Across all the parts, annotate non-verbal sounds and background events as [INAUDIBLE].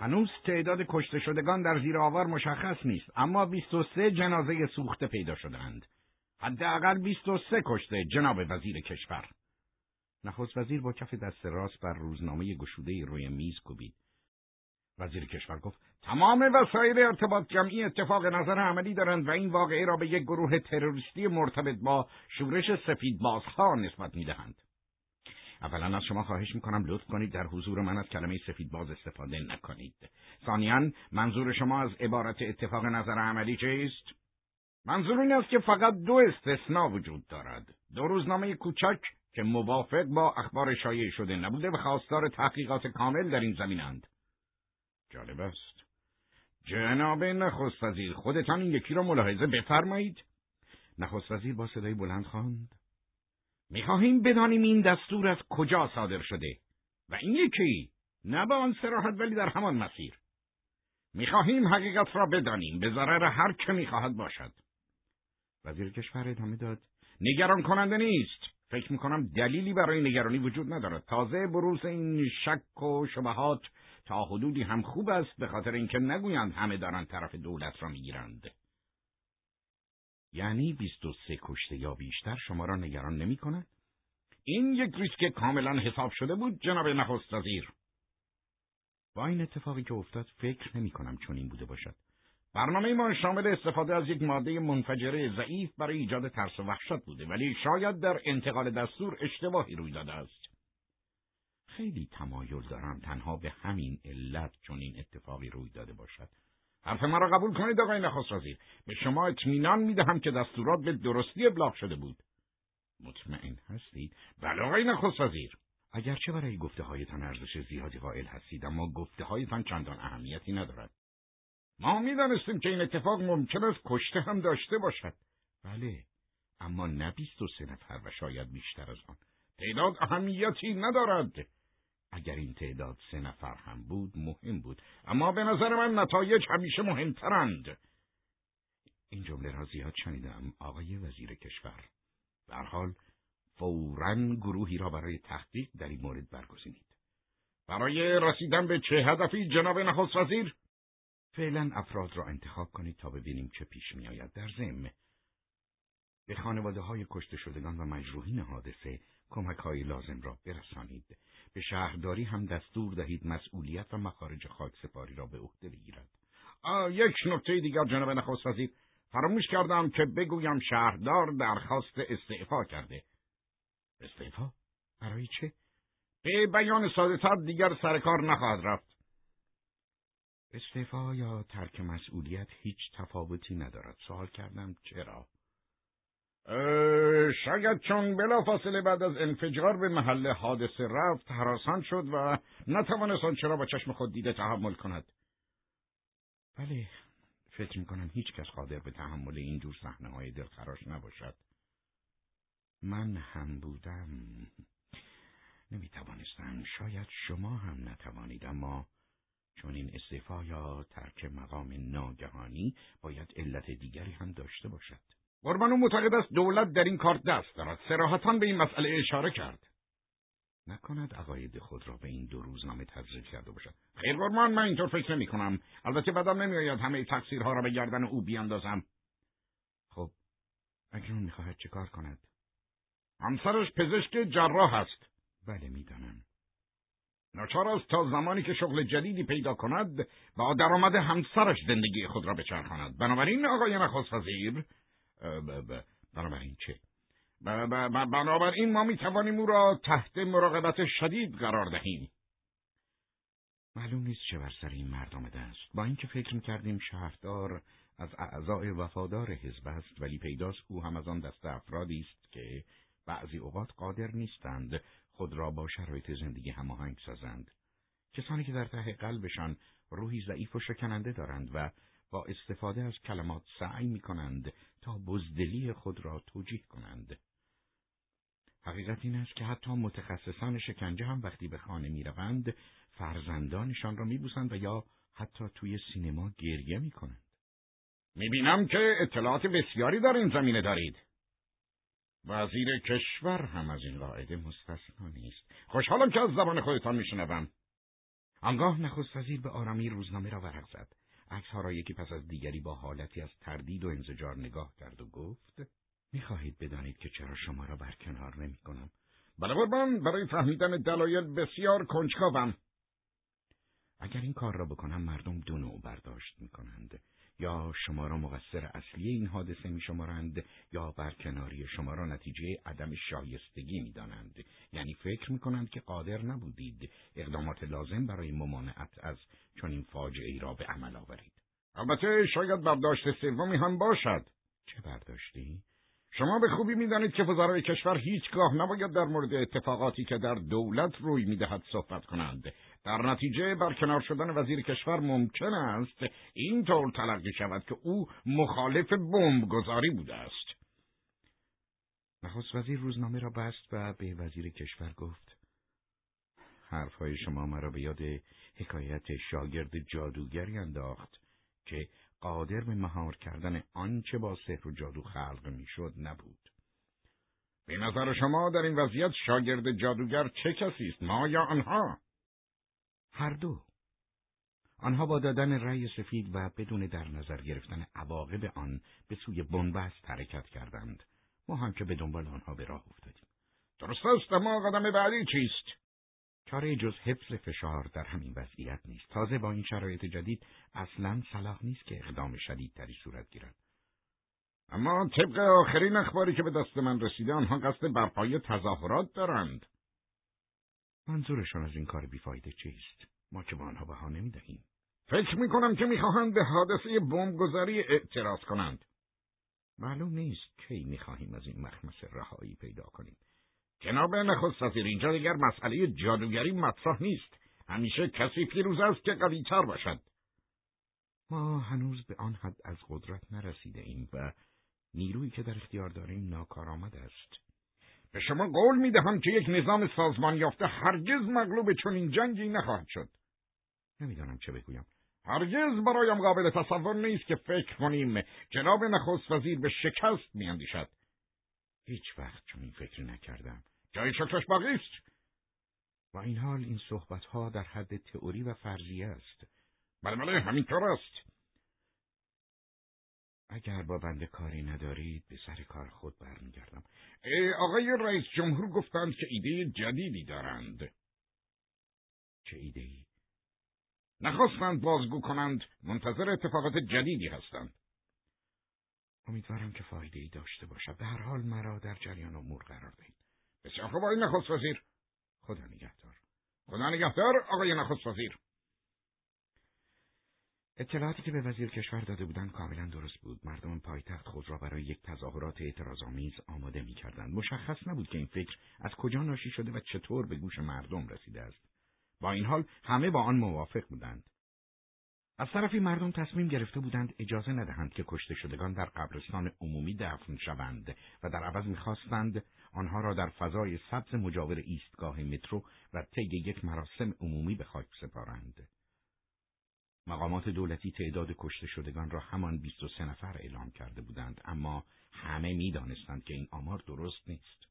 هنوز تعداد کشته شدگان در زیر آوار مشخص نیست اما 23 جنازه سوخته پیدا شدند حداقل 23 کشته جناب وزیر کشور. نخست وزیر با کف دست راست بر روزنامه گشوده روی میز کوبید. وزیر کشور گفت تمام وسایل ارتباط جمعی اتفاق نظر عملی دارند و این واقعه را به یک گروه تروریستی مرتبط با شورش سفید بازها نسبت می‌دهند. اولا از شما خواهش می‌کنم لطف کنید در حضور من از کلمه سفید باز استفاده نکنید. ثانیا منظور شما از عبارت اتفاق نظر عملی چیست؟ منظور این است که فقط دو استثناء وجود دارد. دو روزنامه کوچک که موافق با اخبار شایع شده نبوده و خواستار تحقیقات کامل در این زمینند. جالب است. جناب نخست وزیر خودتان این یکی را ملاحظه بفرمایید. نخست وزیر با صدای بلند خواند. می‌خواهیم بدانیم این دستور از کجا صادر شده و این یکی نه به آن سراحت ولی در همان مسیر. می‌خواهیم حقیقت را بدانیم به ضرر هر که می‌خواهد باشد. وزیر کشور ادامه داد. نگران کننده نیست. فکر می‌کنم دلیلی برای نگرانی وجود ندارد. تازه بروز این شک و شبهات تا حدودی هم خوب است به خاطر اینکه نگویند همه دارند طرف دولت را می‌گیرند. یعنی 23 کشته یا بیشتر شما را نگران نمی کند؟ این یک ریسک کاملا حساب شده بود جناب نخست وزیر. با این اتفاقی که افتاد فکر نمی کنم چون این بوده باشد. برنامه ما شامل استفاده از یک ماده منفجره ضعیف برای ایجاد ترس و وحشت بوده ولی شاید در انتقال دستور اشتباهی روی داده است. خیلی تمایل دارم تنها به همین علت چون این اتفاقی روی داده باشد. حرف مرا قبول کنید آقای نخست وزیر. به شما اطمینان می‌دهم که دستورات به درستی ابلاغ شده بود. مطمئن هستید؟ بله آقای نخست وزیر. اگرچه برای گفته هایتان ارزش زیادی قائل هستید اما گفته هایتان چندان اهمیتی ندارد. ما می‌دانستیم که این اتفاق ممکن است کشته هم داشته باشد. بله، اما نه بیست و سه نفر و شاید بیشتر از آن. تعداد اهمیتی ندارد. اگر این تعداد سه نفر هم بود مهم بود. اما به نظر من نتایج همیشه مهمترند. این جمله را زیاد شنیدم آقای وزیر کشور. در حال فورا گروهی را برای تحقیق در این مورد برگزینید. برای رسیدن به چه هدفی جناب نخست وزیر؟ فعلا افراد را انتخاب کنید تا ببینیم چه پیش میآید در ضمن. به خانواده های کشته شدگان و مجروحین حادثه کمک های لازم را برسانید. به شهرداری هم دستور دهید مسئولیت و مخارج خاک سپاری را به عهده بگیرد. یک نکته دیگر جناب نخست وزیر فراموش کردم که بگویم شهردار درخواست استعفا کرده. استعفا؟ برای چه؟ به بیان ساده دیگر سر کار نخواهد رفت. استعفا یا ترک مسئولیت هیچ تفاوتی ندارد. سوال کردم چرا؟ شاید چون بلافاصله بعد از انفجار به محل حادثه رفت حراسان شد و نتوانست آنچه را با چشم خود دیده تحمل کند. بله فکر می‌کنم هیچ کس قادر به تحمل این جور صحنه های دلخراش نباشد. من هم بودم. نمی‌توانستم. شاید شما هم نتوانید اما چون این استعفا یا ترک مقام ناگهانی باید علت دیگری هم داشته باشد. قربانو معتقد است دولت در این کار دست دارد. سراحتان به این مسئله اشاره کرد. نکند عقاید خود را به این دو روزنامه تزریق کرده باشد. خیر قربان من اینطور فکر نمی کنم. البته بدم نمیآید همه تقصیرها را به گردن او بیاندازم. خب اکنون می‌خواهد چه کار کند؟ همسرش پزشک جراح است. بله می‌دانم ناچار است تا زمانی که شغل جدیدی پیدا کند با درآمد همسرش زندگی خود را بچرخاند. بنابراین آقای نخست وزیر بنابراین چه؟ بنابراین ما می توانیم او را تحت مراقبت شدید قرار دهیم. معلوم نیست چه بر سر این مرد آمده است. با اینکه فکر می‌کردیم شهردار از اعضای وفادار حزب است ولی پیداست او هم از آن دست افرادی است که بعضی اوقات قادر نیستند خود را با شرایط زندگی هماهنگ سازند. کسانی که در ته قلبشان روحی ضعیف و شکننده دارند و با استفاده از کلمات سعی می کنند تا بزدلی خود را توجیه کنند. حقیقت این است که حتی متخصصان شکنجه هم وقتی به خانه می روند فرزندانشان را می بوسند و یا حتی توی سینما گریه می کنند. می بینم که اطلاعات بسیاری در این زمینه دارید. وزیر کشور هم از این قاعده مستثنا نیست. خوشحالم که از زبان خودتان میشنوم. آنگاه نخست وزیر به آرامی روزنامه را ورق زد. عکسها را یکی پس از دیگری با حالتی از تردید و انزجار نگاه کرد و گفت می‌خواهید بدانید که چرا شما را برکنار نمی کنم. بله قربان برای فهمیدن دلایل بسیار کنجکاوم. اگر این کار را بکنم مردم دو نوع برداشت می‌کنند. یا شما را مقصر اصلی این حادثه می شمارند یا برکناری شما را نتیجه عدم شایستگی می دانند. یعنی فکر می کنند که قادر نبودید اقدامات لازم برای ممانعت از چنین فاجعه ای را به عمل آورید. البته شاید برداشت سومی هم باشد. چه برداشتی؟ شما به خوبی می‌دانید که وزرای کشور هیچگاه نباید در مورد اتفاقاتی که در دولت روی می‌دهد صحبت کنند در نتیجه برکنار شدن وزیر کشور ممکن است اینطور تلقی شود که او مخالف گذاری بوده است نخست وزیر روزنامه را بست و به وزیر کشور گفت حرفهای شما مرا به یاد حکایت شاگرد جادوگری انداخت که قادر به مهار کردن آنچه با سحر و جادو خلق می‌شد نبود. به نظر شما در این وضعیت شاگرد جادوگر چه کسی است ما یا آنها؟ هر دو. آنها با دادن رأی سفید و بدون در نظر گرفتن عواقب آن به سوی بنبست حرکت کردند. ما هم که به دنبال آنها به راه افتادیم. درست است اما قدم بعدی چیست؟ چاره جز حفظ فشار در همین وضعیت نیست. تازه با این شرایط جدید اصلا صلاح نیست که اقدام شدیدتری صورت گیرد. اما طبق آخرین اخباری که به دست من رسیده آنها قصد برپای تظاهرات دارند. منظورشان از این کار بیفایده چیست؟ ما که با آنها بها نمی‌دهیم. فکر می‌کنم که می‌خواهند به حادثه بمبگذاری اعتراض کنند. معلوم نیست کی می‌خواهیم از این مخمس رهایی پیدا کنیم. جناب نخست وزیر اینجا دیگر مسئله جادوگری مطرح نیست. همیشه کسی پیروز است که قویتر باشد. ما هنوز به آن حد از قدرت نرسیده ایم و نیرویی که در اختیار داریم ناکارآمد است. به شما قول می دهم که یک نظام سازمان یافته هرگز مغلوب چنین جنگی نخواهد شد. نمی‌دانم چه بگویم. هرگز برایم قابل تصور نیست که فکر کنیم جناب نخست وزیر به شکست میاندیشد. هیچ وقت چنین فکر نکردم. جای شکرش باقی است. و این حال این صحبت ها در حد تئوری و فرضیه است. بله بله همینطور است. اگر با بنده کاری ندارید به سر کار خود برمیگردم. آقای رئیس جمهور گفتند که ایده جدیدی دارند. چه ایده ای؟ نخواستند بازگو کنند منتظر اتفاقات جدیدی هستند. امیدوارم که فایده ای داشته باشد. به هر حال مرا در جریان امور قرار دهید. بسیار خوب آقای نخست وزیر. خدا نگهدار. خدا نگهدار آقای نخست وزیر. اطلاعاتی که به وزیر کشور داده بودند کاملا درست بود. مردم پایتخت خود را برای یک تظاهرات اعتراضآمیز آماده می‌کردند. مشخص نبود که این فکر از کجا ناشی شده و چطور به گوش مردم رسیده است. با این حال همه با آن موافق بودند. از طرفی مردم تصمیم گرفته بودند اجازه ندهند که کشته شدگان در قبرستان عمومی دفن شوند و در عوض می‌خواستند آنها را در فضای سبز مجاور ایستگاه مترو و طی یک مراسم عمومی به خاک سپارند. مقامات دولتی تعداد کشته شدگان را همان 23 نفر اعلام کرده بودند اما همه می‌دانستند که این آمار درست نیست.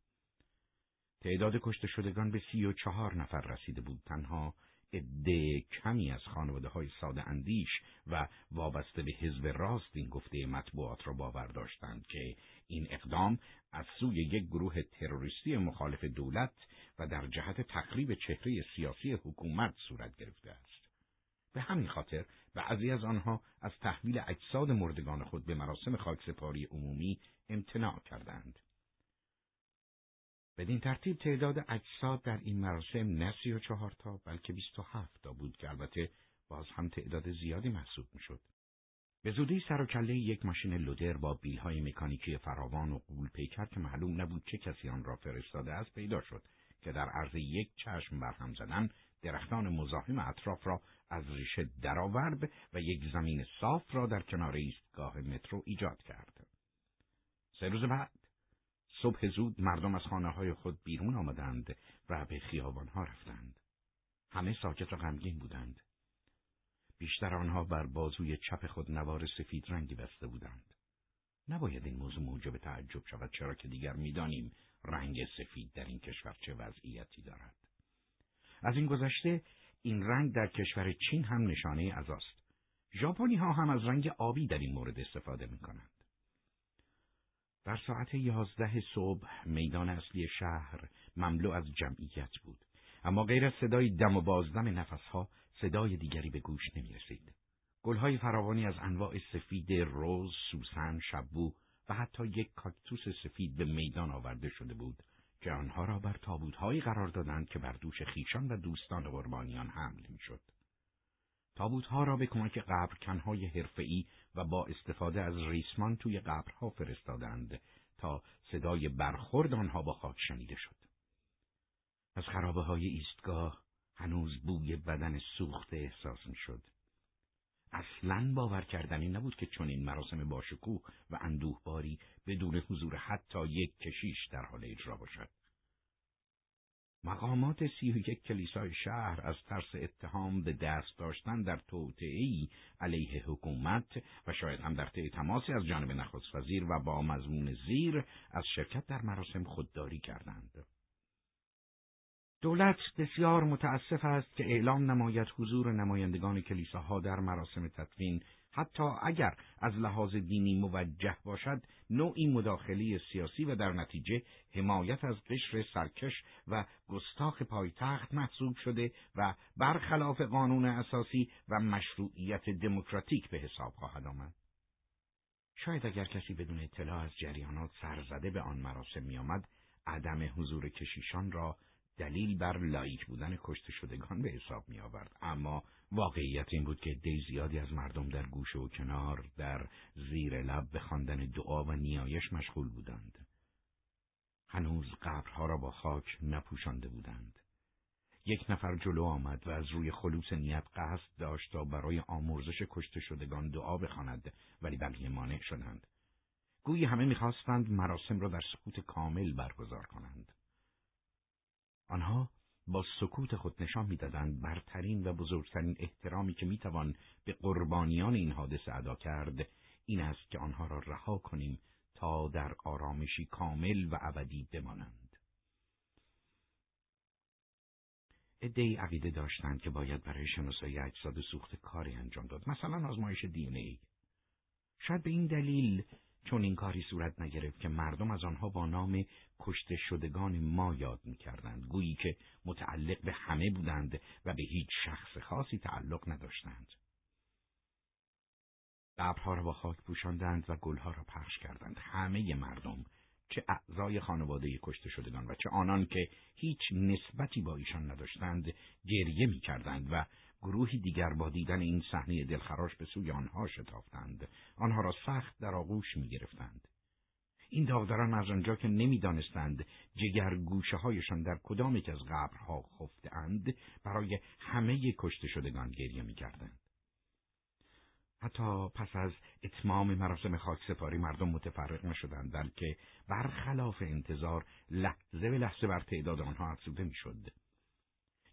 تعداد کشته شدگان به سی و چهار نفر رسیده بود تنها عده کمی از خانواده های ساده اندیش و وابسته به حزب راست این گفته مطبوعات را باور داشتند که این اقدام از سوی یک گروه تروریستی مخالف دولت و در جهت تقریب چهره سیاسی حکومت صورت گرفته است. به همین خاطر بعضی از آنها از تحویل اجساد مردگان خود به مراسم خاکسپاری عمومی امتناع کردند. بدین ترتیب تعداد اجساد در این مراسم نه سی و چهار تا بلکه بیست و هفت تا بود که البته باز هم تعداد زیادی محسوب می‌شد. به زودی سر و کله یک ماشین لودر با بیلهای مکانیکی فراوان و قول پیکر که معلوم نبود چه کسی آن را فرستاده است پیدا شد که در عرض یک چشم برهم زدن درختان مزاحم اطراف را از ریشه درآورد و یک زمین صاف را در کنار ایستگاه مترو ایجاد کرد. سه روز بعد صبح زود مردم از خانه های خود بیرون آمدند و به خیابان ها رفتند. همه ساکت و غمگین بودند. بیشتر آنها بر بازوی چپ خود نوار سفید رنگی بسته بودند. نباید این موضوع موجب تعجب شود چرا که دیگر می‌دانیم رنگ سفید در این کشور چه وضعیتی دارد. از این گذشته این رنگ در کشور چین هم نشانه عزاست. ژاپنی ها هم از رنگ آبی در این مورد استفاده می کنند. در ساعت یازده صبح میدان اصلی شهر مملو از جمعیت بود. اما غیر از صدای دم و بازدم نفسها صدای دیگری به گوش نمی رسید. گلهای فراوانی از انواع سفید، روز، سوسن، شبو و حتی یک کاکتوس سفید به میدان آورده شده بود که آنها را بر تابوتهایی قرار دادند که بر دوش خیشان و دوستان قربانیان حمل می‌شد. تابوتها را به کمک قبرکنهای حرفه‌ای و با استفاده از ریسمان توی قبرها فرستادند تا صدای برخورد آنها با خاک شنیده شد. از خرابه های ایستگاه هنوز بوی بدن سوخته احساس می‌شد. اصلا باور کردنی نبود که چنین مراسم باشکوه و اندوهباری بدون حضور حتی یک کشیش در حال اجرا باشد. مقامات سی و یک کلیسای شهر از ترس اتهام به دست داشتن در توطعهای علیه حکومت و شاید هم در طی تماسی از جانب نخست وزیر و با مضمون زیر از شرکت در مراسم خودداری کردند. دولت بسیار متاسف است که اعلام نماید حضور نمایندگان کلیساها در مراسم تدفین حتی اگر از لحاظ دینی موجه باشد نوعی مداخلی سیاسی و در نتیجه حمایت از قشر سرکش و گستاخ پایتخت محسوب شده و برخلاف قانون اساسی و مشروعیت دموکراتیک به حساب خواهد آمد. شاید اگر کسی بدون اطلاع از جریانات سرزده به آن مراسم میآمد عدم حضور کشیشان را دلیل بر لایک بودن کشته شدگان به حساب می آورد. اما واقعیت این بود که دی زیادی از مردم در گوشه و کنار در زیر لب به خواندن دعا و نیایش مشغول بودند. هنوز قبرها را با خاک نپوشانده بودند. یک نفر جلو آمد و از روی خلوص نیت قصد داشت تا برای آمرزش کشته شدگان دعا بخواند ولی بقیه مانع شدند. گویی همه می‌خواستند مراسم را در سکوت کامل برگزار کنند. آنها با سکوت خود نشان می‌دادند برترین و بزرگترین احترامی که می‌توان به قربانیان این حادثه ادا کرد این است که آنها را رها کنیم تا در آرامشی کامل و ابدی بمانند. ادهی عقیده داشتند که باید برای شناسایی اجساد سوخت کاری انجام داد مثلا آزمایش دی ای. شاید به این دلیل چون این کاری صورت نگرفت که مردم از آنها با نام کشته شدگان ما یاد می‌کردند. گویی که متعلق به همه بودند و به هیچ شخص خاصی تعلق نداشتند. قبرها را با خاک پوشاندند و گلها را پخش کردند. همه مردم چه اعضای خانواده کشته شدگان و چه آنان که هیچ نسبتی با ایشان نداشتند گریه می‌کردند و گروهی دیگر با دیدن این صحنه دلخراش به سوی آنها شتافتند. آنها را سخت در آغوش می گرفتند. این داغداران از آنجا که نمی‌دانستند جگر گوشه هایشان در کدام یک از قبرها خفته اند برای همه کشته شدگان گریه می کردند. حتی پس از اتمام مراسم خاکسپاری مردم متفرق نشدند بلکه برخلاف انتظار لحظه به لحظه بر تعداد آنها افزوده می‌شد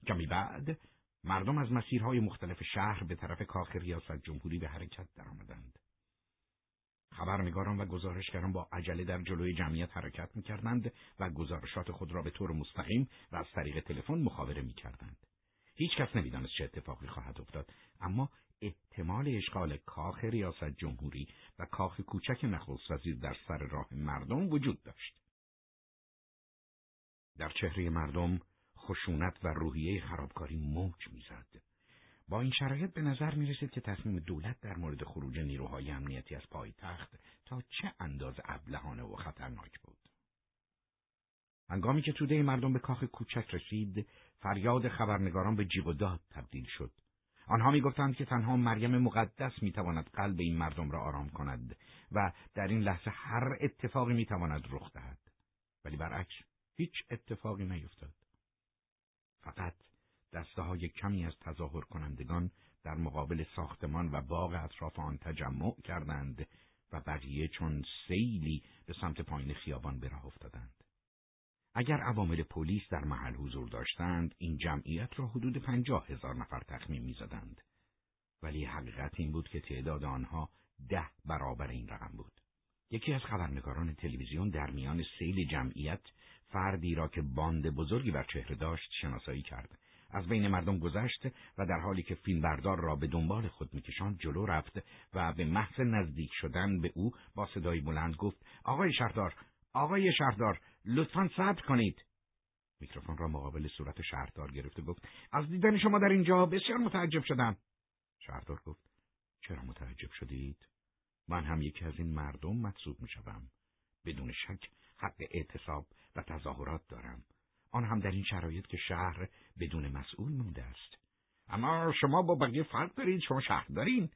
کمی بعد مردم از مسیرهای مختلف شهر به طرف کاخ ریاست جمهوری به حرکت درآمدند. خبرنگاران و گزارشگران با عجله در جلوی جمعیت حرکت می‌کردند و گزارشات خود را به طور مستقیم و از طریق تلفن مخابره می‌کردند. هیچ کس نمی‌دانست چه اتفاقی خواهد افتاد، اما احتمال اشغال کاخ ریاست جمهوری و کاخ کوچک نخست وزیر در سر راه مردم وجود داشت. در چهره مردم خشونت و روحیه خرابکاری موج می‌زد. با این شرایط به نظر می رسید که تصمیم دولت در مورد خروج نیروهای امنیتی از پایتخت تا چه انداز ابلهانه و خطرناک بود. هنگامی که توده مردم به کاخ کوچک رسید، فریاد خبرنگاران به جیغ و داد تبدیل شد. آنها می‌گفتند که تنها مریم مقدس می‌تواند قلب این مردم را آرام کند و در این لحظه هر اتفاقی می‌تواند رخ دهد. ولی برعکس هیچ اتفاقی نیفتاد. فقط دسته های کمی از تظاهر کنندگان در مقابل ساختمان و باغ اطراف آن تجمع کردند و بقیه چون سیلی به سمت پایین خیابان به راه افتادند. اگر عوامل پلیس در محل حضور داشتند، این جمعیت را حدود پنجاه هزار نفر تخمین می‌زدند. ولی حقیقت این بود که تعداد آنها ده برابر این رقم بود. یکی از خبرنگاران تلویزیون در میان سیل جمعیت فردی را که باند بزرگی بر چهره داشت شناسایی کرد از بین مردم گذشت و در حالی که فیلمبردار را به دنبال خود میکشاند جلو رفت و به محض نزدیک شدن به او با صدای بلند گفت آقای شهردار آقای شهردار لطفا صبر کنید. میکروفون را مقابل صورت شهردار گرفته گفت از دیدن شما در اینجا بسیار متعجب شدم. شهردار گفت چرا متعجب شدید؟ من هم یکی از این مردم محسوب می‌شوم. بدون شک حق اعتصاب و تظاهرات دارم. آن هم در این شرایط که شهر بدون مسئول مونده است. اما شما با بقیه فرق دارید شما شهر دارین.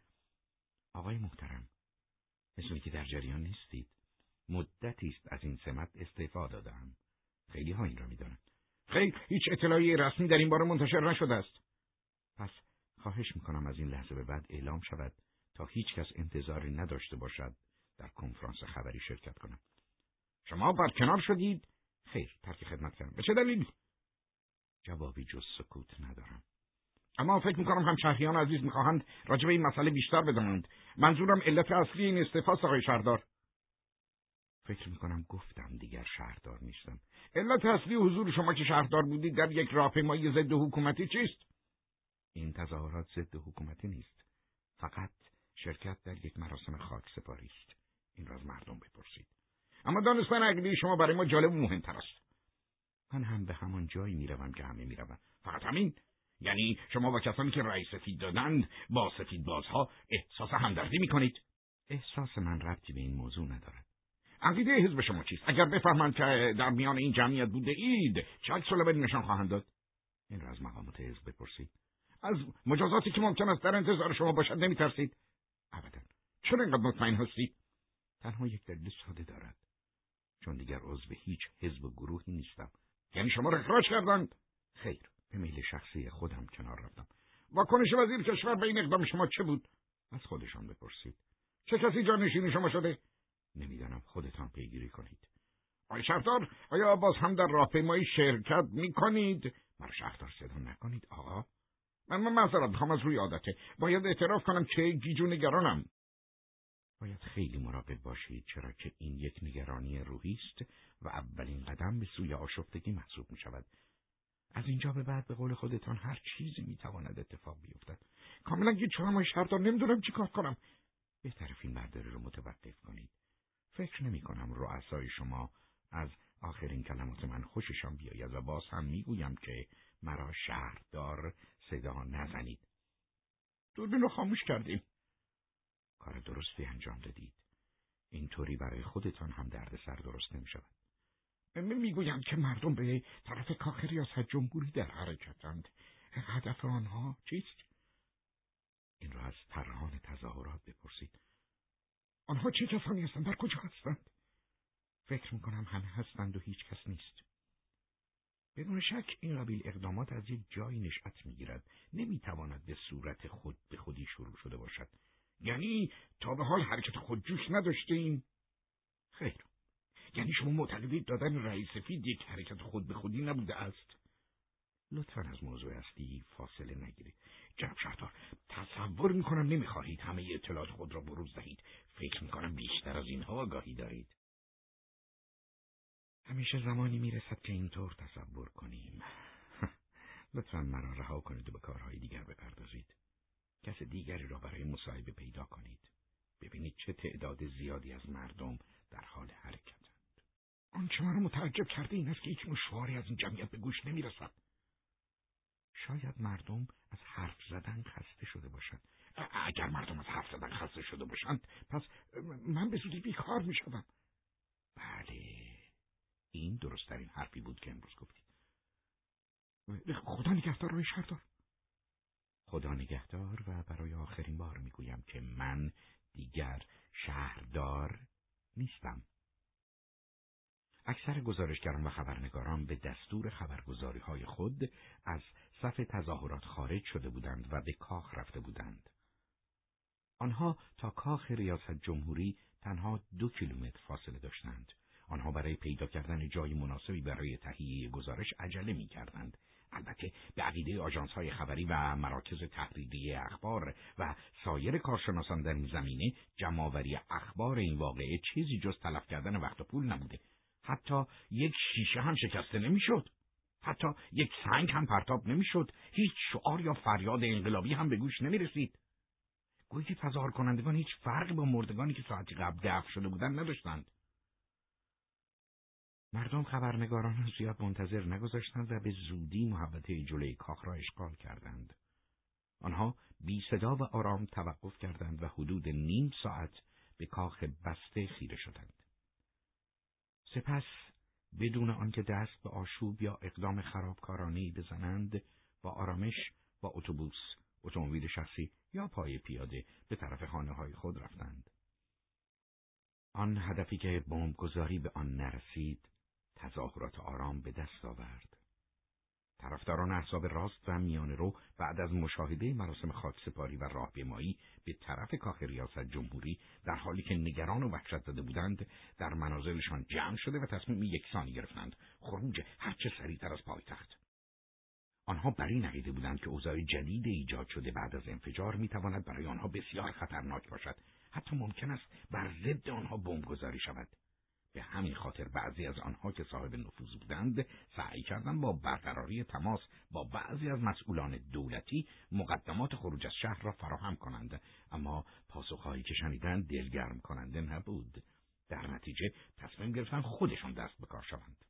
آقای محترم مثل که در جریان نیستید. مدتی است از این سمت استعفا دادم. خیلی ها این را می‌دانند. خیلی هیچ اطلاعی رسمی در این باره منتشر نشده است. پس خواهش می‌کنم از این لحظه به بعد اعلام شود تا هیچ کس انتظاری نداشته باشد در کنفرانس خبری شرکت کنم. شما برکنار شدید. خیر ترک خدمت کردم به چه دلیل؟ جوابی جز سکوت ندارم. اما فکر می‌کنم هم شهریان عزیز می‌خواهند راجع به این مسئله بیشتر بدانند. منظورم علت اصلی این استفاس آقای شهردار. فکر می‌کنم گفتم دیگر شهردار نیستم. علت اصلی حضور شما که شهردار بودید در یک راهپیمایی ضد حکومتی چیست؟ این تظاهرات ضد حکومتی نیست. فقط شرکت در یک مراسم خاک سپاری است. این را از مردم بپرسید. اما دانستن عقیده شما برای ما جالب و مهمتر است. من هم به همان جایی می‌روم که همه می‌روند فقط همین. یعنی شما با کسانی که رئیس سفید دادند با سفید بازها احساس همدردی می‌کنید. احساس من ربطی به این موضوع ندارد. عقیده حزب شما چیست؟ اگر بفهمند که در میان این جمعیت بوده اید چه عکس نشان خواهند داد؟ این را از مقامات حزب بپرسید. از مجازاتی که ممکن است در انتظار شما باشد نمیترسید. ابدا. چون اینقدر مطمئن هستید تنها یک دلیل ساده دارد. چون دیگر عضو هیچ حزب و گروهی نیستم. یعنی شما را اخراج کردند خیر به میل شخصی خودم کنار رفتم. واکنش وزیر کشور به این اقدام شما چه بود؟ از خودشان بپرسید. چه کسی جانشین شما شده؟ نمی‌دانم خودتان پیگیری کنید. آقای شهردار آیا باز هم در راهپیمایی شرکت می‌کنید؟ مرا شهردار صدا نکنید آقا. من من معذرت می‌خوام از روی عادته. باید اعتراف کنم که گیجو نگرانم باید خیلی مراقب باشید چرا که این یک نگرانی روحی است و اولین قدم به سوی آشفتگی محسوب می شود. از اینجا به بعد به قول خودتان هر چیزی می تواند اتفاق بیفتد. کاملا گیج شدم و شهردار نمی‌دونم چی کار کنم. بهتر فیلم برداری رو متوقف کنید. فکر نمی کنم رؤسای شما از آخرین کلمات من خوششان بیاید و باز هم می‌گویم که مرا شهردار صدا نزنید. دوربین رو خاموش کردیم. کار درستی انجام دادید. اینطوری برای خودتان هم سر درست نمی شود. می‌گویند که مردم به طرف کاخ ریاست جمهوری در حرکتند. هدف آنها چیست؟ این را از طرحان تظاهرات بپرسید. آنها چه کسانی هستند؟ در کجا هستند؟ فکر می‌کنم همه هستند و هیچ کس نیست. بدون شک این قبیل اقدامات از یک جایی نشأت می‌گیرد نمی‌تواند به صورت خود به خودی شروع شده باشد یعنی تا به حال حرکت خودجوش نداشتیم خیر. یعنی شما معتقدید دادن رئیس سفید یک حرکت خود به خودی نبوده است؟ لطفا از موضوع اصلی فاصله نگیرید. جناب شهردار تصور می‌کنم نمی‌خواهید همه اطلاعات خود را بروز دهید. فکر می‌کنم بیشتر از اینها آگاهی دارید. همیشه زمانی می‌رسد که اینطور تصور کنیم. [LAUGHS] لطفا مرا رها کنید و به کارهای دیگر بپردازید. کس دیگری را برای مصاحبه پیدا کنید. ببینید چه تعداد زیادی از مردم در حال حرکتند. آنچه مرا متعجب کرده این است که هیچ مشواری از این جمعیت به گوش نمی‌رسد. شاید مردم از حرف زدن خسته شده باشند. اگر مردم از حرف زدن خسته شده باشند پس من به زودی بیکار می‌شوم. بله این درستترین حرفی بود که امروز گفتید. خدا نگهدار روی شهردار. خدا نگهدار و برای آخرین بار می‌گویم که من دیگر شهردار نیستم اکثر گزارشگران و خبرنگاران به دستور خبرگزاری های خود از صف تظاهرات خارج شده بودند و به کاخ رفته بودند. آنها تا کاخ ریاست جمهوری تنها دو کیلومتر فاصله داشتند. آنها برای پیدا کردن جای مناسبی برای تهیه گزارش عجله می کردند. البته به عقیده آژانس های خبری و مراکز تحریری اخبار و سایر کارشناسان در این زمینه جمعآوری اخبار این واقعه چیزی جز تلف کردن وقت و پول نبوده. حتی یک شیشه هم شکسته نمی‌شد. حتی یک سنگ هم پرتاب نمی‌شد. هیچ شعار یا فریاد انقلابی هم به گوش نمی رسید گویی که تظاهر کنندگان هیچ فرقی با مردگانی که ساعتی قبل دفع شده بودند نداشتند. مردم خبرنگاران را زیاد منتظر نگذاشتند و به زودی محبته جلوی کاخ را اشغال کردند. آنها بی صدا و آرام توقف کردند و حدود نیم ساعت به کاخ بسته خیره شدند. سپس بدون آنکه دست به آشوب یا اقدام خرابکارانه بزنند با آرامش با اتوبوس اتومبیل شخصی یا پای پیاده به طرف خانه های خود رفتند. آن هدفی که بمبگذاری به آن نرسید تظاهرات آرام به دست آورد. طرفداران احزاب راست و میان رو بعد از مشاهده مراسم خاکسپاری و راهپیمایی به طرف کاخ ریاست جمهوری در حالی که نگران و وحشت زده بودند در منازلشان جمع شده و تصمیم یکسانی گرفتند. خروج هرچه سریعتر از پایتخت. آنها بر این عقیده بودند که اوضاع جدید ایجاد شده بعد از انفجار می‌تواند برای آنها بسیار خطرناک باشد. حتی ممکن است بر ضد آنها بمبگذاری شود. به همین خاطر بعضی از آنها که صاحب نفوذ بودند سعی کردند با برقراری تماس با بعضی از مسئولان دولتی مقدمات خروج از شهر را فراهم کنند. اما پاسخهایی که شنیدند دلگرم کننده نبود. در نتیجه تصمیم گرفتن خودشان دست به کار شوند.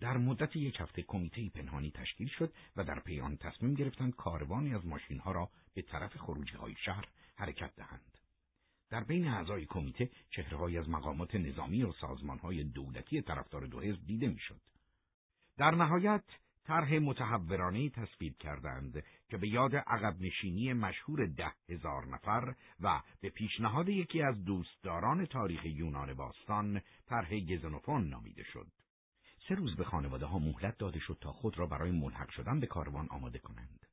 در مدت یک هفته کمیته پنهانی تشکیل شد و در پی آن تصمیم گرفتند کاروانی از ماشینها را به طرف خروجی های شهر حرکت دهند. در بین اعضای کمیته چهرههایی از مقامات نظامی و سازمانهای دولتی طرفدار دو حزب دیده می‌شد. در نهایت طرح متحورانه تصویب کردند که به یاد عقب نشینی مشهور ده هزار نفر و به پیشنهاد یکی از دوستداران تاریخ یونان باستان طرح گزنوفون نامیده شد. سه روز به خانواده ها مهلت داده شد تا خود را برای ملحق شدن به کاروان آماده کنند.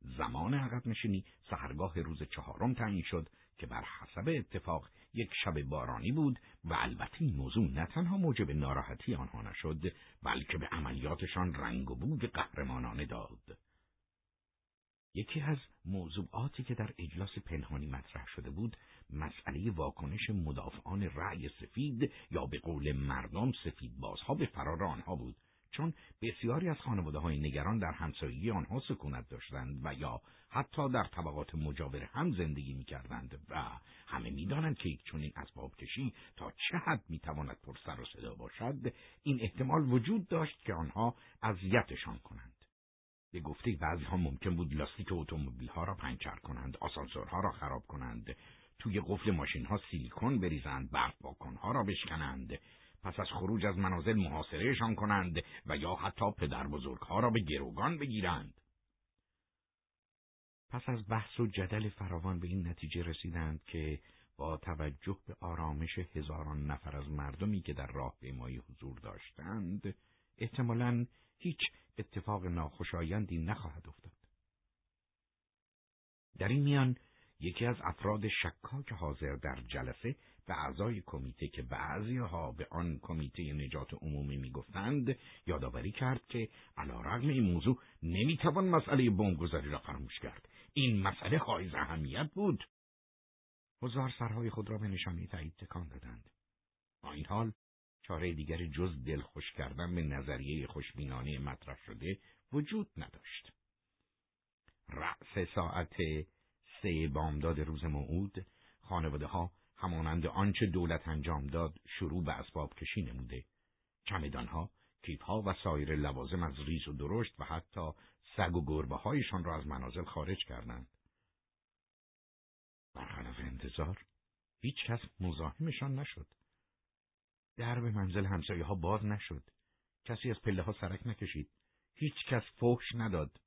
زمان عقب نشینی سهرگاه روز چهارم تعیین شد که بر حسب اتفاق یک شب بارانی بود و البته این موضوع نه تنها موجب ناراحتی آنها نشد بلکه به عملیاتشان رنگ و بود قهرمانانه داد. یکی از موضوعاتی که در اجلاس پنهانی مطرح شده بود مسئله واکنش مدافعان رأی سفید یا به قول مردم سفید بازها به فرار آنها بود چون بسیاری از خانواده های نگران در همسایگی آنها سکونت داشتند و یا حتی در طبقات مجاور هم زندگی می کردند و همه می‌دانند که یک چنین اسباب کشی تا چه حد می تواند پر سر و صدا باشد این احتمال وجود داشت که آنها اذیتشان کنند به گفته بعضی ها ممکن بود لاستیک اتومبیل ها را پنچر کنند آسانسورها را خراب کنند توی قفل ماشین ها سیلیکون بریزند برف ها را بشکنند پس از خروج از منازل محاصرهشان کنند و یا حتی پدر بزرگها را به گروگان بگیرند. پس از بحث و جدل فراوان به این نتیجه رسیدند که با توجه به آرامش هزاران نفر از مردمی که در راه پیمایی حضور داشتند احتمالا هیچ اتفاق ناخوشایندی نخواهد افتاد. در این میان یکی از افراد شکاک حاضر در جلسه به اعضای کمیته که بعضی ها به آن کمیته نجات عمومی می‌گفتند یادآوری کرد که علیرغم این موضوع نمی‌توان مسئله بمبگذاری را فراموش کرد این مسئله حائز اهمیت بود. حضار سرهای خود را به نشانه تایید تکان دادند. با این حال چاره دیگر جز دلخوش کردن به نظریه خوشبینانه مطرح شده وجود نداشت. رأس ساعت سه بامداد روز موعود خانواده ها همانند آنچه دولت انجام داد شروع به اسباب کشی نموده. چمدانها کیفها و سایر لوازم از ریز و درشت و حتی سگ و گربه هایشان را از منازل خارج کردند. برخلاف انتظار هیچ کس مزاحمشان نشد. درب منزل همسایه ها باز نشد. کسی از پله ها سرک نکشید. هیچ کس فحش نداد.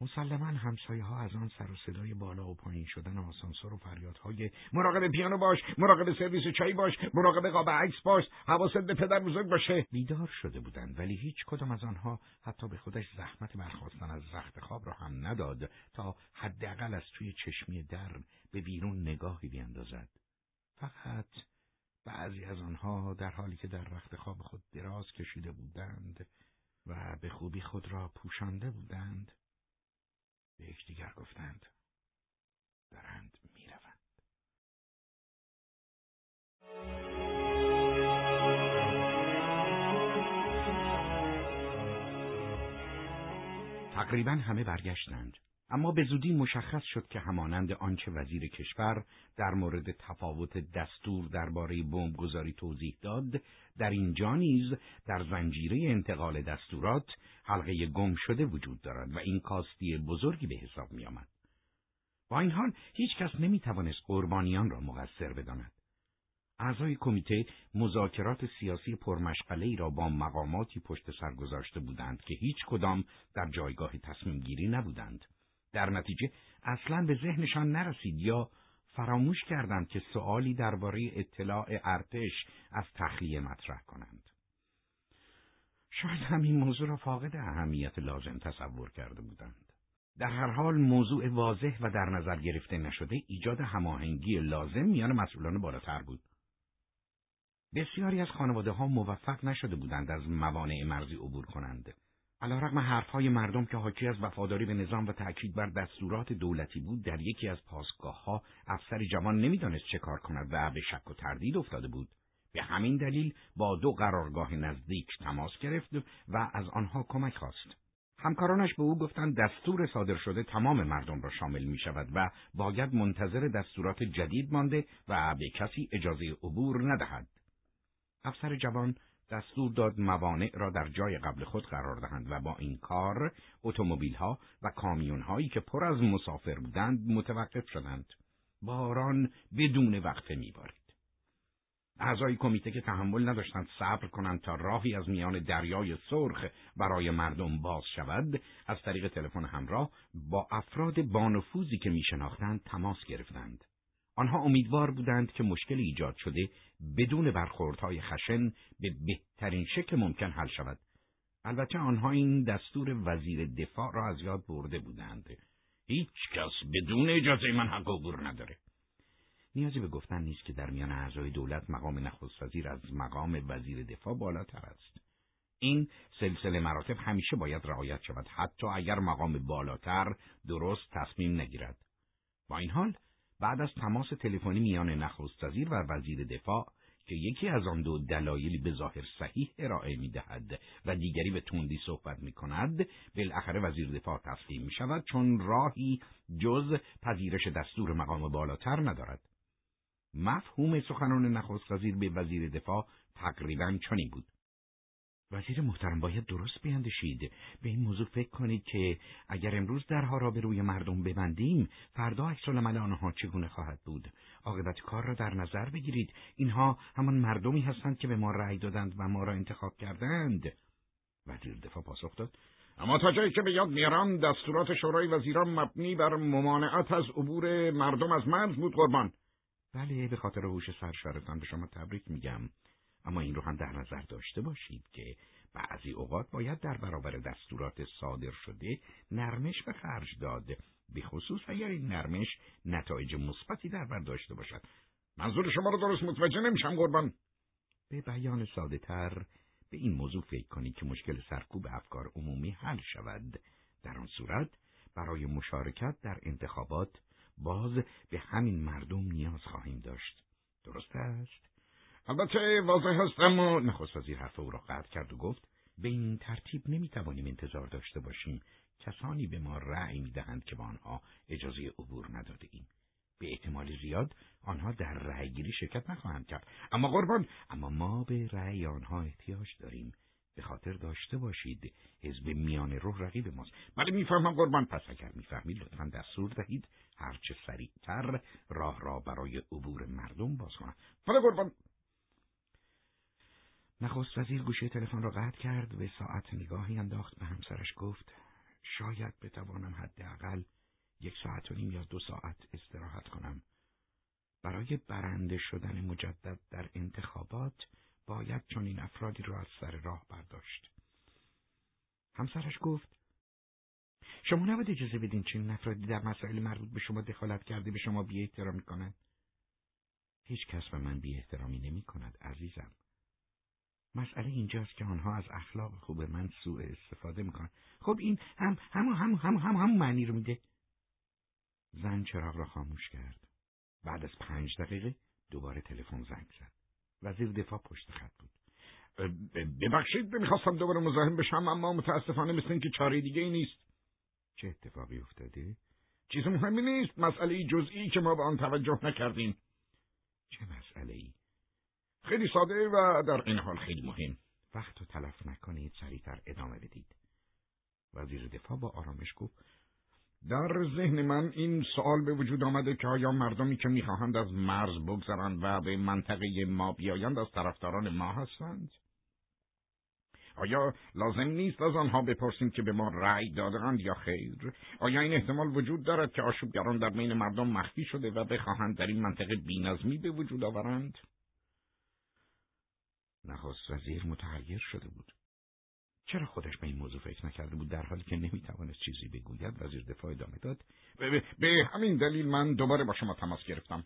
مسلما همسایه ها از آن سر و صدای بالا و پایین شدن آسانسور و فریادهای مراقب پیانو باش مراقب سرویس چای باش مراقب قاب عکس باش حواست به پدر بزرگ باشه. بیدار شده بودند ولی هیچ کدام از آنها حتی به خودش زحمت برخواستن از رخت خواب را هم نداد تا حداقل از توی چشمی در به بیرون نگاهی بیندازد. فقط بعضی از آنها در حالی که در رخت خواب خود دراز کشیده بودند و به خوبی خود را پوشانده بودند به یکدیگر گفتند دارند می‌روند. تقریبا همه برگشتند. اما به زودی مشخص شد که همانند آنچه وزیر کشور در مورد تفاوت دستور درباره بمبگذاری توضیح داد در اینجا نیز در زنجیره انتقال دستورات حلقه گم شده وجود دارد و این کاستی بزرگی به حساب می آمد. با این حال هیچ کس نمی توانست قربانیان را مقصر بداند. اعضای کمیته مذاکرات سیاسی پرمشغله ای را با مقاماتی پشت سر گذاشته بودند که هیچ کدام در جایگاه تصمیم گیری نبودند. در نتیجه اصلا به ذهنشان نرسید یا فراموش کردند که سؤالی درباره اطلاع ارتش از تخلیه مطرح کنند. شاید همین موضوع را فاقد اهمیت لازم تصور کرده بودند. در هر حال موضوع واضح و در نظر گرفته نشده ایجاد هماهنگی لازم میان مسئولان بالاتر بود. بسیاری از خانواده ها موفق نشده بودند از موانع مرزی عبور کنند. علیرغم حرفهای مردم که حاکی از وفاداری به نظام و تأکید بر دستورات دولتی بود در یکی از پاسگاه ها افسر جوان نمی‌دانست چه کار کند و به شک و تردید افتاده بود به همین دلیل با دو قرارگاه نزدیک تماس گرفت و از آنها کمک خواست همکارانش به او گفتند دستور صادر شده تمام مردم را شامل می شود و باید منتظر دستورات جدید مانده و به کسی اجازه عبور ندهد. افسر جوان دستور داد موانع را در جای قبل خود قرار دهند و با این کار ها و هایی که پر از مسافر بودند متوقف شدند. باران بدون وقفه میبارید. اعضای کمیته که تحمل نداشتند صبر کنند تا راهی از میان دریای سرخ برای مردم باز شود از طریق تلفن همراه با افراد بانفوذی که میشناختند تماس گرفتند آنها امیدوار بودند که مشکل ایجاد شده بدون برخوردهای خشن به بهترین شکل ممکن حل شود. البته آنها این دستور وزیر دفاع را از یاد برده بودند. هیچ کس بدون اجازه من حق عبور نداره. نیازی به گفتن نیست که در میان اعضای دولت مقام نخست وزیر از مقام وزیر دفاع بالاتر است. این سلسله مراتب همیشه باید رعایت شود حتی اگر مقام بالاتر درست تصمیم نگیرد. با این حال بعد از تماس تلفنی میان نخست وزیر و وزیر دفاع که یکی از آن دو دلایلی به ظاهر صحیح ارائه می دهد و دیگری به تندی صحبت می کند بالاخره وزیر دفاع تسلیم می شود چون راهی جز پذیرش دستور مقام بالاتر ندارد. مفهوم سخنان نخست وزیر به وزیر دفاع تقریبا چنین بود. وزیر محترم باید درست بیندشید به این موضوع فکر کنید که اگر امروز درها را به روی مردم ببندیم فردا عکس العمل آنها چگونه خواهد بود؟ عاقبت کار را در نظر بگیرید. اینها همان مردمی هستند که به ما رأی دادند و ما را انتخاب کردند. وزیر دفاع پاسخ داد. اما تا جایی که به یاد میارم دستورات شورای وزیران مبنی بر ممانعت از عبور مردم از مرز بود قربان. بله به خاطر هوش سرشارتان به شما تبریک میگم. اما این رو هم در نظر داشته باشید که بعضی اوقات باید در برابر دستورات صادر شده نرمش به خرج داد به خصوص اگر این نرمش نتایج مثبتی در بر داشته باشد. منظور شما رو درست متوجه نمیشم قربان. به بیان ساده تر به این موضوع فکر کنید که مشکل سرکوب افکار عمومی حل شود. در آن صورت برای مشارکت در انتخابات باز به همین مردم نیاز خواهیم داشت. درست است؟ البته واضح هست اما نخست وزیر حرف او را قطع کرد و گفت به این ترتیب نمی‌توانیم انتظار داشته باشیم. کسانی به ما رأی می‌دهند که با آنها اجازه عبور نداده ایم. به احتمال زیاد آنها در رأیگیری شرکت نخواهند کرد. اما قربان اما ما به رأی آنها احتیاج داریم. به خاطر داشته باشید حزب میان روح رقیب ماست. بله می‌فهمم قربان. پس اگر می‌فهمید لطفا دستور دهید. هرچه سریعتر راه را برای عبور مردم باز کنند بله قربان. نخست وزیر گوشه تلفن را قطع کرد و ساعت نگاهی انداخت به همسرش گفت شاید بتوانم حداقل یک ساعت و نیم یا دو ساعت استراحت کنم. برای برنده شدن مجدد در انتخابات باید چون این افرادی را از سر راه برداشت. همسرش گفت شما نباید اجازه بدین چنین افرادی در مسائل مربوط به شما دخالت کرده به شما بی احترامی کنند. هیچ کس به من بی احترامی نمی کند عزیزم. مسئله اینجاست که آنها از اخلاق خوب من سوء استفاده می‌کنن. خب این هم هم هم هم هم هم معنی رو میده. زن چراغ را خاموش کرد. بعد از پنج دقیقه دوباره تلفن زنگ زد وزیر دفاع پشت خط بود. ببخشید می‌خواستم دوباره مزاحم بشم اما متاسفانه مثل اینکه چاره دیگه ای نیست. چه اتفاقی افتاده؟ چیز مهمی نیست. مسئله جزئی که ما به آن توجه نکردیم. چه مسئله ای؟ خیلی ساده و در این حال خیلی مهم وقت رو تلف نکنید سریعتر ادامه بدید وزیر دفاع با آرامش گفت در ذهن من این سوال به وجود آمده که آیا مردمی که می‌خواهند از مرز بگذرند و به منطقه ما بیایند از طرفداران ما هستند؟ آیا لازم نیست از آنها بپرسیم که به ما رأی دادند یا خیر؟ آیا این احتمال وجود دارد که آشوبگران در بین مردم مخفی شده و بخواهند در این منطقه بینظمی به وجود آورند؟ نخست وزیر متحیر شده بود. چرا خودش به این موضوع فکر نکرده بود در حالی که نمی‌توانست چیزی بگوید؟ وزیر دفاع ادامه داد. به, همین دلیل من دوباره با شما تماس گرفتم.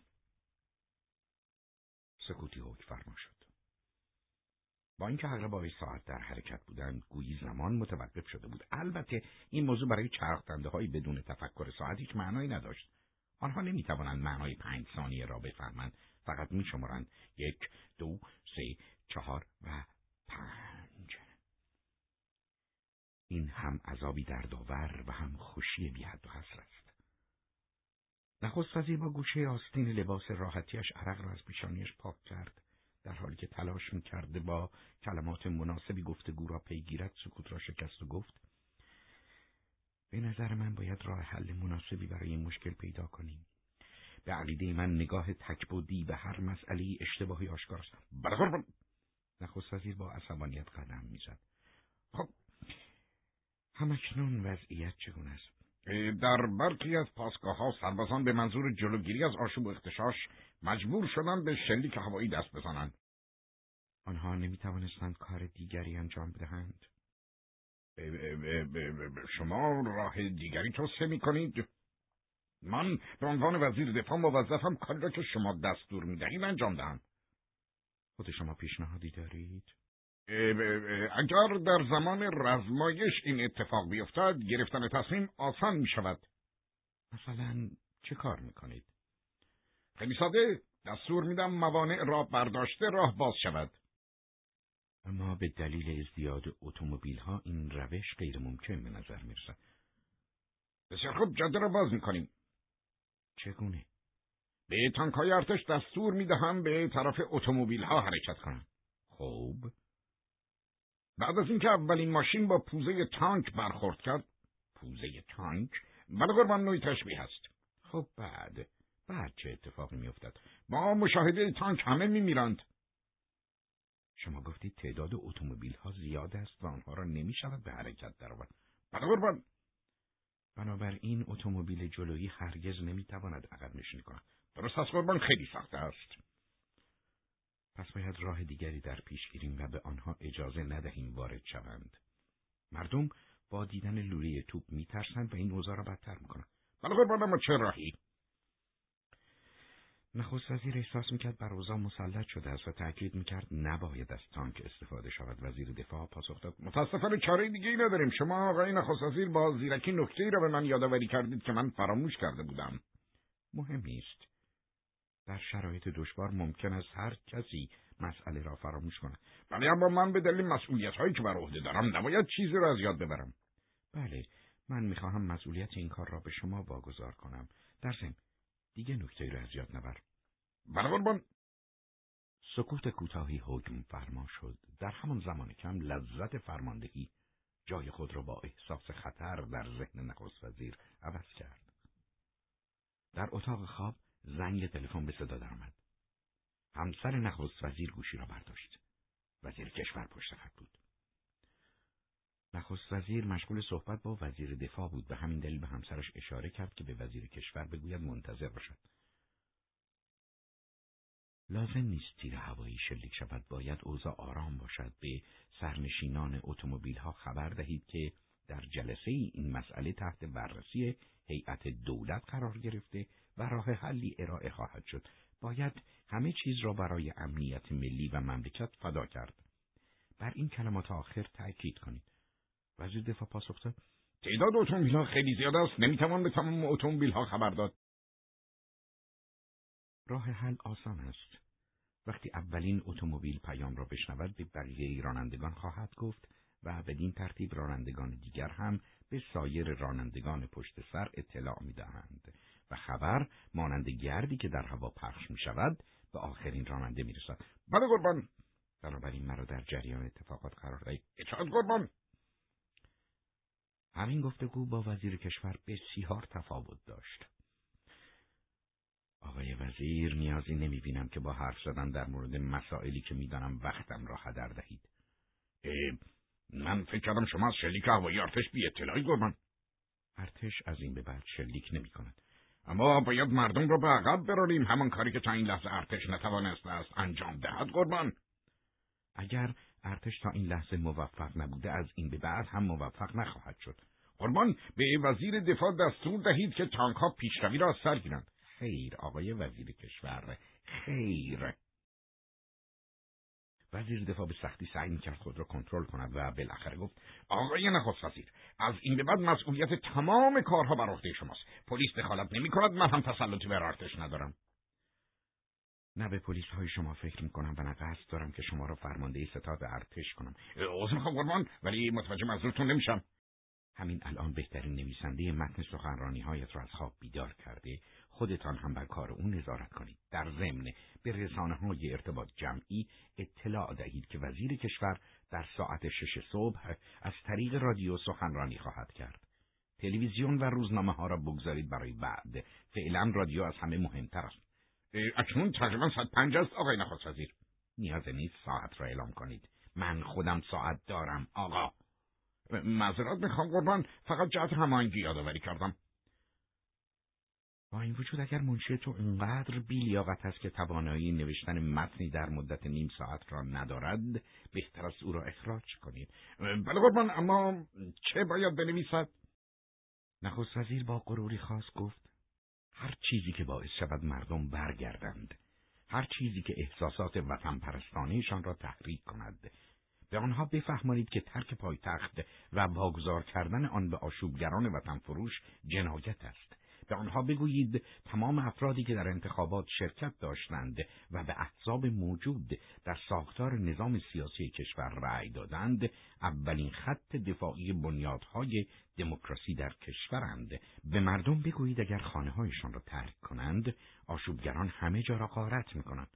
سکوتی حکم فرما شد. با اینکه اغلب ساعت در حرکت بودند گویی زمان متوقف شده بود. البته این موضوع برای چرخدنده های بدون تفکر ساعت هیچ معنایی نداشت. آنها نمی‌توانند معنای پنج ثانیه را بفهمند. فقط میشمرند یک دو سه چهار و پنج. این هم عذابی دردآور و هم خوشی بیحد و حسر است نخست وزیر با گوشه آستین لباس راحتیش عرق را از پیشانیش پاک کرد در حالی که تلاش می‌کرده با کلمات مناسبی گفتگو را پیگیرد سکوت را شکست و گفت به نظر من باید راه حل مناسبی برای این مشکل پیدا کنیم به عقیده من نگاه تکبودی به هر مسئله اشتباهی آشکار است. نخست وزیر با عصبانیت قدم می‌زد خب همکنون وضعیت چگونه است در برخی از پاسگاه ها سربازان به منظور جلوگیری از آشوب و اختشاش مجبور شدن به شلیک هوایی دست بزنند. آنها نمی توانستند کار دیگری انجام بدهند. شما راه دیگری توصیه می کنید؟ من به عنوان وزیر دفاع موظفم کاری را که شما دستور می دهید انجام دهم. خود شما پیشنهادی دارید؟ اگر در زمان رزمایش این اتفاق بیفتد گرفتن تصمیم آسان می شود. مثلا چه کار می کنید؟ خیلی ساده دستور میدم موانع را برداشته راه باز شود. اما به دلیل ازدیاد اتومبیل ها این روش غیر ممکن به نظر می رسد. بسیار خوب جاده را باز می کنیم. چگونه؟ به تانک های ارتش دستور می دهم به طرف اتومبیل ها حرکت کنند. خوب. بعد از اینکه اولین ماشین با پوزه تانک برخورد کرد پوزه تانک بله قربان نوعی تشبیه است. خب بعد بعد چه اتفاقی میافتد؟ با مشاهده تانک همه میمیرند. شما گفتید تعداد اتومبیل ها زیاد است و آنها را نمی شود به حرکت درآورد. بله قربان. بنابراین اتومبیل جلویی هرگز نمی‌تواند عقب نشینی کند. درست است قربان خیلی سخت است پس باید راه دیگری در پیش گیریم و به آنها اجازه ندهیم وارد شوند. مردم با دیدن لوله توپ میترسند و این اوضاع را بدتر می‌کنند. بله قربان ما چه راهی؟ نخست وزیر احساس می‌کرد بر اوضاع مسلط شده است و تأکید می‌کرد نباید از تانک استفاده شود وزیر دفاع پاسخ داد متاسفانه چاره دیگه ای نداریم شما آقای نخست وزیر با زیرکی نکته ای را به من یادآوری کردید که من فراموش کرده بودم مهم نیست در شرایط دشوار ممکن است هر کسی مسئله را فراموش کند. ولی اما من به دلیل مسئولیت هایی که بر عهده دارم نباید چیزی را از یاد ببرم. بله من می‌خواهم مسئولیت این کار را به شما واگذار کنم. در ضمن دیگه نکته را از یاد نبر. برابر سکوت کوتاهی حکم فرما شد. در همان زمان کم لذت فرماندهی جای خود را با احساس خطر در ذهن نخست وزیر عوض کرد. در اتاق خواب زنگ تلفن به صدا درآمد. همسر نخست وزیر گوشی را برداشت. وزیر کشور پشت خط بود. نخست وزیر مشغول صحبت با وزیر دفاع بود به همین دلیل به همسرش اشاره کرد که به وزیر کشور بگوید منتظر باشد. لازم نیست تیر هوایی شلیک شود باید اوضاع آرام باشد به سرنشینان اتومبیل ها خبر دهید که در جلسه این مسئله تحت بررسی هیئت دولت قرار گرفته و راه حلی ارائه خواهد شد. باید همه چیز را برای امنیت ملی و مملکت فدا کرد. بر این کلمات آخر تأکید کنید. وزیر دفاع پاسخ داد تعداد اتومبیل ها خیلی زیاد است نمی‌توان به تمام اتومبیل ها خبر داد راه حل آسان است وقتی اولین اتومبیل پیام را بشنود به بقیه رانندگان خواهد گفت و بدین ترتیب رانندگان دیگر هم به سایر رانندگان پشت سر اطلاع می‌دهند و خبر مانند گردی که در هوا پخش می شود به آخرین راننده می رسد. بله قربان. بنابراین مرا در جریان اتفاقات قرار دهید. اطاعت قربان. همین گفتگو با وزیر کشور بسیار تفاوت داشت. آقای وزیر نیازی نمی بینم که با حرف زدن در مورد مسائلی که می‌دانم وقتم را هدر دهید. من فکر کردم شما از شلیک هوایی ارتش بی اطلاعی قربان. ارتش از این به بعد شلیک نمی کند اما باید مردم را به عقب براریم. همان کاری که تا این لحظه ارتش نتوانسته است انجام دهد قربان. اگر ارتش تا این لحظه موفق نبوده از این به بعد هم موفق نخواهد شد. قربان به وزیر دفاع دستور دهید که تانک ها پیشروی را سر گیرند. خیر آقای وزیر کشور خیر. وزیر دفاع به سختی سعی می‌کرد خود را کنترل کند و بالاخره گفت آقای نخست وزیر از این به بعد مسئولیت تمام کارها بر عهده شماست. پلیس دخالت نمی کند من هم تسلطی بر ارتش ندارم. نه به پلیس های شما فکر می‌کنم و نه قصد دارم که شما را فرمانده ستاد ارتش کنم. عذر می‌خوام قربان ولی متوجه منظورتون نمیشم. همین الان بهترین نویسنده متن سخنرانی هایت را از خواب بیدار کرده خودتان هم بر کار او نظارت کنید. در ضمن به رسانه های ارتباط جمعی اطلاع دهید که وزیر کشور در ساعت شش صبح از طریق رادیو سخنرانی خواهد کرد. تلویزیون و روزنامه ها را بگذارید برای بعد. فعلا رادیو از همه مهمتر است. اکنون تقریبا ساعت پنج است آقای نخست وزیر. نیاز نیست ساعت را اعلام کنید. من خودم ساعت دارم آقا. معذرت می‌خوام قربان فقط جهت هماهنگی یادآوری کردم. با این وجود اگر منشی تو اینقدر بیلیاقت است که توانایی نوشتن متنی در مدت نیم ساعت را ندارد بهتر است او را اخراج کنید. بله قربان اما چه باید بنویسد؟ نخست وزیر با غروری خاص گفت هر چیزی که باعث شود مردم برگردند هر چیزی که احساسات وطن پرستانیشان را تحریک کند. به آنها بفهمانید که ترک پایتخت و واگذار کردن آن به آشوبگران وطن فروش جنایت است. به آنها بگویید تمام افرادی که در انتخابات شرکت داشتند و به احزاب موجود در ساختار نظام سیاسی کشور رأی دادند اولین خط دفاعی بنیادهای دموکراسی در کشورند. به مردم بگویید اگر خانه هایشان را ترک کنند آشوبگران همه جا را غارت می‌کنند.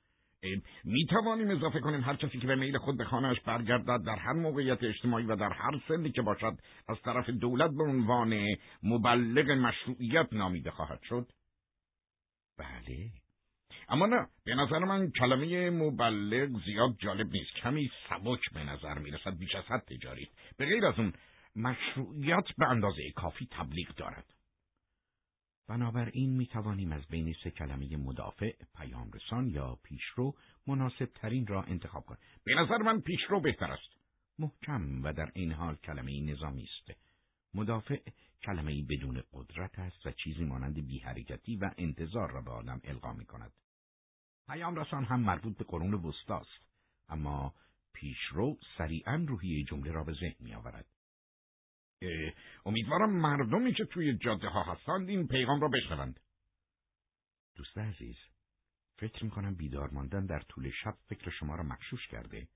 می توانیم اضافه کنیم هر کسی که به میل خود به خانهاش برگردد در هر موقعیت اجتماعی و در هر سنی که باشد از طرف دولت به عنوان مبلغ مشروعیت نامیده خواهد شد. بله. اما نه به نظر من کلمه مبلغ زیاد جالب نیست. کمی سبک به نظر می رسد بیش از حد تجاری به غیر از اون مشروعیت به اندازه کافی تبلیغ دارد. بنابراین می توانیم از بین سه کلمه مدافع، پیامرسان یا پیشرو مناسب ترین را انتخاب کنیم. به نظر من پیشرو بهتر است. محکم و در این حال کلمه نظامی است. مدافع کلمه بدون قدرت است و چیزی مانند بیحرکتی و انتظار را به آدم القا می کند. پیامرسان هم مربوط به قرون وسطاست اما پیشرو سریعا روحی جمله را به ذهن می آورد. امیدوارم مردمی که توی جاده ها هستند این پیغام را بشنوند. دوست عزیز، فکر می‌کنم بیدار ماندن در طول شب فکر شما را مخشوش کرده.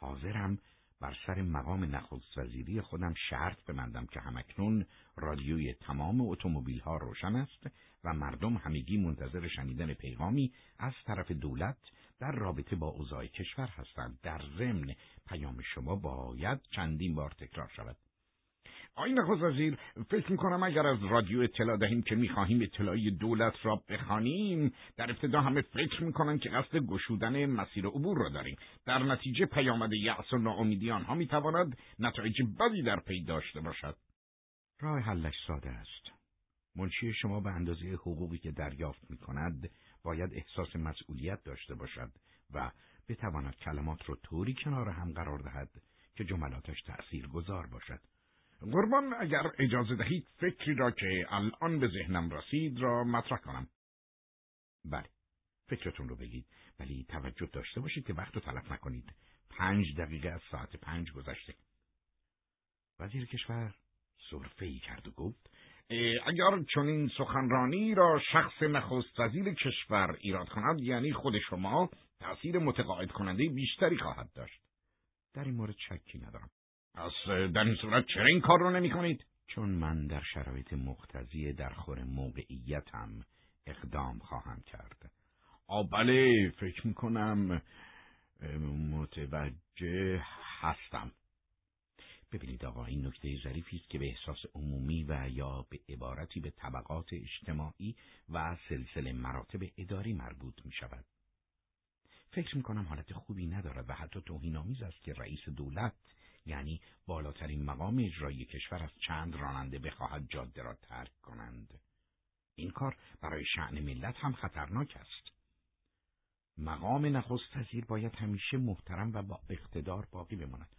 حاضرم بر سر مقام نخست وزیری خودم شرط بمندم که همکنون رادیوی تمام اتومبیل ها روشن است و مردم همگی منتظر شنیدن پیغامی از طرف دولت در رابطه با اوضاع کشور هستند. در ضمن پیام شما باید چندین بار تکرار شود. آقای نخست وزیر فکر می‌کنم اگر از رادیو اطلاع دهیم که می‌خواهیم اطلاعی دولت را بخوانیم در ابتدا همه فکر می‌کنن که قصد گشودن مسیر عبور را داریم. در نتیجه پیامد یأس و ناامیدی آنها می‌تواند نتایج بدی در پی داشته باشد. راه حلش ساده است. منشی شما به اندازه حقوقی که دریافت می‌کند باید احساس مسئولیت داشته باشد و بتواند کلمات را طوری کنار هم قرار دهد که جملاتش تأثیر گذار باشد. قربان اگر اجازه دهید فکری را که الان به ذهنم رسید را مطرح کنم. بله. فکرتون رو بگید ولی توجه داشته باشید که وقت رو تلف نکنید. پنج دقیقه از ساعت پنج گذشته. وزیر کشور صرفه ای کرد و گفت اگر چنین سخنرانی را شخص نخست وزیر کشور ایراد کند یعنی خود شما تأثیر متقاعد کننده بیشتری خواهد داشت. در این مورد شکی ندارم. پس در این صورت چرا این کار رو نمی کنید؟ چون من در شرایط مختزی در خور موقعیتم اقدام خواهم کرد. آ بله فکر می‌کنم متوجه هستم. ببینید آقا این نکته ظریفی است که به احساس عمومی و یا به عبارتی به طبقات اجتماعی و سلسله مراتب اداری مربوط می شود. فکر می کنم حالت خوبی ندارد و حتی توهینآمیز است که رئیس دولت یعنی بالاترین مقام اجرایی کشور از چند راننده بخواهد جاده را ترک کنند. این کار برای شعن ملت هم خطرناک است. مقام نخست وزیر باید همیشه محترم و با اقتدار باقی بماند.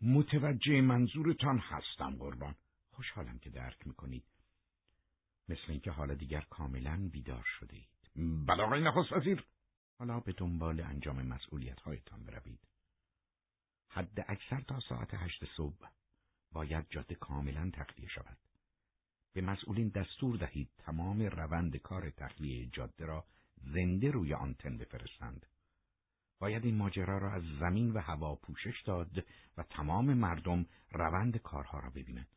متوجه منظورتان هستم قربان. خوشحالم که درک می‌کنید. مثل اینکه حالا دیگر کاملا بیدار شده اید. آقای نخست وزیر. حالا به دنبال انجام مسئولیت هایتان بروید. حد اکثر تا ساعت هشت صبح باید جاده کاملا تخلیه شود. به مسئولین دستور دهید تمام روند کار تخلیه جاده را زنده روی آنتن بفرستند. باید این ماجرا را از زمین و هوا پوشش داد و تمام مردم روند کارها را ببینند.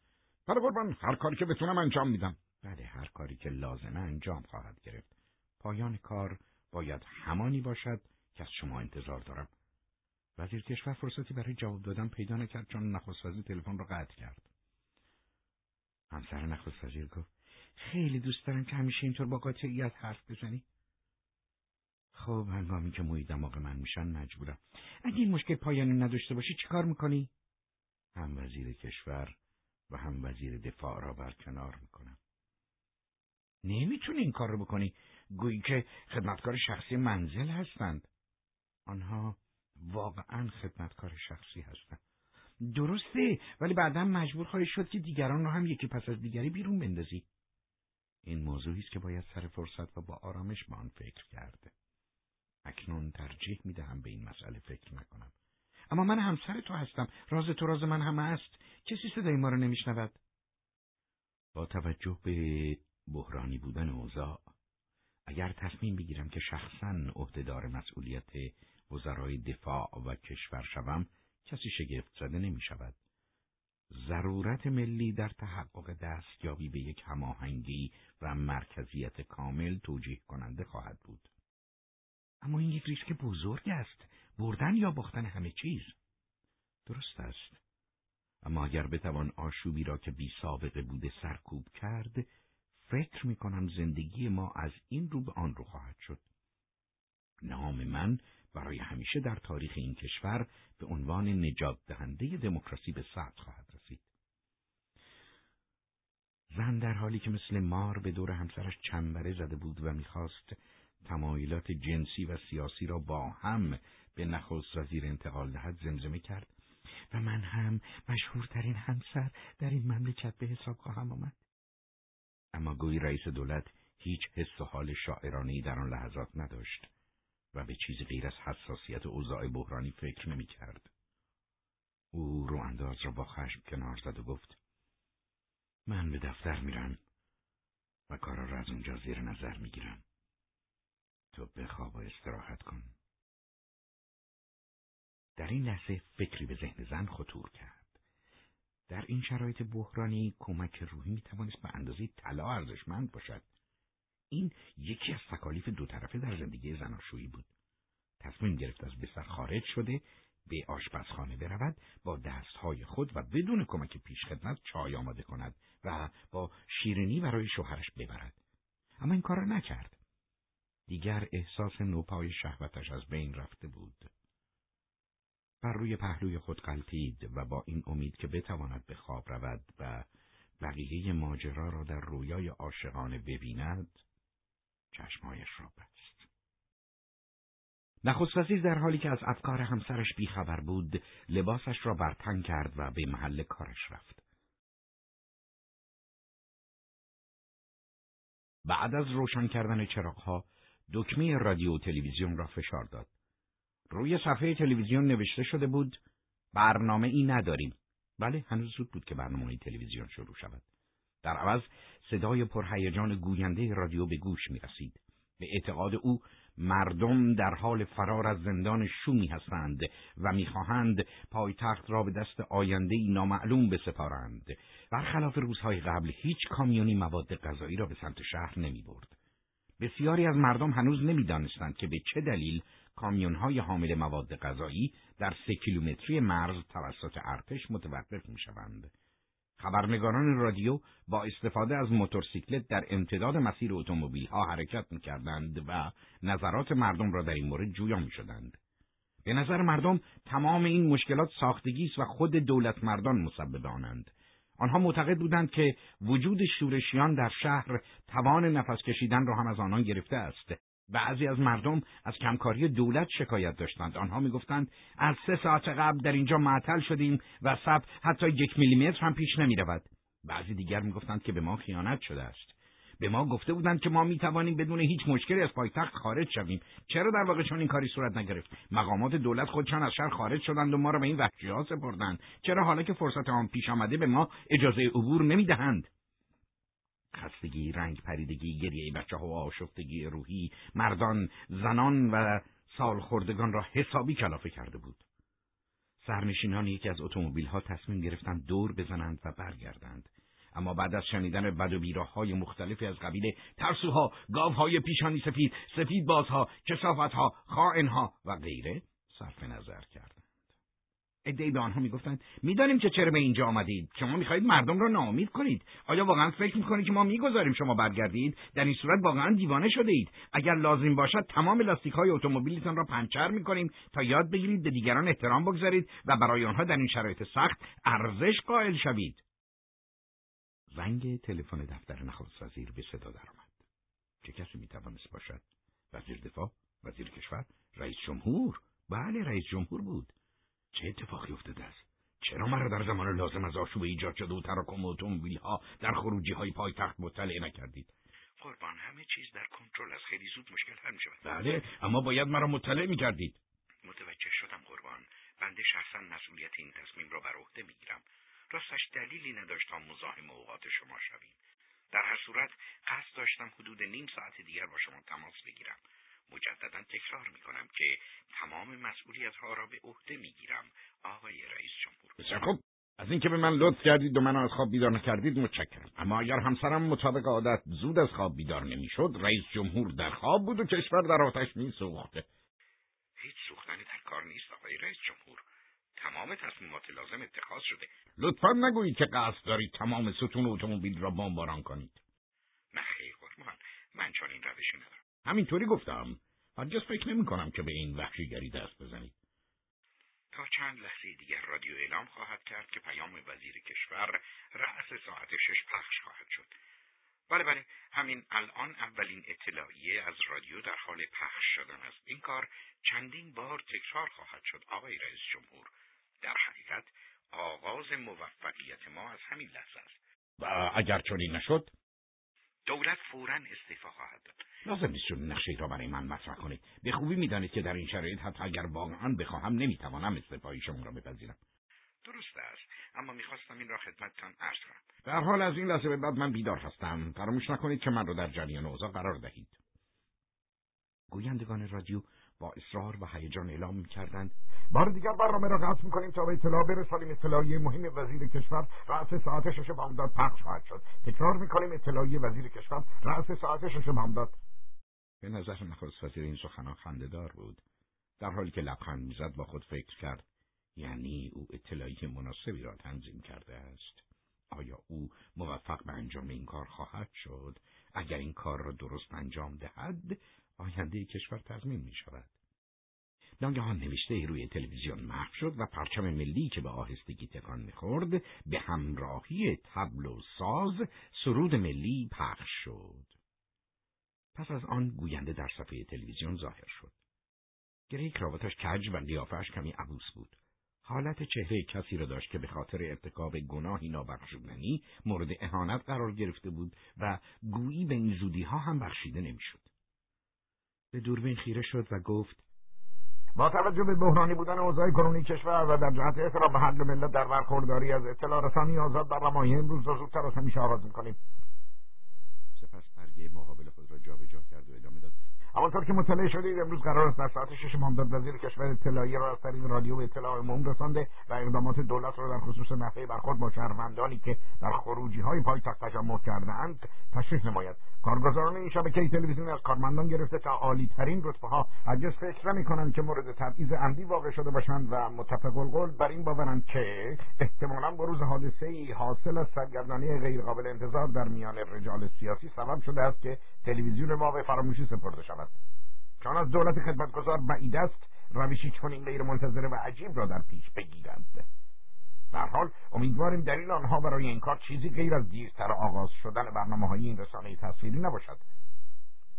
بله قربان هر کاری که بتونم انجام میدم. بله هر کاری که لازمه انجام خواهد گرفت. پایان کار باید همانی باشد که از شما انتظار دارم. وزیر کشور فرصتی برای جواب دادن پیدا نکرد چون نخست وزیر تلفن را قطع کرد. همسر نخست وزیر گفت خیلی دوست دارم که همیشه اینطور با قاطعیت حرف بزنی. خب هنگامی که موی دماغ من میشن مجبورم. اگه این مشکل پایانی نداشته باشی چیکار می‌کنی؟ هم وزیر کشور و هم وزیر دفاع را برکنار می‌کنم. نمی‌تونی این کار رو بکنی. گویی که خدمتکار شخصی منزل هستند. آنها واقعا خدمتکار شخصی هستند. درسته ولی بعدا مجبور خواهی شد که دیگران رو هم یکی پس از دیگری بیرون بندازی. این موضوعی است که باید سر فرصت و با آرامش به آن فکر کرده. اکنون ترجیح می دهم به این مسئله فکر نکنم. اما من همسر تو هستم. راز تو راز من همه است. کسی صدای ما رو نمیشنود. با توجه به بحرانی بودن اوضاع اگر تصمیم بگیرم که شخصا عهدهدار مسئولیت وزرای دفاع و کشور شوم کسی شگفت زده نمی شود. ضرورت ملی در تحقق دستیابی به یک هماهنگی و مرکزیت کامل توجیه کننده خواهد بود. اما این یک ریسک بزرگ است بردن یا باختن همه چیز درست است اما اگر بتوان آشوبی را که بی سابقه بوده سرکوب کرد فکر می کنم زندگی ما از این رو به آن رو خواهد شد نام من برای همیشه در تاریخ این کشور به عنوان نجات دهنده دموکراسی به ثبت خواهد رسید زن در حالی که مثل مار به دور همسرش چنبره زده بود و می‌خواست تمایلات جنسی و سیاسی را با هم به نخست وزیر انتقال دهد زمزمه کرد و من هم مشهورترین همسر در این مملکت به حساب خواهم آمد. اما گویی رئیس دولت هیچ حس و حال شاعرانهی در آن لحظات نداشت و به چیزی غیر از حساسیت اوضاع بحرانی فکر نمی کرد. او رو انداز را با خشم کنار زد و گفت من به دفتر میرم و کارا را از اونجا زیر نظر می‌گیرم. تو بخواب و استراحت کن. در این لحظه فکری به ذهن زن خطور کرد. در این شرایط بحرانی کمک روحی می توانست به اندازه طلا ارزشمند باشد. این یکی از تکالیف دو طرفه در زندگی زناشویی بود. تصمیم گرفت از بستر خارج شده به آشپزخانه برود با دستهای خود و بدون کمک پیشخدمت چای آماده کند و با شیرینی برای شوهرش ببرد. اما این کار را نکرد. دیگر احساس نوپای شهوتش از بین رفته بود. بر روی پهلوی خود قلتید و با این امید که بتواند به خواب رود و بقیه ماجرا را در رویای عاشقانه ببیند چشمایش را بست. نخست وزیر در حالی که از افکار همسرش بیخبر بود لباسش را برتن کرد و به محل کارش رفت. بعد از روشن کردن چراغها دکمه رادیو تلویزیون را فشار داد. روی صفحه تلویزیون نوشته شده بود برنامه ای نداریم. بله هنوز زود بود که برنامه تلویزیون شروع شود. در عوض صدای پرهیجان گوینده رادیو به گوش می رسید. به اعتقاد او مردم در حال فرار از زندان شومی هستند و می‌خواهند پایتخت را به دست آینده نامعلوم بسپارند برخلاف روزهای قبل هیچ کامیونی مواد غذایی را به سمت شهر نمی برد. بسیاری از مردم هنوز نمی‌دانستند که به چه دلیل کامیونهای حامل مواد غذایی در سه کیلومتری مرز توسط ارتش متوقف می شوند. خبرنگاران رادیو با استفاده از موتورسیکلت در امتداد مسیر اتومبیل ها حرکت می کردند و نظرات مردم را در این مورد جویا می شدند. به نظر مردم تمام این مشکلات ساختگی است و خود دولت مردان مسبب آنند. آنها معتقد بودند که وجود شورشیان در شهر توان نفس کشیدن را هم از آنان گرفته است بعضی از مردم از کمکاری دولت شکایت داشتند. آنها می‌گفتند از سه ساعت قبل در اینجا معطل شدیم و سب حتی یک میلیمتر هم پیش نمی رود. بعضی دیگر می‌گفتند که به ما خیانت شده است. به ما گفته بودند که ما می توانیم بدون هیچ مشکلی از پایتخت خارج شویم. چرا در واقع چون این کاری صورت نگرفت؟ مقامات دولت خودشان از شهر خارج شدند و ما را به این وحشی ها سپردند. چرا حالا که فرصت آن پیش آمده به ما اجازه عبور نمی‌دهند؟ خستگی، رنگ پریدگی، گریه بچه ها و آشفتگی روحی، مردان، زنان و سالخوردگان را حسابی کلافه کرده بود. سرنشینان یکی از اتومبیل ها تصمیم گرفتند دور بزنند و برگردند. اما بعد از شنیدن بد و بیراهای مختلفی از قبیل ترسوها، گاوهای پیشانی سفید، سفید بازها، کسافتها، خائنها و غیره صرف نظر کرد. ادعی به آنها می‌گفتند می‌دانیم که چرا به اینجا آمدید. شما می‌خواهید مردم را ناامید کنید. آیا واقعا فکر می‌کنید که ما می‌گذاریم شما برگردید؟ در این صورت واقعا دیوانه شده اید. اگر لازم باشد تمام لاستیک های اتومبیلتان را پنچر می‌کنیم تا یاد بگیرید به دیگران احترام بگذارید و برای آنها در این شرایط سخت ارزش قائل شوید. زنگ تلفن دفتر نخست وزیر به صدا درآمد. چه کسی می‌توانست باشد؟ وزیر دفاع وزیر کشور رئیس جمهور. بله رئیس جمهور بود. چه اتفاقی افتاده است؟ چرا مرا در زمان لازم از آشوب ایجاد شده و تراکم اتومبیل ها در خروجی های پایتخت مطلع نکردید؟ قربان همه چیز در کنترل از خیلی زود مشکل حل می شود بله اما باید مرا مطلع می کردید متوجه شدم قربان. بنده شخصا مسئولیت این تصمیم را بر عهده می گیرم راستش دلیلی نداشت تا مزاحم اوقات شما شویم. در هر صورت قصد داشتم حدود نیم ساعت دیگر با شما تماس بگیرم. مجددا تکرار می کنم که تمام مسئولیت ها را به عهده می گیرم آقای رئیس جمهور. بسیار خوب. از اینکه به من لطف کردید و من از خواب بیدار نکردید متشکرم. اما اگر همسرم مطابق عادت زود از خواب بیدار نمی‌شد رئیس جمهور در خواب بود و کشور در آتش می سوخته هیچ سوختنی در کار نیست آقای رئیس جمهور. تمام تصمیمات لازم اتخاذ شده. لطفا نگویید که قصد دارید تمام ستون اتومبیل را بمباران کنید. نه خیر قربان. من چنین روشی ندارم. همینطوری گفتم. هرگز فکر نمی کنم که به این وحشیگری دست بزنید تا چند لحظه دیگر رادیو اعلام خواهد کرد که پیام وزیر کشور رأس ساعت شش پخش خواهد شد. بله بله. همین الان اولین اطلاعیه از رادیو در حال پخش شدن است. این کار چندین بار تکرار خواهد شد آقای رئیس جمهور. در حقیقت آغاز موفقیت ما از همین لحظه است. و اگر چنین نشد؟ دولت فورا استعفا خواهد داد. لازم نیست چون نقشه را برای من مطرح کنید. به خوبی می‌دانید که در این شرایط حتی اگر واقعا بخواهم نمی‌توانم استعفای شما را بپذیرم. درست است. اما می‌خواستم این را خدمتتان عرض کنم. در حال از این لحظه به بعد من بیدار هستم. فراموش نکنید که من را در جریان اوضاع قرار دهید. گویندگان رادیو با اصرار و هیجان اعلام کردند. بار دیگر برنامه را قطع می‌کنیم تا به اطلاع برسانیم. اطلاعیه مهم وزیر کشور رأس ساعت شش بامداد پخش خواهد شد. تکرار می‌کنیم اطلاعیه وزیر کشور رأس ساعت شش بامداد. به نظر نخست وزیر این سخنان خندهدار بود. در حالی که لبخند می‌زد با خود فکر کرد یعنی او اطلاعی مناسبی را تنظیم کرده است. آیا او موفق به انجام این کار خواهد شد؟ اگر این کار را درست انجام دهد آینده کشور تضمین می شود ناگهان نوشته روی تلویزیون محو شد و پرچم ملی که به آهستگی تکان می‌خورد به همراهی تبل و ساز سرود ملی پخش شد. پس از آن گوینده در صفحه تلویزیون ظاهر شد. گره کراواتش کج و قیافش کمی عبوس بود. حالت چهره کسی را داشت که به خاطر ارتکاب گناهی نابخشودنی مورد اهانت قرار گرفته بود و گویی به این زودی ها هم بخشیده نمی‌شد. به دوربین خیره شد و گفت با توجه به بحرانی بودن اوضاع کنونی کشور و در جهت احترام به حق ملت در برخورداری از اطلاع رسانی آزاد در امروز را زودتر از همیشه آغاز می‌کنیم سپس را جابجا کرد و ادامه داد. همانطور که مطلع شدید امروز قرار است در ساعت شش بامداد وزیر کشور اطلاعیه را از طریق رادیو به اطلاع عموم رسانده و اقدامات دولت را در خصوص نحوه برخورد با شهروندانی که در خروجی های پایتخت تجمع کردهاند تشریح نماید. کارگزاران این شبکه تلویزیونی از کارمندان گرفته تا عالی ترین رتبه ها هرگز فکر نمی که مورد تبعیض عمدی واقع شده باشند و متفق القول بر این باورند که احتمالا بروز حادثه ای حاصل از سرگردانی غیرقابل انتظار در میان رجال سیاسی سبب شده است که تلویزیون ما به فراموشی سپرده شود. چون از دولت خدمتگزار بعید است روشی چنین غیر منتظره و عجیب را در پیش بگیرد. به حال امیدواریم دلیل آنها برای این کار چیزی غیر از دیرتر آغاز شدن برنامه های این رسانه تصویری نباشد.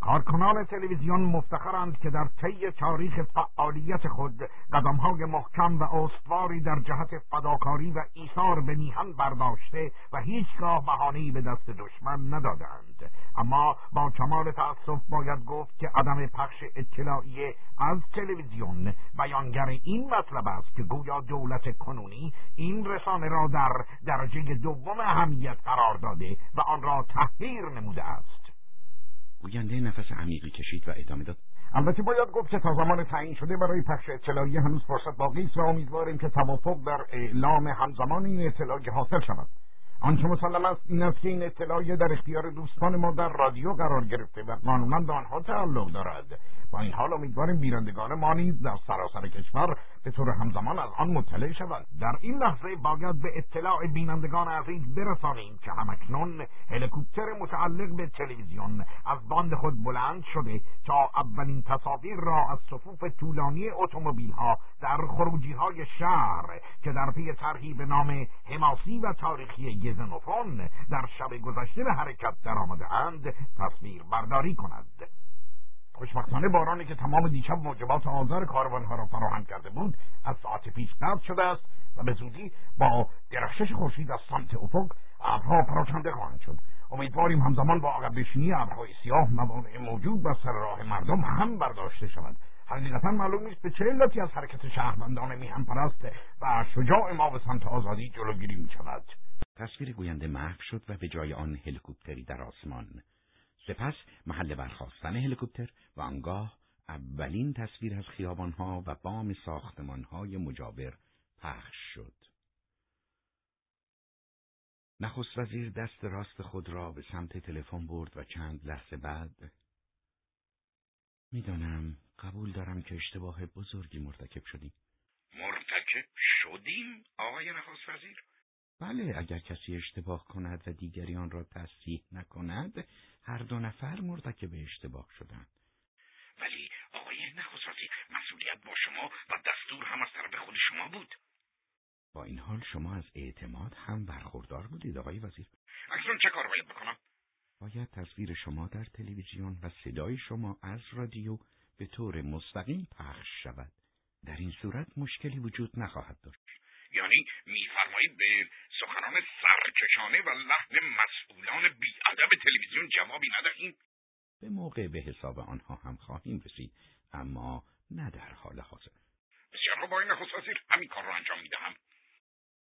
کارکنان تلویزیون مفتخرند که در طی تاریخ فعالیت خود قدمهای محکم و استواری در جهت فداکاری و ایثار به میهن برداشته و هیچگاه بهانهای به دست دشمن ندادند. اما با کمال تأسف باید گفت که عدم پخش اطلاعیه از تلویزیون بیانگر این مطلب است که گویا دولت کنونی این رسانه را در درجه دوم اهمیت قرار داده و آن را تحقیر نموده است. گوینده نفس عمیقی کشید و ادامه داد. البته باید گفت که تا زمان تعیین شده برای پخش اطلاعیه هنوز فرصت باقی است و امیدواریم که توافق در اعلام همزمان این اطلاعیه حاصل شود. آنچه مسلم است این است که این اطلاعیه در اختیار دوستان ما در رادیو قرار گرفته و قانونا به آنها تعلق دارد. با این حال امیدواریم بینندگان ما نیز در سراسر کشور به طور همزمان از آن مطلع شود در این لحظه باید به اطلاع بینندگان عزیز برسانیم که همکنون هلیکوپتر متعلق به تلویزیون از باند خود بلند شده تا اولین تصاویر را از صفوف طولانی اتومبیل ها در خروجی های شهر که در پی طرحی به نام حماسی و تاریخی گزنوفون در شب گذشته به حرکت درآمده اند تصویر برداری کند. خوشبختانه بارانی که تمام دیشب موجبات آزار کاروانها را فراهم کرده بود از ساعت پیش قطع شده است و به زودی با درخشش خورشید از سمت افق ابرها پراکنده خواهند شد. امیدواریم همزمان با عقب نشینی ابرهای سیاه موانع موجود بر سر راه مردم هم برداشته شود حقیقتا معلوم نیست به چه علتی از حرکت شهروندان میهم پرست و شجاع ما به سمت آزادی جلوگیری می شود تصویر گوینده محو شد و به جای آن هلیکوپتری در آسمان سپس محل برخواستن هلیکوپتر و آنگاه اولین تصویر از خیابانها و بام ساختمانهای مجاور پخش شد. نخست وزیر دست راست خود را به سمت تلفن برد و چند لحظه بعد می‌دانم قبول دارم که اشتباه بزرگی مرتکب شدیم. مرتکب شدیم آقای نخست وزیر؟ بله اگر کسی اشتباه کند و دیگری آن را تصحیح نکند هر دو نفر مرتکب اشتباه شدند. ولی آقای نخست مسئولیت با شما و دستور هم از طرف خود شما بود. با این حال شما از اعتماد هم برخوردار بودید آقای وزیر. اکنون چه کار باید بکنم؟ باید تصویر شما در تلویزیون و صدای شما از رادیو به طور مستقیم پخش شود. در این صورت مشکلی وجود نخواهد داشت. یعنی میفرمایید به سخنان سرکشانه و لحن مسئولان بیادب تلویزیون جوابی ندهیم. به موقع به حساب آنها هم خواهیم رسید اما نه در حال حاضر. بسیار با این نخست وزیر همین کار را انجام می‌دهم.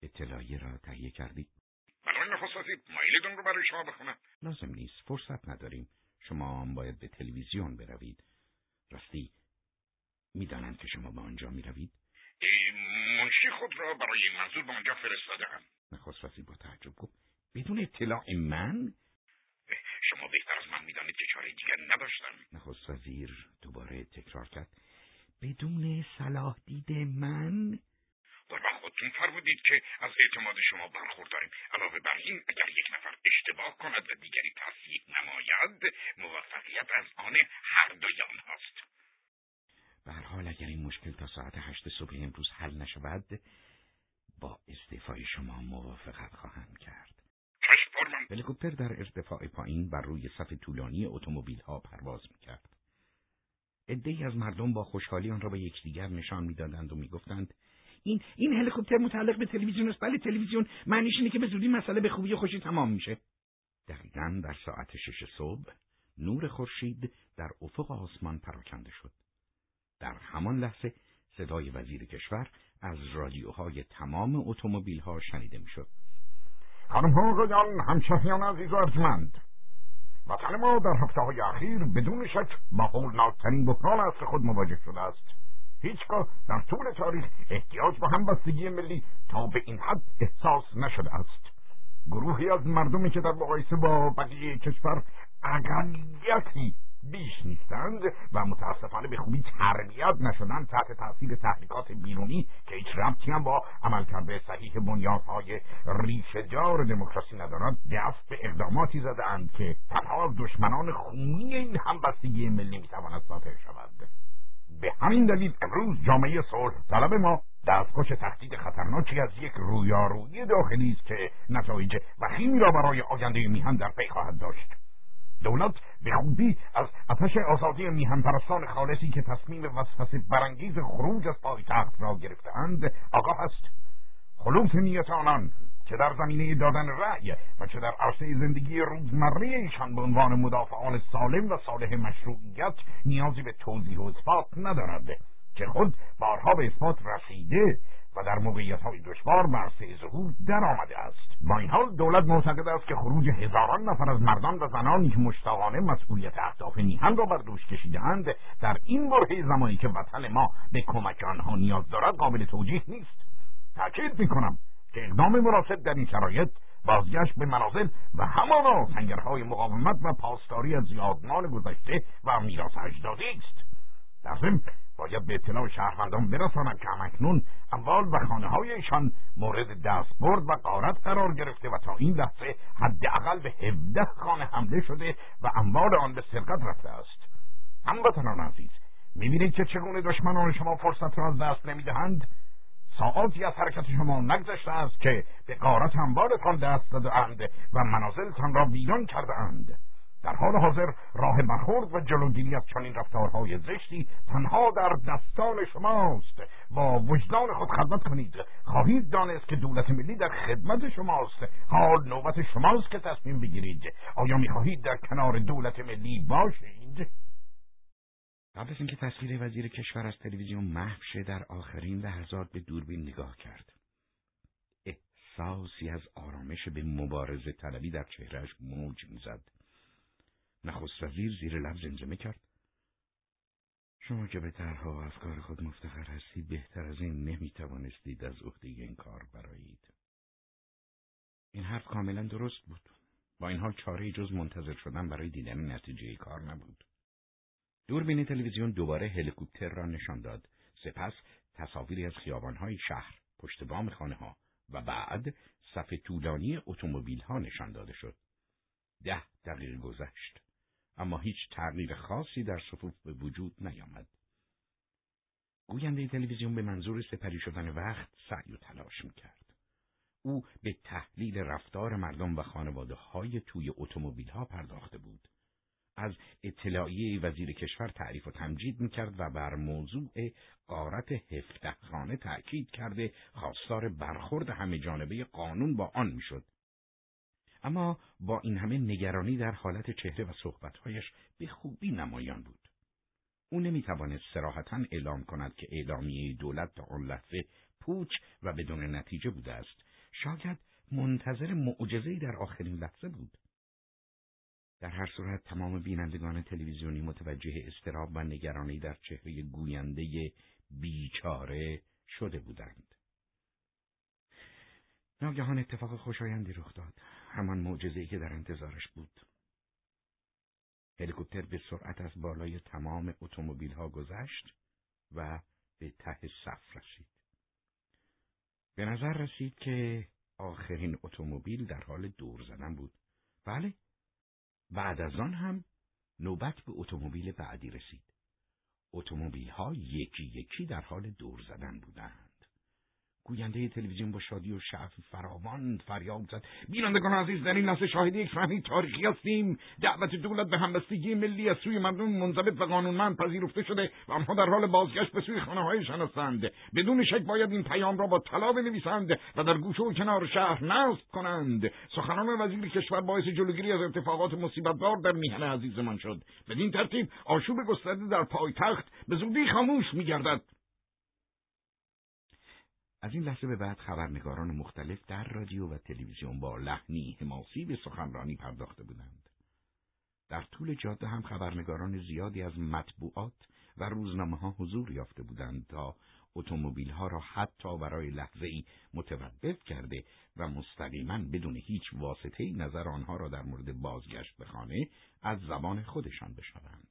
اطلاعیه را تهیه کردید؟ بنابراین نخست وزیر مایلتون رو برای شما بخونم. لازم نیست فرصت نداریم. شما هم باید به تلویزیون بروید. راستی می‌دانند که شما به آنجا می‌روید؟ منشی خود را برای این منظور به آنجا فرستادم نخست وزیر با تعجب گفت بدون اطلاع من؟ شما بهتر از من می‌دانید که چاره دیگر نداشتم. نخست وزیر دوباره تکرار کرد بدون صلاح دید من؟ قربان خودتون فرمودید که از اعتماد شما برخورداریم. علاوه بر این اگر یک نفر اشتباه کند و دیگری تصدیق نماید موفقیت از آن هر دوی آنهاست. به هر حال اگر این مشکل تا ساعت هشت صبح امروز حل نشود با استعفای شما موافقت خواهم کرد. هلیکوپتر در ارتفاع پایین بر روی صف طولانی اتومبیل ها پرواز می‌کرد. عدهای از مردم با خوشحالی آن را به یکدیگر نشان می‌دادند و می‌گفتند این این هلیکوپتر متعلق به تلویزیون است. بله تلویزیون. معنیش اینه که به زودی مسئله به خوبی و خوشی تمام میشه. دقیقا در ساعت شش صبح نور خورشید در افق آسمان پراکنده شد. در همان لحظه صدای وزیر کشور از رادیوهای تمام اتومبیل ها شنیده می‌شد. خانم ها آقایان همشهریان عزیز و ارجمند. وطن ما در هفته های اخیر بدون شک با هولناکترین بحران اصر خود مواجه شده است. هیچگاه در طول تاریخ احتیاج به همبستگی ملی تا به این حد احساس نشده است. گروهی از مردمی که در مقایسه با بقیه کشور اقلیتی بیش نیستند و متاسفانه به خوبی تربیت نشدند تحت تاثیر تحریکات بیرونی که هیچ ربطی هم با عملکرد صحیح بنیادهای ریشهدار دموکراسی ندارد دست به اقداماتی زدهاند که تنها دشمنان خونی این همبستگی ملی می‌تواند ساطع شود. به همین دلیل امروز جامعه صلح طلب ما دستخوش تهدید خطرناکی از یک رویارویی داخلی است که نتایج وخیمی را برای آینده میهن در پی خواهد داشت. دولت به خوبی از آتش آزادی میهن پرستان خالصی که تصمیم وسوسه برانگیز خروج از پایتخت را گرفتهاند آگاه است خلوص نیت آنان چه در زمینه دادن رأی و چه در عرصه زندگی روزمره ایشان به عنوان مدافعان سالم و صالح مشروعیت نیازی به توضیح و اثبات ندارد که خود بارها به اثبات رسیده. و در موقعیت های دشوار بر ظهور در آمده است. با این حال دولت معتقد است که خروج هزاران نفر از مردان و زنانی که مشتاقانه مسئولیت اهداف میهن را بر دوش کشیدهاند در این برهه زمانی که وطن ما به کمک آنها نیاز دارد قابل توجیه نیست. تاکید می‌کنم که اقدام مناسب در این شرایط بازگشت به منازل و همانا سنگرهای مقاومت و پاسداری از یادمان گذشته و میراث اجدادی است. در ضمن باید به اطلاع شهروندان برسانم که همکنون اموال و خانه هایشان مورد دستبرد و قارت قرار گرفته و تا این لحظه حداقل به هفده خانه حمله شده و اموال آن به سرقت رفته است. هموطنان عزیز می‌بینید که چگونه دشمنان شما فرصت را از دست نمی‌دهند؟ ساعاتی از حرکت شما نگذشته است که به قارت اموالتان دست داده اند و منازلتان را ویران کرده اند. در حال حاضر راه برخورد و جلوگیری از چنین رفتارهای زشتی تنها در دستان شماست. با وجدان خود خدمت کنید. خواهید دانست که دولت ملی در خدمت شماست. حال نوبت شماست که تصمیم بگیرید. آیا می‌خواهید در کنار دولت ملی باشید؟ قبل از اینکه تصویر وزیر کشور از تلویزیون محو شه در آخرین لحظات به دوربین نگاه کرد. احساسی از آرامش به مبارزه طلبی در چهرهش موج می‌زد. نخست وزیر زیر لب زمزمه کرد. شما که به طرحها و افکار خود مفتخر هستید بهتر از این نمی‌توانستید از عهده این کار برایید این حرف کاملا درست بود. با این حال چاره جز منتظر شدن برای دیدن نتیجه کار نبود. دوربین تلویزیون دوباره هلیکوپتر را نشان داد. سپس تصاویری از خیابانهای شهر پشت بام خانه ها و بعد صف طولانی اتومبیل ها نشان داده شد. ده دقیقه گذشت. اما هیچ تغییر خاصی در صفوف به وجود نیامد. گوینده تلویزیون به منظور سپری شدن وقت سعی و تلاش می‌کرد. او به تحلیل رفتار مردم و خانواده های توی اتومبیل ها پرداخته بود. از اطلاعیه وزیر کشور تعریف و تمجید می‌کرد و بر موضوع قارت هفته خانه تأکید کرده خواستار برخورد همه جانبه قانون با آن می‌شد اما با این همه نگرانی در حالت چهره و صحبتهایش به خوبی نمایان بود. او نمی‌توانست سراحتا اعلام کند که اعلامیه دولت تا آن لحظه پوچ و بدون نتیجه بوده است. شاید منتظر معجزهای در آخرین لحظه بود. در هر صورت تمام بینندگان تلویزیونی متوجه استراب و نگرانی در چهره گوینده بیچاره شده بودند. ناگهان اتفاق خوشایندی رخ داد. همان معجزه‌ای که در انتظارش بود. هلیکوپتر به سرعت از بالای تمام اتومبیل ها گذشت و به ته صف رسید. به نظر رسید که آخرین اتومبیل در حال دور زدن بود. بله، بعد از آن هم نوبت به اتومبیل بعدی رسید. اتومبیل ها یکی یکی در حال دور زدن بودند. گوینده تلویزیون با شادی و شعف فراوان فریاد زد. بینندگان عزیز در این لحظه شاهد یک فهمی تاریخی هستیم. دعوت دولت به همبستگی ملی از سوی مردم منضبط و قانونمند پذیرفته شده و آنها در حال بازگشت به سوی خانه هایشان هستند بدون شک باید این پیام را با طلا بنویسند و در گوشه و کنار شهر نصب کنند. سخنان وزیر کشور باعث جلوگیری از اتفاقات مصیبتبار در میهن عزیزمان شد. بدین ترتیب آشوب گسترده در پایتخت به زودی خاموش میگردد. از این لحظه به بعد خبرنگاران مختلف در رادیو و تلویزیون با لحنی حماسی به سخنرانی پرداخته بودند. در طول جاده هم خبرنگاران زیادی از مطبوعات و روزنامه ها حضور یافته بودند تا اتومبیل ها را حتی برای لحظه ای متوقف کرده و مستقیما بدون هیچ واسطه نظر آنها را در مورد بازگشت به خانه از زبان خودشان بشنوند.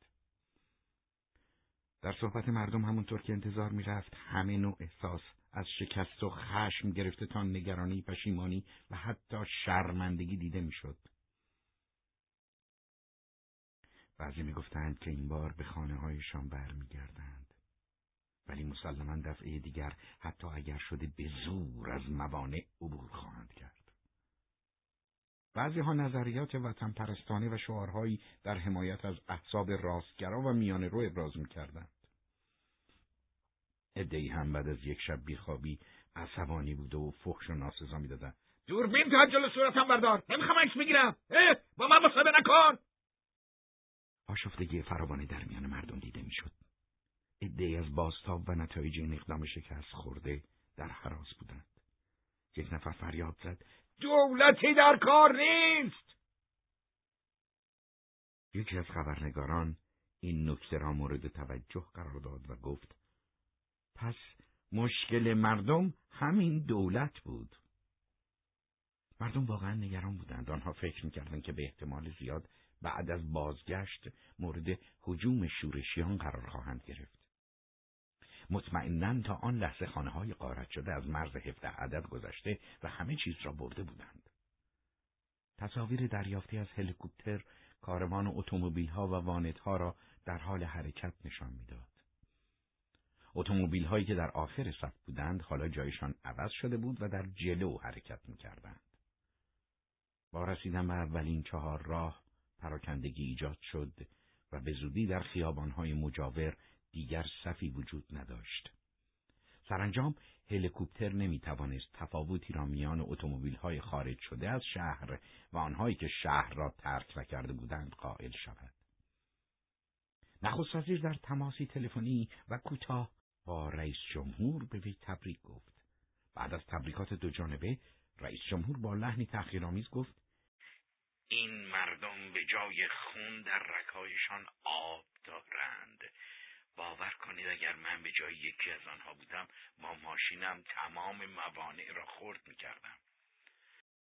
در صحبت مردم همونطور که انتظار می‌رفت همه نوع احساس از شکست و خشم گرفته تا نگرانی، پشیمانی و حتی شرمندگی دیده می‌شد. بعضی می‌گفتند که این بار به خانه هایشان برمیگردند. ولی مسلما دفعه دیگر حتی اگر شده به زور از موانع عبور خواهند کرد. بعضی ها نظریات وطن پرستانه و شعارهایی در حمایت از احساب راستگرا و میانه رو ابراز می‌کردند. ادهی هم بعد از یک شب بیخوابی عصبانی بوده و فخش و ناسزا می‌دادن. دوربین تا جلو صورتم بردار. نمی‌خوام عکس بگیرم. با من مصاحبه نکن. آشفتگی فراوانی در میان مردم دیده می‌شد. ادهی از بازتاب و نتایج این اقدام شکست خورده در حراس بودند. یک نفر فریاد زد. دولتی در کار نیست. یکی از خبرنگاران این نکته را مورد توجه قرار داد و گفت پس مشکل مردم همین دولت بود. مردم واقعا نگران بودند. آنها فکر می‌کردند که به احتمال زیاد بعد از بازگشت مورد حجوم شورشیان قرار خواهند گرفت. مطمئنا تا آن لحظه خانه های قارت شده از مرز هفته عدد گذشته و همه چیز را برده بودند. تصاویر دریافتی از هلیکوپتر، کاروان اتومبیل ها و وانت ها را در حال حرکت نشان می‌داد. اتومبیل هایی که در آخر صف بودند حالا جایشان عوض شده بود و در جلو حرکت می‌کردند. با رسیدن به اولین چهار راه پراکندگی ایجاد شد و به زودی در خیابانهای مجاور دیگر صفی وجود نداشت. سرانجام هلیکوپتر نمی توانست تفاوتی را میان اتومبیل های خارج شده از شهر و آنهایی که شهر را ترک نکرده بودند قائل شود. نخست وزیر در تماسی تلفنی و کوتاه با رئیس جمهور به وی تبریک گفت. بعد از تبریکات دو جانبه رئیس جمهور با لحنی تحقیرآمیز گفت این مردم به جای خون در رکایشان آب دارند. باور کنید اگر من به جای یکی از آنها بودم با ماشینم تمام موانع را خورد می‌کردم.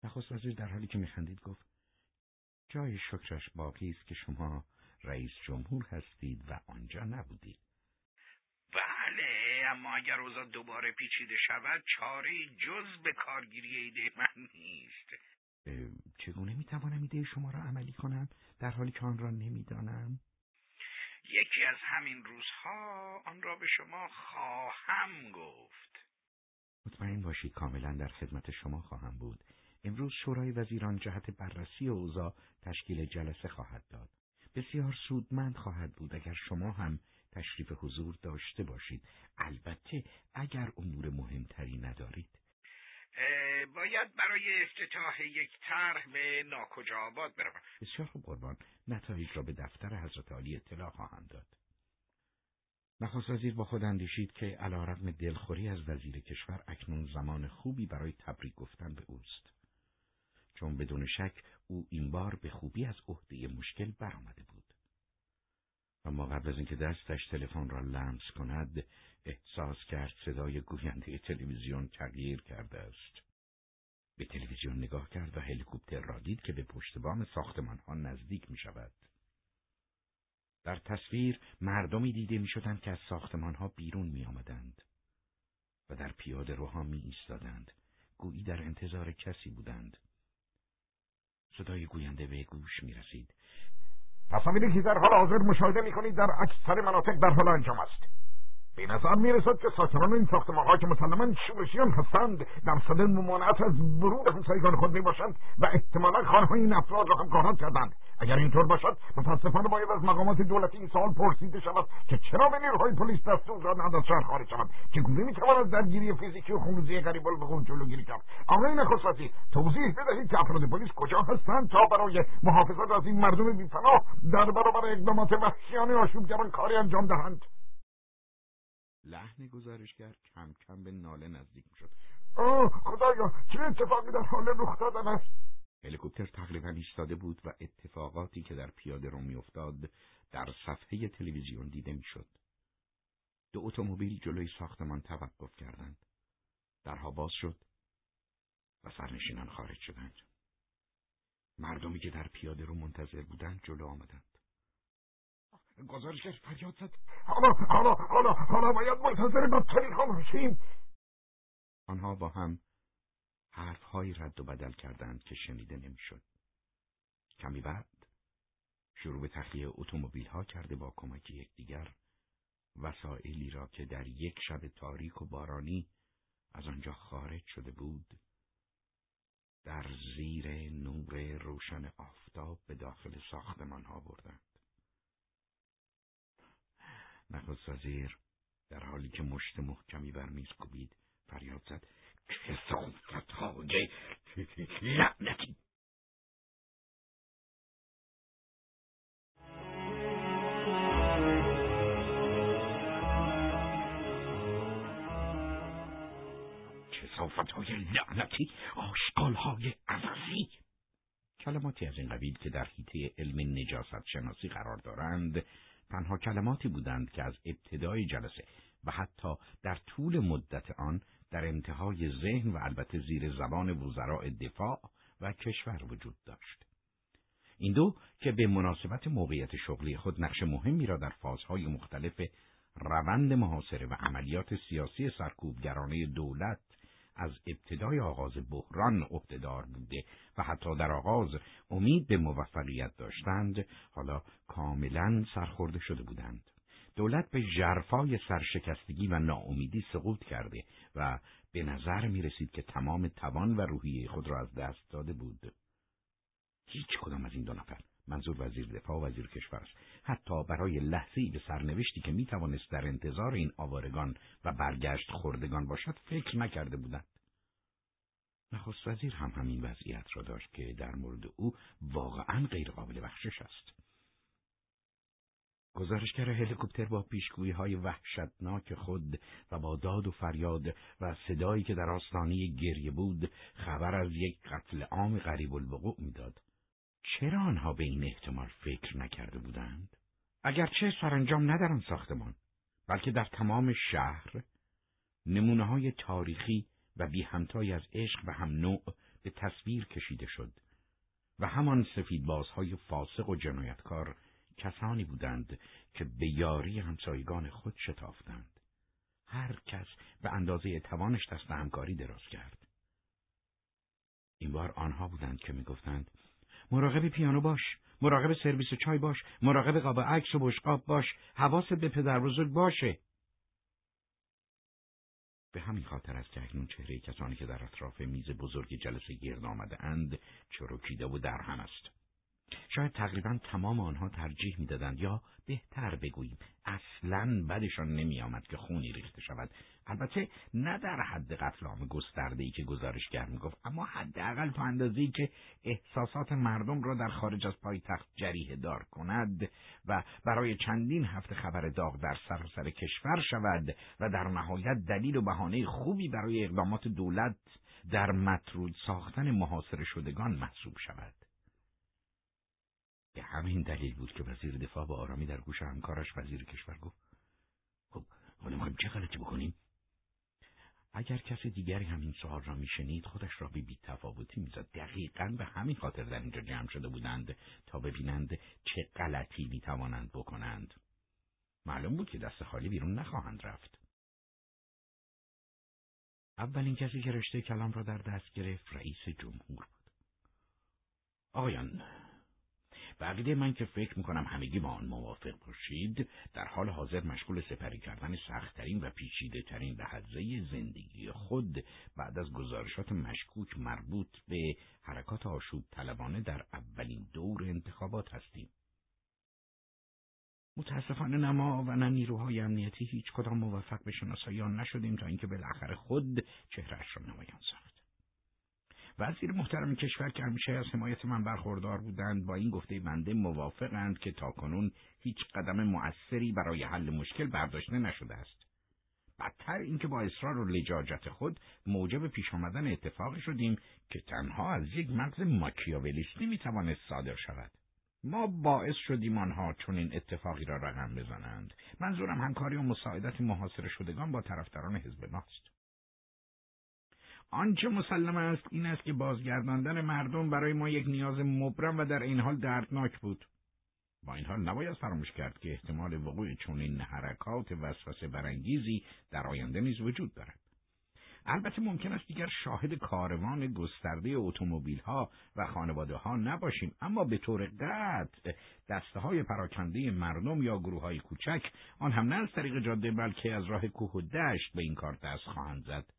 نخست وزیر در حالی که میخندید گفت جای شکرش باقی است که شما رئیس جمهور هستید و آنجا نبودید. اما اگر اوضاع دوباره پیچیده شود چاره جز به کارگیری ایده من نیست. چگونه می‌توانم ایده شما را عملی کنم؟ در حالی که آن را نمی‌دانم. یکی از همین روزها آن را به شما خواهم گفت. مطمئن باشید کاملا در خدمت شما خواهم بود. امروز شورای وزیران جهت بررسی اوضاع تشکیل جلسه خواهد داد. بسیار سودمند خواهد بود اگر شما هم تشریف حضور داشته باشید. البته اگر امور مهمتری ندارید. باید برای افتتاح یک طرح به ناکجا آباد بروم. بسیار خوب قربان. نتایج را به دفتر حضرت عالی اطلاع خواهم داد. نخست وزیر با خود اندیشید که علا رقم دلخوری از وزیر کشور اکنون زمان خوبی برای تبریک گفتن به اوست. چون بدون شک او این بار به خوبی از عهده مشکل برآمده بود. اما قبل از اینکه دستش تلفن را لمس کند احساس کرد صدای گوینده تلویزیون تغییر کرده است به تلویزیون نگاه کرد و هلیکوپتر را دید که به پشت بام ساختمان ها نزدیک می شود. در تصویر مردمی دیده می شدند که از ساختمان ها بیرون می آمدند و در پیاده روها می ایستادند. گویی در انتظار کسی بودند. صدای گوینده به گوش می رسید. تصاویری که در حال حاضر مشاهده می‌کنید در اکثر مناطق در حال انجام است. به نظر می‌رسد که ساکنان این ساختمانها که مسلما شورشیان هستند در صدر ممانعت از ورود همسایگان خود می‌باشند و احتمالا خانههای این افراد را هم غارت کردند. اگر اینطور باشد متاسفانه باید از مقامات دولتی این سوال پرسیده شود که چرا به نیروهای پلیس دستور دادند از شهر خارج شوند؟ چگونه می‌تواند درگیری فیزیکی و خونریزی غریب البقون جلوگیری کرد؟ آقای نخست وزیر توضیح بدهید که افراد پلیس کجا هستند تا برای محافظت از این مردم بیپناه در برابر اقدامات وحشیانه آشوبگران کاری انجام دهند. لحن گزارشگر کم کم به ناله نزدیک شد آه خدایا چه اتفاقی در حال رخ دادن است هلیکوپتر تقریبا ایستاده بود و اتفاقاتی که در پیاده رو میافتاد در صفحه تلویزیون دیده می‌شد. دو اتومبیل جلوی ساختمان توقف کردند. درها باز شد و سرنشینان خارج شدند. مردمی که در پیاده رو منتظر بودند جلو آمدند. گزارشگر فریاد زد حالا حالا حالا حالا باید منتظر بدترین ها باشیم آنها با هم حرفهایی رد و بدل کردند که شنیده نمی‌شد. کمی بعد شروع به تخلیه اتومبیل ها کرده با کمک یکدیگر وسایلی را که در یک شب تاریک و بارانی از آنجا خارج شده بود در زیر نور روشن آفتاب به داخل ساختمان ها بردند. نخست وزیر در حالی که مشت محکمی بر میز کوبید فریاد زد کسافت های لعنتی! کسافت های لعنتی آشقال های عوضی! کلماتی از این قبیل که در حیطه علم نجاست شناسی قرار دارند تنها کلماتی بودند که از ابتدای جلسه و حتی در طول مدت آن در انتهای ذهن و البته زیر زبان وزراء دفاع و کشور وجود داشت. این دو که به مناسبت موقعیت شغلی خود نقش مهمی را در فازهای مختلف روند محاصره و عملیات سیاسی سرکوبگرانه دولت از ابتدای آغاز بحران عهدهدار بوده و حتی در آغاز امید به موفقیت داشتند حالا کاملا سرخورده شده بودند دولت به جرفای سرشکستگی و ناامیدی سقوط کرده و به نظر می رسید که تمام توان و روحیه خود را از دست داده بود. هیچ کدام از این دو نفر منظور وزیر دفاع و وزیر کشور است. حتی برای لحظه به سرنوشتی که می توانست در انتظار این آوارگان و برگشت خوردگان باشد فکر نکرده بودند. نخست وزیر هم همین وضعیت را داشت که در مورد او واقعا غیرقابل بخشش است. گزارشگر هلیکوپتر با پیشگویی های وحشتناک خود و با داد و فریاد و صدایی که در آستانه گریه بود خبر از یک قتل عام غریب الوقوع می‌داد. چرا آنها به این احتمال فکر نکرده بودند؟ اگرچه سرانجام نه در آن ساختمان بلکه در تمام شهر نمونه های تاریخی و بی همتای از عشق و هم نوع به تصویر کشیده شد و همان سفیدبازهای فاسق و جنایتکار کسانی بودند که به یاری همسایگان خود شتافتند. هر کس به اندازه توانش دست همکاری دراز کرد. این بار آنها بودند که می‌گفتند مراقب پیانو باش، مراقب سرویس چای باش، مراقب قاب عکس و بشقاب باش، حواست به پدر بزرگ باشه. به همین خاطر است که اکنون چهره کسانی که در اطراف میز بزرگ جلسه گرد آمده اند چروکیده و درهم است. شاید تقریبا تمام آنها ترجیح می‌دادند یا بهتر بگوییم اصلا بدشان نمی آمد که خونی ریخته شود البته نه در حد قتل عام گسترده ای که گزارشگر می‌گفت اما حداقل تا اندازه ای که احساسات مردم را در خارج از پایتخت جریه دار کند و برای چندین هفته خبر داغ در سراسر سر کشور شود و در نهایت دلیل و بهانه خوبی برای اقدامات دولت در مطرود ساختن محاصره شدگان محسوب شود. به همین دلیل بود که وزیر دفاع با آرامی در گوش همکارش وزیر کشور گفت خب حالا می‌خوایم چه غلطی بکنیم؟ اگر کسی دیگری همین سوال را میشنید خودش را به تفاوتی می‌زد. دقیقا به همین خاطر در اینجا جمع شده بودند تا ببینند چه غلطی می‌توانند بکنند. معلوم بود که دست خالی بیرون نخواهند رفت. اولین کسی که رشته کلام را در دست گرفت رئیس جمهور بود. آقایان بقیده من که فکر می‌کنم همگی با آن موافق باشید در حال حاضر مشغول سپری کردن سختترین و پیچیده ترین لحظه زندگی خود بعد از گزارشات مشکوک مربوط به حرکات آشوب طلبانه در اولین دور انتخابات هستیم. متاسفانه نما و نه نیروهای امنیتی هیچ کدام موفق به شناسایی آن نشدیم تا اینکه بالاخره خود چهرش را نمایان ساخت. وزیر محترم کشور که همیشه از حمایت من برخوردار بودند با این گفته بنده موافقند که تاکنون هیچ قدم مؤثری برای حل مشکل برداشته نشده است. بدتر اینکه با اصرار و لجاجت خود موجب پیش آمدن اتفاقی شدیم که تنها از یک مغز ماکیاولیستی می‌توانست صادر شود. ما باعث شدیم آنها چون این اتفاقی را رقم بزنند. منظورم همکاری و مساعدت محاصره شدگان با طرفداران حزب ماست. آنچه مسلم است این است که بازگرداندن مردم برای ما یک نیاز مبرم و در این حال دردناک بود. با این حال نباید فراموش کرد که احتمال وقوع چنین حرکات وسوسه برانگیزی در آینده نیز وجود دارد. البته ممکن است دیگر شاهد کاروان گسترده اتومبیل ها و خانواده ها نباشیم اما به طور قطع دسته های پراکنده مردم یا گروه های کوچک آن هم نه از طریق جاده بلکه از راه کوه و دشت به این کار دست خواهند زد.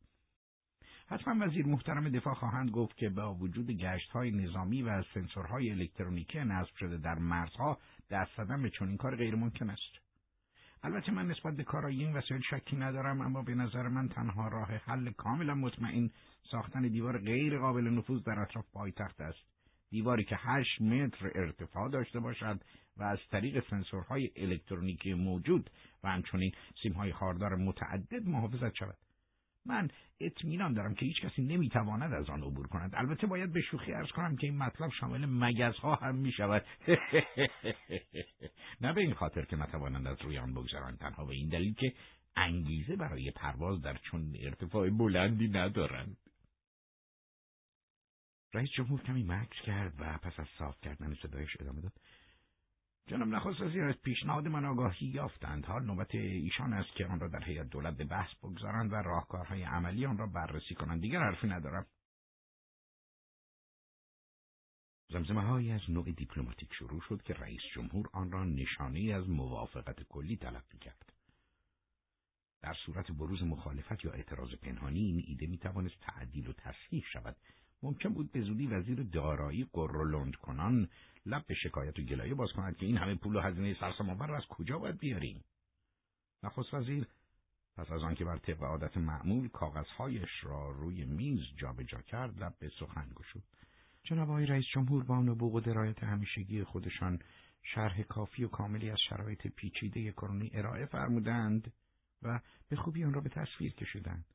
حتما وزیر محترم دفاع خواهند گفت که با وجود گشت های نظامی و سنسورهای الکترونیکی نصب شده در مرزها دست زدن به چنین کار غیر ممکن است. البته من نسبت به کارایی این وسایل شکی ندارم اما به نظر من تنها راه حل کاملا مطمئن ساختن دیوار غیر قابل نفوذ در اطراف پایتخت است. دیواری که هشت متر ارتفاع داشته باشد و از طریق سنسورهای الکترونیکی موجود و همچنین سیمهای خاردار متعدد محافظت شود. من اطمینان دارم که هیچ کسی نمی‌تواند از آن عبور کند. البته باید به شوخی ارز کنم که این مطلب شامل مگزها هم می شود [LAUGHS] نه به این خاطر که نتوانند از روی آن بگذرند. تنها به این دلیل که انگیزه برای پرواز در چون ارتفاع بلندی ندارند. رئیس جمهور کمی مکس کرد و پس از صاف کردن صدایش ادامه داد. جناب نخست وزیر از پیشنهاد من آگاهی یافتند حال نوبت ایشان است که آن را در هیئت دولت به بحث بگذارند و راهکارهای عملی آن را بررسی کنند دیگر حرفی ندارم زمزمه های از نوع دیپلماتیک شروع شد که رئیس جمهور آن را نشانه از موافقت کلی تلقی کرد. در صورت بروز مخالفت یا اعتراض پنهانی این ایده می توانست تعدیل و تصحیح شود. ممکن بود به زودی وزیر دارایی قرولند کنان لب به شکایت و گلایه باز کند که این همه پول و هزینه سرسام را از کجا باید بیاریم نخست وزیر پس از آنکه بر طبق عادت معمول کاغذهایش را روی میز جابجا کرد لب به سخن گشود. جناب آقای رئیس جمهور با نبوغ و درایت همیشگی خودشان شرح کافی و کاملی از شرایط پیچیده کرونی ارائه فرمودند و به خوبی آن را به تصویر کشیدند.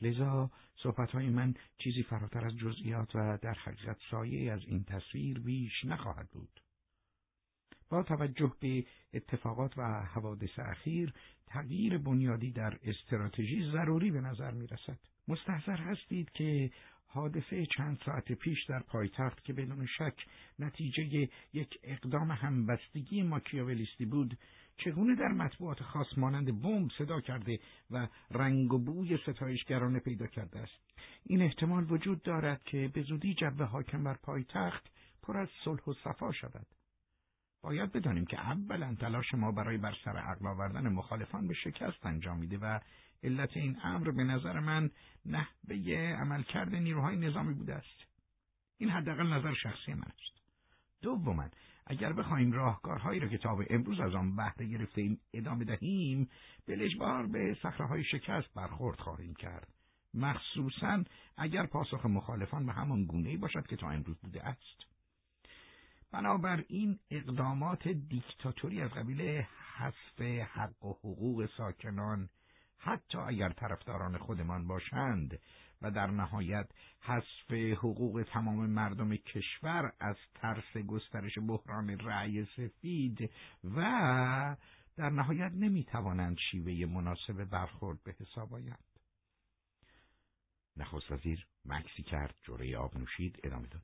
لذا صحبتهای من چیزی فراتر از جزئیات و در حقیقت سایه از این تصویر بیش نخواهد بود. با توجه به اتفاقات و حوادث اخیر تغییر بنیادی در استراتژی ضروری به نظر می رسد. مستحضر هستید که حادثه چند ساعت پیش در پایتخت که بدون شک نتیجه یک اقدام همبستگی ماکیاولیستی بود چگونه در مطبوعات خاص مانند بمب صدا کرده و رنگ و بوی ستایشگرانه پیدا کرده است؟ این احتمال وجود دارد که به زودی جو حاکم بر پایتخت پر از صلح و صفا شود. باید بدانیم که اولا تلاش ما برای بر سر عقل آوردن مخالفان به شکست انجام میده و علت این امر به نظر من نحوه عملکرد نیروهای نظامی بوده است. این حداقل نظر شخصی من است. دوما اگر بخواهیم راهکارهایی را که تا به امروز از آن بهره گرفتیم ادامه دهیم به به صخرههای شکست برخورد خواهیم کرد. مخصوصا اگر پاسخ مخالفان به همان گونه باشد که تا امروز بوده است. بنابراین اقدامات دیکتاتوری از قبیل حذف حق و حقوق ساکنان حتی اگر طرفداران خودمان باشند و در نهایت حذف حقوق تمام مردم کشور از ترس گسترش بحران رأی سفید و در نهایت نمی‌توانند شیوه مناسب برخورد به حساب آیند. نخست وزیر مکسی کرد جوره آب نوشید ادامه داد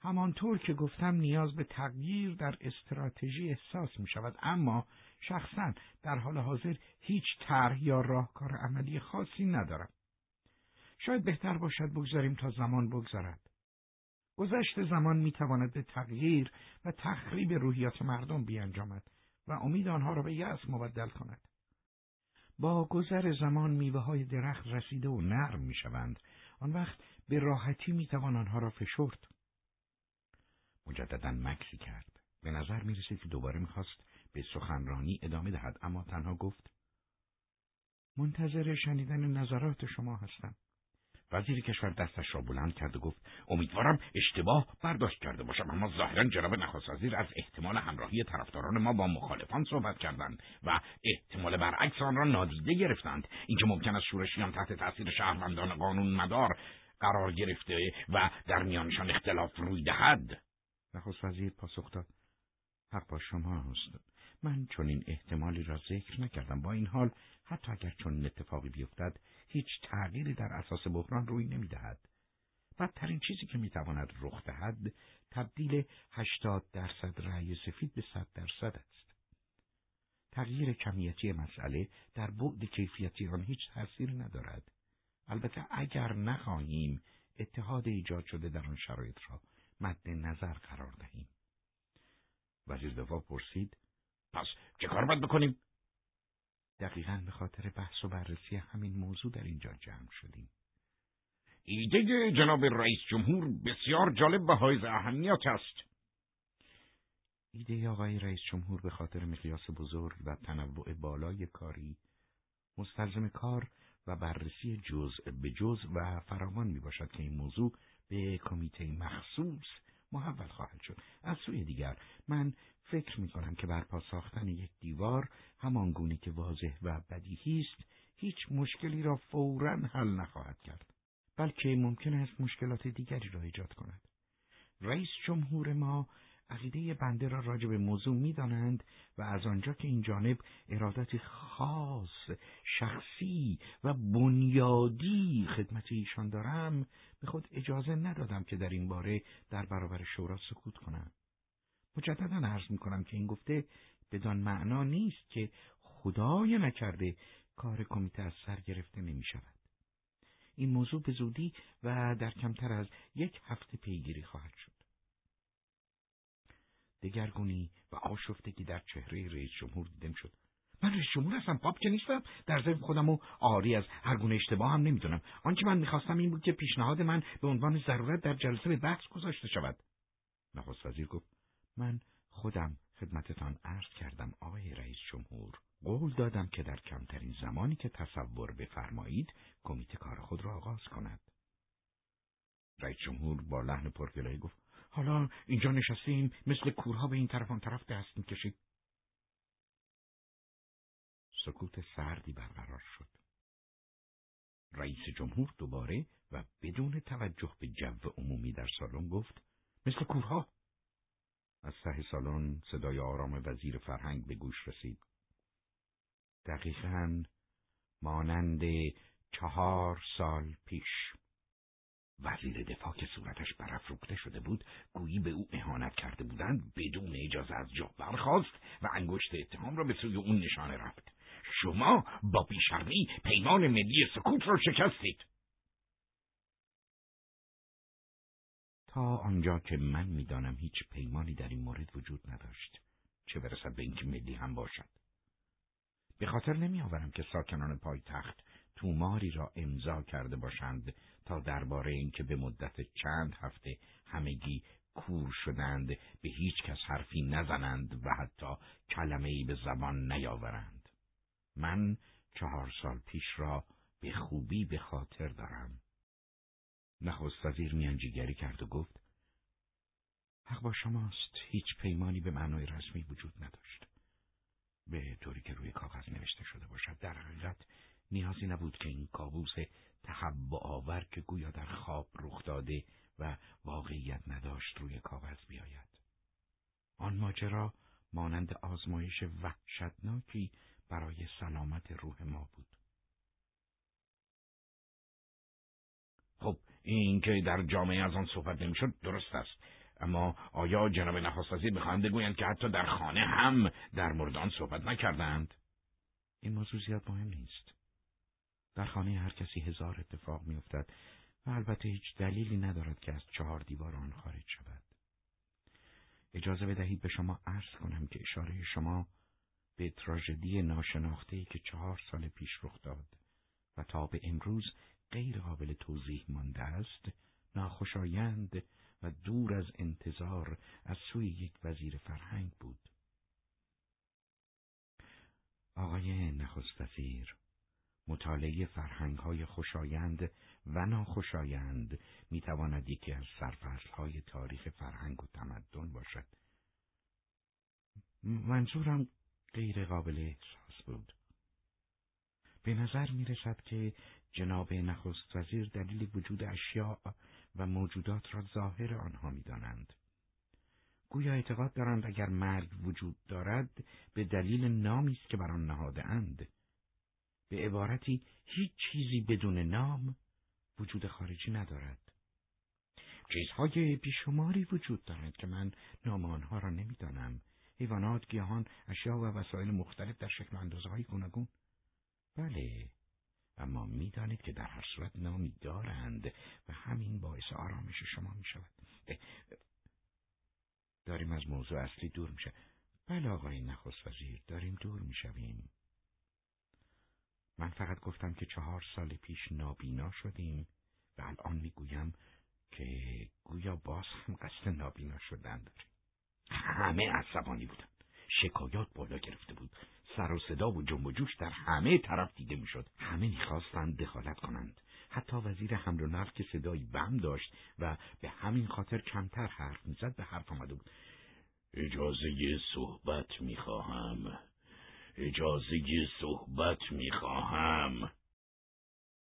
همانطور که گفتم نیاز به تغییر در استراتژی احساس می شود اما شخصا در حال حاضر هیچ طرح یا راهکار عملی خاصی ندارم شاید بهتر باشد بگذاریم تا زمان بگذارد. گذشت زمان می‌تواند به تغییر و تخریب روحیات مردم بیانجامد و امید آنها را به یأس مبدل کند. با گذر زمان میوه های درخت رسیده و نرم می‌شوند. آن وقت به راحتی می‌توان آنها را فشرد. مجددا مکسی کرد. به نظر می رسید که دوباره می‌خواست به سخنرانی ادامه دهد اما تنها گفت منتظر شنیدن نظرات شما هستم. وزیر کشور دستش را بلند کرد و گفت امیدوارم اشتباه برداشت کرده باشم اما ظاهرا جناب نخست وزیر از احتمال همراهی طرفداران ما با مخالفان صحبت کردند و احتمال برعکس آن را نادیده گرفتند. اینکه ممکن است شورشیان تحت تاثیر شهروندان قانون مدار قرار گرفته و در میانشان اختلاف روی دهد. نخست وزیر پاسخ داد حق با شما هست من چون این احتمالی را ذکر نکردم. با این حال حتی اگر چون اتفاقی بیفتد هیچ تغییری در اساس بحران روی نمی‌دهد. بدترین چیزی که می‌تواند رخ دهد تبدیل هشتاد درصد رأی سفید به صد درصد است. تغییر کمیتی مسئله در بعد کیفیتی آن هیچ تأثیری ندارد. البته اگر نخواهیم اتحاد ایجاد شده در آن شرایط را مد نظر قرار دهیم. وزیر دفاع پرسید پس چه کار باید بکنیم؟ دقیقا به خاطر بحث و بررسی همین موضوع در اینجا جمع شدیم. ایده جناب رئیس جمهور بسیار جالب و حائز اهمیت است. ایده آقای رئیس جمهور به خاطر مقیاس بزرگ و تنوع بالای کاری مستلزم کار و بررسی جزء به جزء و فراوان می باشد که این موضوع به کمیته مخصوص محول خواهد شد. از سوی دیگر من فکر می کنم که برپا ساختن یک دیوار همان گونه که واضح و بدیهی است هیچ مشکلی را فورا حل نخواهد کرد بلکه ممکن است مشکلات دیگری را ایجاد کند رئیس جمهور ما عقیده بنده را راجع به موضوع می‌دانند و از آنجا که این جانب ارادت خاص شخصی و بنیادی خدمت ایشان دارم به خود اجازه ندادم که در این باره در برابر شورا سکوت کنم مجددا عرض می کنم که این گفته بدان معنا نیست که خدای نکرده کار کمیته از سر گرفته نمی شود. این موضوع به زودی و در کمتر از یک هفته پیگیری خواهد شد. دگرگونی و آشفتگی در چهره رئیس جمهور دیدم شد. من رئیس جمهور هستم پاپ که نیستم. در ضمن خودم و آری از هر گونه اشتباه هم نمی‌دونم. آنچه من می‌خواستم این بود که پیشنهاد من به عنوان ضرورت در جلسه به بحث گذاشته شود. نخست وزیر گفت من خودم خدمتتان عرض کردم آقای رئیس جمهور. قول دادم که در کمترین زمانی که تصور بفرمایید کمیته کار خود را آغاز کند. رئیس جمهور با لحن پرگلایی گفت حالا اینجا نشستیم مثل کورها به این طرف آن طرف دست می‌کشید. سکوت سردی برقرار شد. رئیس جمهور دوباره و بدون توجه به جو عمومی در سالن گفت مثل کورها. از ته سالن صدای آرام وزیر فرهنگ به گوش رسید. دقیقا مانند چهار سال پیش. وزیر دفاع که صورتش برافروخته شده بود گویی به او اهانت کرده بودند بدون اجازه از جا برخواست و انگشت اتهام را به سوی اون نشانه رفت. شما با بیشرمی پیمان ملی سکوت را شکستید. تا آنجا که من می‌دانم هیچ پیمانی در این مورد وجود نداشت. چه برسد به اینکه ملی هم باشد؟ به خاطر نمیآورم که ساکنان پایتخت توماری را امضا کرده باشند تا درباره اینکه به مدت چند هفته همگی کور شدند به هیچ کس حرفی نزنند و حتی کلمه ای به زبان نیاورند. من چهار سال پیش را به خوبی به خاطر دارم. نخست وزیر میانجیگری کرد و گفت حق با شماست هیچ پیمانی به معنای رسمی وجود نداشت. به طوری که روی کاغذ نوشته شده باشد در حقیقت نیازی نبود که این کابوس تحب آور که گویا در خواب رخ داده و واقعیت نداشت روی کاغذ بیاید. آن ماجرا مانند آزمایش وحشتناکی برای سلامت روح ما بود. خب این که در جامعه از آن صحبت نمی‌شد درست است. اما آیا جناب نخست وزیر بگویند که حتی در خانه هم در مورد آن صحبت نکردند؟ این موضوع زیاد مهم نیست. در خانه هر کسی هزار اتفاق میافتد و البته هیچ دلیلی ندارد که از چهار دیوار آن خارج شود. اجازه بدهید به شما عرض کنم که اشاره شما به تراژدی ناشناخته که چهار سال پیش رخ داد و تا به امروز غیر قابل توضیح مانده است ناخوشایند و دور از انتظار از سوی یک وزیر فرهنگ بود. آقای نخست وزیر مطالعه فرهنگ های خوشایند و ناخوشایند می تواند یکی از سرفصل های تاریخ فرهنگ و تمدن باشد. منظورم غیر قابل احساس بود. به نظر می رسد که جناب نخست وزیر دلیل وجود اشیاء و موجودات را ظاهر آنها می دانند. گویا اعتقاد دارند اگر مرگ وجود دارد به دلیل نامی است که بر آن نهاده اند. به عبارتی هیچ چیزی بدون نام وجود خارجی ندارد. چیزهای بیشماری وجود دارند که من نام آنها را نمی‌دانم. حیوانات، گیاهان، اشیا و وسایل مختلف در شکل اندازه های گوناگون. بله، اما می‌دانید که در هر صورت نامی دارند و همین باعث آرامش شما می شود. داریم از موضوع اصلی دور میشه. بله آقای نخست وزیر داریم دور می‌شویم. من فقط گفتم که چهار سال پیش نابینا شدیم و الان می‌گویم که گویا باز هم قصد نابینا شدن داریم. همه عصبانی بودن. شکایات بالا گرفته بود. سر و صدا و جنب و جوش در همه طرف دیده می‌شد. همه می‌خواستند دخالت کنند. حتی وزیر حمل و نقل که صدایی بم داشت و به همین خاطر کمتر حرف می‌زد به حرف آمده بود اجازه صحبت می‌خواهم اجازه صحبت می‌خواهم.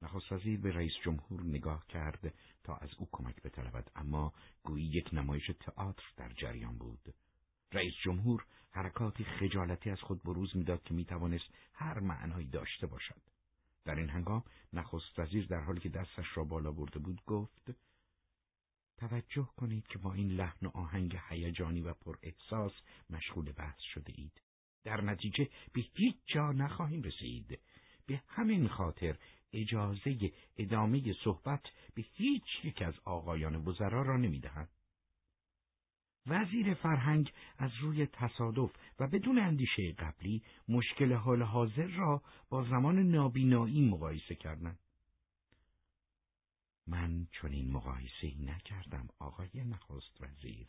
نخست وزیر به رئیس جمهور نگاه کرد تا از او کمک بطلبد اما گویی یک نمایش تئاتر در جریان بود. رئیس جمهور حرکاتی خجالتی از خود بروز می‌داد که می‌توانست هر معنایی داشته باشد. در این هنگام نخست وزیر در حالی که دستش را بالا برده بود گفت توجه کنید که با این لحن و آهنگ هیجانی و پر احساس مشغول بحث شده اید. در نتیجه به هیچ جا نخواهیم رسید. به همین خاطر اجازه ادامه صحبت به هیچ یک از آقایان وزرا را نمی‌دهند. وزیر فرهنگ از روی تصادف و بدون اندیشه قبلی مشکل حال حاضر را با زمان نابینایی مقایسه کردند. من چنین مقایسه ای نکردم آقای نخست وزیر.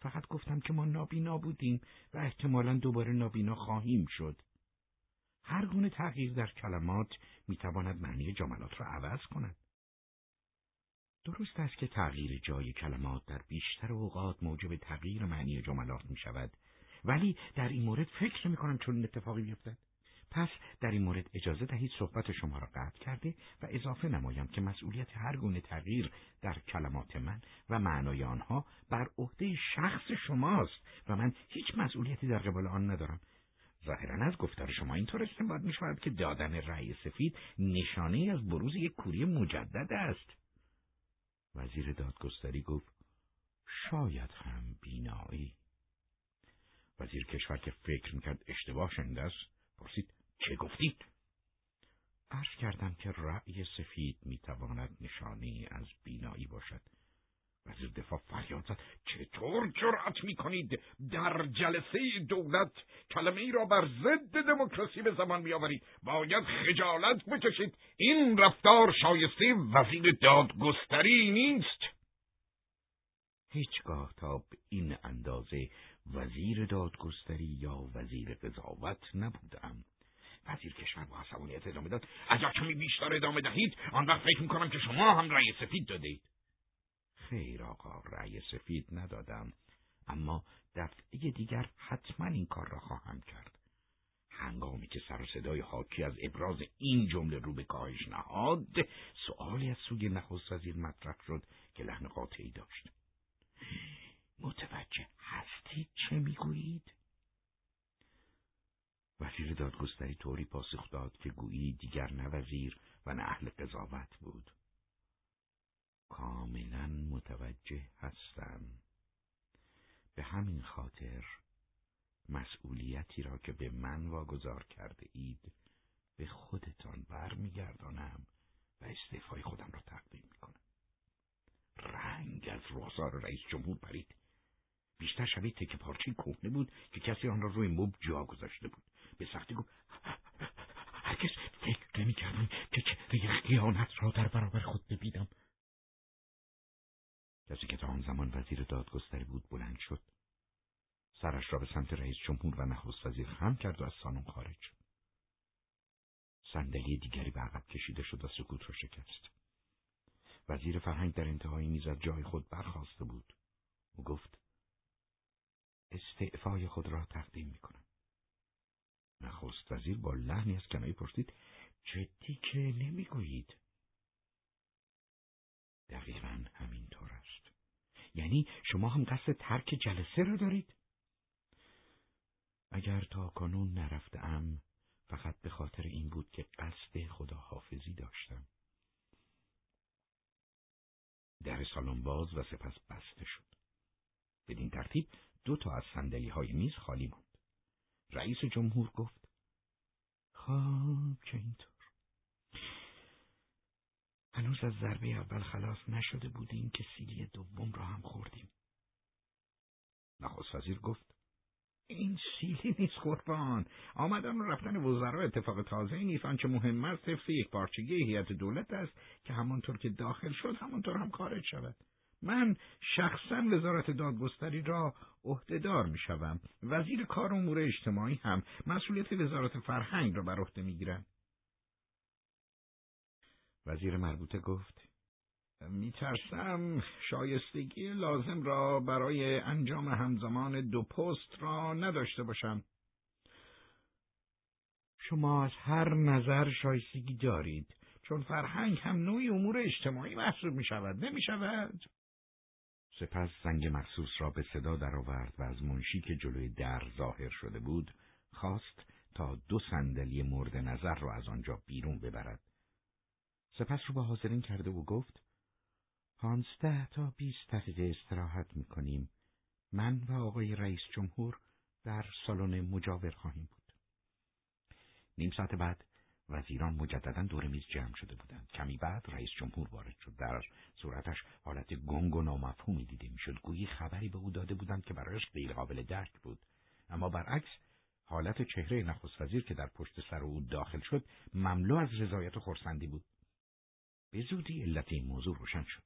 فقط گفتم که ما نابینا بودیم و احتمالا دوباره نابینا خواهیم شد. هر گونه تغییر در کلمات می‌تواند معنی جملات را عوض کند. درست است که تغییر جای کلمات در بیشتر اوقات موجب تغییر معنی جملات می شود ولی در این مورد فکر می کنم چون اتفاقی بیفتد پس در این مورد اجازه دهید صحبت شما را قطع کرده و اضافه نمایم که مسئولیت هر گونه تغییر در کلمات من و معنای آنها بر عهده شخص شماست و من هیچ مسئولیتی در قبال آن ندارم. ظاهرا از گفتار شما اینطور استنباط می شود که دادن رأی سفید نشانه از بروز یک کوری مجدد است. وزیر دادگستری گفت شاید هم بینایی. وزیر کشور که فکر می‌کرد اشتباه شنده است پرسید چه گفتید؟ عرض کردم که رأی سفید می‌تواند نشانه از بینایی باشد. وزیر دفاع فریاد زد. چطور جرأت می‌کنید در جلسه دولت کلمه ای را بر ضد دموکراسی به زمان بیاورید؟ باید خجالت بکشید. این رفتار شایسته وزیر دادگستری نیست. هیچگاه تا به این اندازه وزیر دادگستری یا وزیر قضاوت نبودم وزیر کشور با عصبانیت ادامه داد اگر کمی بیشتر ادامه دهید آن وقت فکر می‌کنم که شما هم رأی سفید دادید خیر آقا رأی سفید ندادم. اما دفعه دیگر حتما این کار را خواهم کرد. هنگامی که سر صدای حاکی از ابراز این جمله رو به کاهش نهاد سؤالی از سوی نخست وزیر مطرح شد که لحن قاطعی داشت. متوجه هستید چه می‌گویید؟ وزیر دادگستری طوری پاسخ داد که گویی دیگر نه وزیر و نه اهل قضاوت بود. کاملا متوجه هستم. به همین خاطر مسئولیتی را که به من واگذار کرده اید به خودتان برمیگردانم و استعفای خودم را تقدیم می‌کنم. رنگ از روزار رئیس جمهور پرید. بیشتر شبیه تک پارچه کهنه بود که کسی آن را روی مب جا گذاشته بود. به سختی گفت هرگز فکر نمی کردم که چهره خیانت را در برابر خود ببینم کسی که تا آن زمان وزیر دادگستری بود بلند شد سرش را به سمت رئیس جمهور و نخست وزیر خم کرد و از سالن خارج شد صندلی دیگری به عقب کشیده شد و سکوت را شکست. وزیر فرهنگ در انتهای میز از جای خود برخواسته بود. او گفت استعفای خود را تقدیم می‌کنم. نخست وزیر با لحنی از کنایی پرسید جدی که نمی‌گویید؟ دقیقا همینطور است. یعنی شما هم قصد ترک جلسه را دارید؟ اگر تا کنون نرفتم فقط به خاطر این بود که قصد خداحافظی داشتم. در سالن باز و سپس بسته شد. بدین ترتیب دو تا از سندلی های میز خالی ماند رئیس جمهور گفت. خب که اینطور. هنوز از ضربه اول خلاص نشده بودیم که سیلی دوم را هم خوردیم. نخست وزیر گفت این سیلی نیست قربان. آمدن و رفتن وزرا اتفاق تازه نیست. آنچه مهم است حفظ یک پارچگی هیئت دولت است که همانطور که داخل شد همانطور هم خارج شود. من شخصا وزارت دادگستری را عهدهدار می شوم. وزیر کار امور اجتماعی هم مسئولیت وزارت فرهنگ را بر عهده می گیرم. وزیر مربوطه گفت میترسم شایستگی لازم را برای انجام همزمان دو پست را نداشته باشم. شما از هر نظر شایستگی دارید چون فرهنگ هم نوعی امور اجتماعی محسوب می شود نمی شود؟ سپس زنگ مخصوص را به صدا درآورد و از منشی که جلوی در ظاهر شده بود خواست تا دو صندلی مورد نظر را از آنجا بیرون ببرد. سپس رو به حاضرین کرده و گفت پانزده تا بیست دقیقه استراحت می‌کنیم. من و آقای رئیس جمهور در سالن مجاور خواهیم بود. نیم ساعت بعد وزیران مجددا دور میز جمع شده بودند. کمی بعد رئیس جمهور وارد شد. در صورتش حالت گنگ و نامفهومی دیده می‌شد. گویی خبری به او داده بودند که برایش غیرقابل درک بود. اما برعکس حالت چهره نخست وزیر که در پشت سر او داخل شد مملو از رضایت و خرسندی بود. به زودی علت این موضوع روشن شد.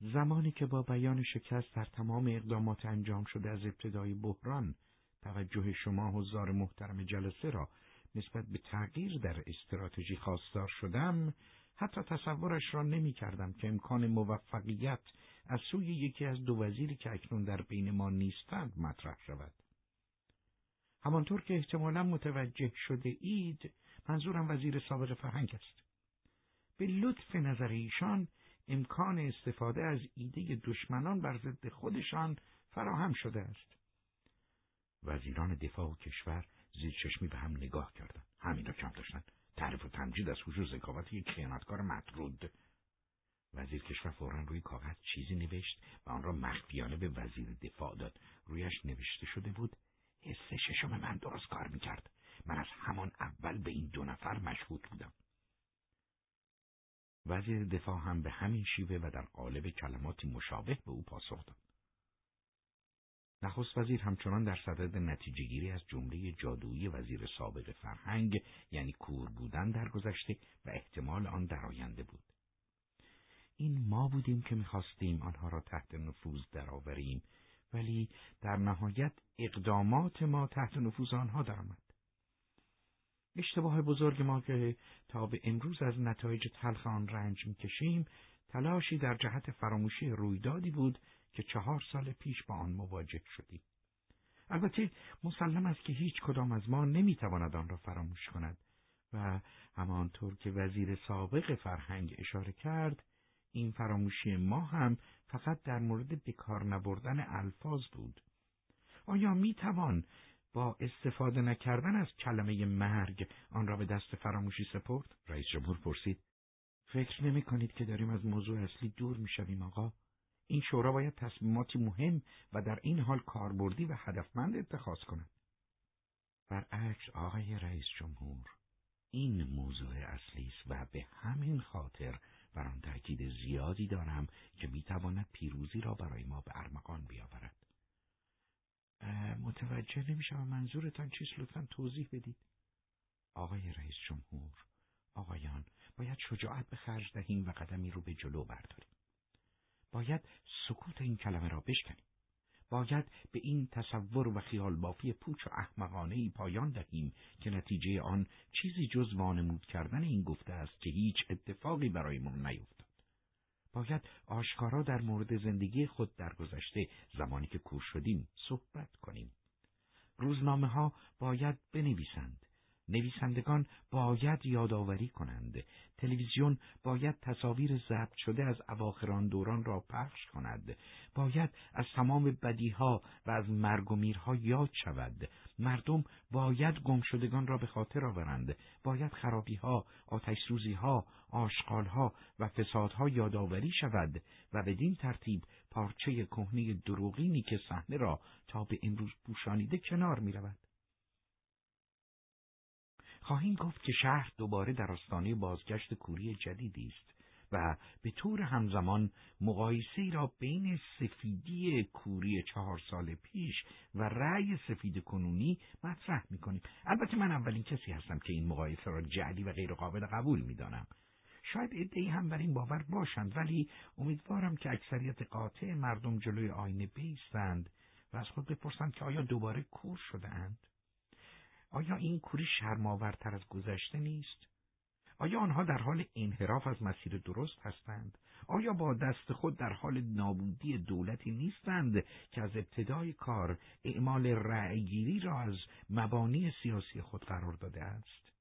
زمانی که با بیان شکست در تمام اقدامات انجام شده از ابتدای بحران توجه شما حضار محترم جلسه را نسبت به تغییر در استراتژی خواستار شدم حتی تصورش را نمی کردم که امکان موفقیت از سوی یکی از دو وزیری که اکنون در بین ما نیستند مطرح شود. همانطور که احتمالا متوجه شده اید منظورم وزیر سابق فرهنگ است. به لطف نظر ایشان امکان استفاده از ایده دشمنان بر ضد خودشان فراهم شده است. وزیران دفاع و کشور زیر چشمی به هم نگاه کردند. همین را کم داشتند. تعریف و تمجید از حضور ذکاوت یک خیانتکار مطرود. وزیر کشور فورا روی کاغذ چیزی نوشت و آن را مخفیانه به وزیر دفاع داد. رویش نوشته شده بود حس ششم من درست کار می‌کرد. من از همان اول به این دو نفر مشهود بودم. وزیر دفاع هم به همین شیوه و در قالب کلماتی مشابه به او پاسخ داد. نخست وزیر همچنان در صدد نتیجه گیری از جمله جادویی وزیر سابق فرهنگ یعنی کور بودن درگذشته و احتمال آن در آینده بود. این ما بودیم که می‌خواستیم آنها را تحت نفوذ درآوریم ولی در نهایت اقدامات ما تحت نفوذ آنها درآمد. اشتباه بزرگ ما که تا به امروز از نتایج تلخ آن رنج می‌کشیم تلاشی در جهت فراموشی رویدادی بود که چهار سال پیش با آن مواجه شدیم. البته مسلم است که هیچ کدام از ما نمی‌تواند آن را فراموش کند و همانطور که وزیر سابق فرهنگ اشاره کرد این فراموشی ما هم فقط در مورد بکار نبردن الفاظ بود. آیا می‌توان با استفاده نکردن از کلمه مرگ آن را به دست فراموشی سپرد؟ رئیس جمهور پرسید. فکر نمی کنید که داریم از موضوع اصلی دور می شویم آقا؟ این شورا باید تصمیماتی مهم و در این حال کاربردی و هدفمند اتخاذ کند. برعکس آقای رئیس جمهور این موضوع اصلی است و به همین خاطر بر آن تاکید زیادی دارم که می‌تواند پیروزی را برای ما به ارمغان بیاورد. متوجه نمیشم منظورتان چیست لطفا توضیح بدید. آقای رئیس جمهور، آقایان، باید شجاعت به خرج دهیم و قدمی رو به جلو برداریم. باید سکوت این کلمه را بشکنیم. باید به این تصور و خیال بافی پوچ و احمقانه پایان دهیم که نتیجه آن چیزی جز وانمود کردن این گفته است که هیچ اتفاقی برایمون نیفتاد. باید آشکارا در مورد زندگی خود در گذشته زمانی که کور شدیم صحبت کنیم. روزنامه ها باید بنویسند نویسندگان باید یادآوری کنند. تلویزیون باید تصاویر ضبط شده از اواخران دوران را پخش کند. باید از تمام بدیها و از مرگ و میرها یاد شود. مردم باید گمشدگان را به خاطر آورند. باید خرابیها آتش سوزیها آشغالها و فسادها یادآوری شود و بدین ترتیب پارچه کهنه دروغینی که صحنه را تا به امروز پوشانیده کنار می رود. خواهیم گفت که شهر دوباره در آستانه بازگشت کوری جدیدی است و به طور همزمان مقایسه را بین سفیدی کوری چهار سال پیش و رأی سفید کنونی مطرح می‌کنیم البته من اولین کسی هستم که این مقایسه را جعلی و غیر قابل قبول می‌دانم شاید ادهی هم بر این باور باشند ولی امیدوارم که اکثریت قاطع مردم جلوی آینه بیستند و از خود بپرسند که آیا دوباره کور شده اند؟ آیا این کوری شرماورتر از گذشته نیست؟ آیا آنها در حال انحراف از مسیر درست هستند؟ آیا با دست خود در حال نابودی دولتی نیستند که از ابتدای کار اعمال رأیگیری را از مبانی سیاسی خود قرار داده است؟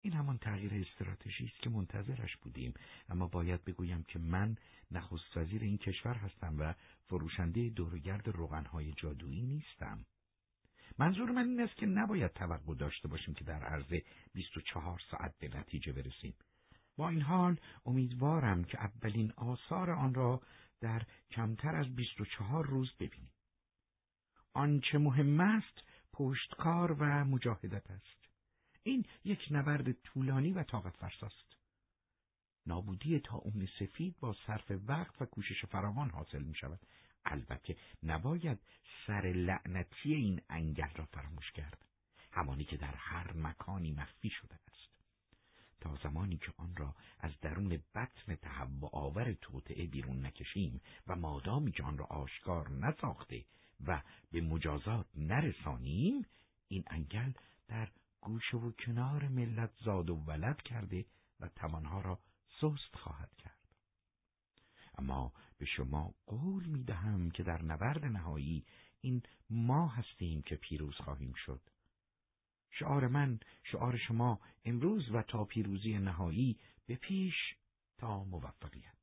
این همان تغییر استراتژی است که منتظرش بودیم اما باید بگویم که من نخست وزیر این کشور هستم و فروشنده دورگرد روغنهای جادویی نیستم منظور من این است که نباید توقع داشته باشیم که در عرض 24 ساعت به نتیجه برسیم. با این حال امیدوارم که اولین آثار آن را در کمتر از 24 روز ببینیم. آنچه مهم است پشتکار و مجاهدت است. این یک نبرد طولانی و طاقت فرساست. نابودی تا اون سفید با صرف وقت و کوشش فراوان حاصل می شود البته نباید سر لعنتی این انگل را فراموش کرد. همانی که در هر مکانی مخفی شده است. تا زمانی که آن را از درون بطن تهوع آور توطعه بیرون نکشیم و مادامی که آن را آشکار نساخته و به مجازات نرسانیم این انگل در گوشه و کنار ملت زاد و ولد کرده و توانها را سست خواهد کرد. اما به شما قول می دهم که در نبرد نهایی این ما هستیم که پیروز خواهیم شد. شعار من، شعار شما امروز و تا پیروزی نهایی به پیش تا موفقیت.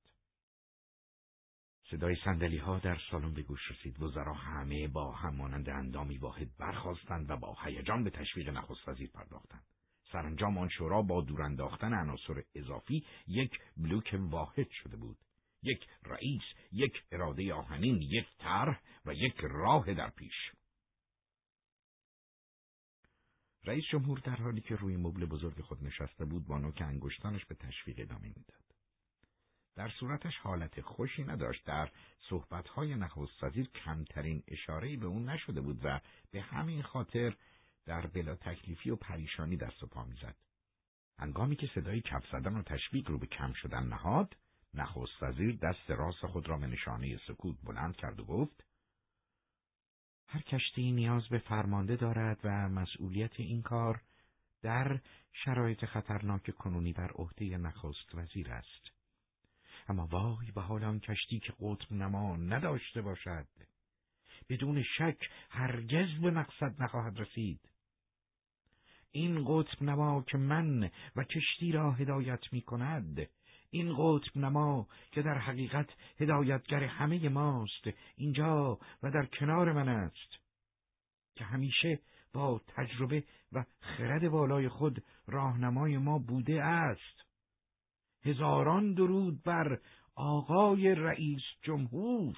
صدای سندلی ها در سالن به گوش رسید وزرا همه با هم مانند اندامی واحد برخواستند و با هیجان به تشویق نخست وزیر پرداختند. سرانجام آن شورا با دورانداختن عناصر اضافی یک بلوک واحد شده بود. یک رئیس، یک اراده آهنین، یک طرح و یک راه در پیش. رئیس جمهور در حالی که روی مبل بزرگ خود نشسته بود با نوک انگشتانش به تشویق ادامه می‌داد. در صورتش حالت خوشی نداشت در صحبتهای نخست وزیر کمترین اشارهی به اون نشده بود و به همین خاطر در بلا تکلیفی و پریشانی دست و پا می‌زد. انگامی که صدای کف زدن و تشویق رو به کم شدن نهاد نخست وزیر دست راست خود را به نشانه سکوت بلند کرد و گفت هر کشتی نیاز به فرمانده دارد و مسئولیت این کار در شرایط خطرناک کنونی بر عهده نخست وزیر است. اما وای به حال آن کشتی که قطب نما نداشته باشد. بدون شک هرگز به مقصد نخواهد رسید. این قطب نما که من و کشتی را هدایت می کند این قطب نما که در حقیقت هدایتگر همه ماست اینجا و در کنار من است. که همیشه با تجربه و خرد والای خود راهنمای ما بوده است. هزاران درود بر آقای رئیس جمهور.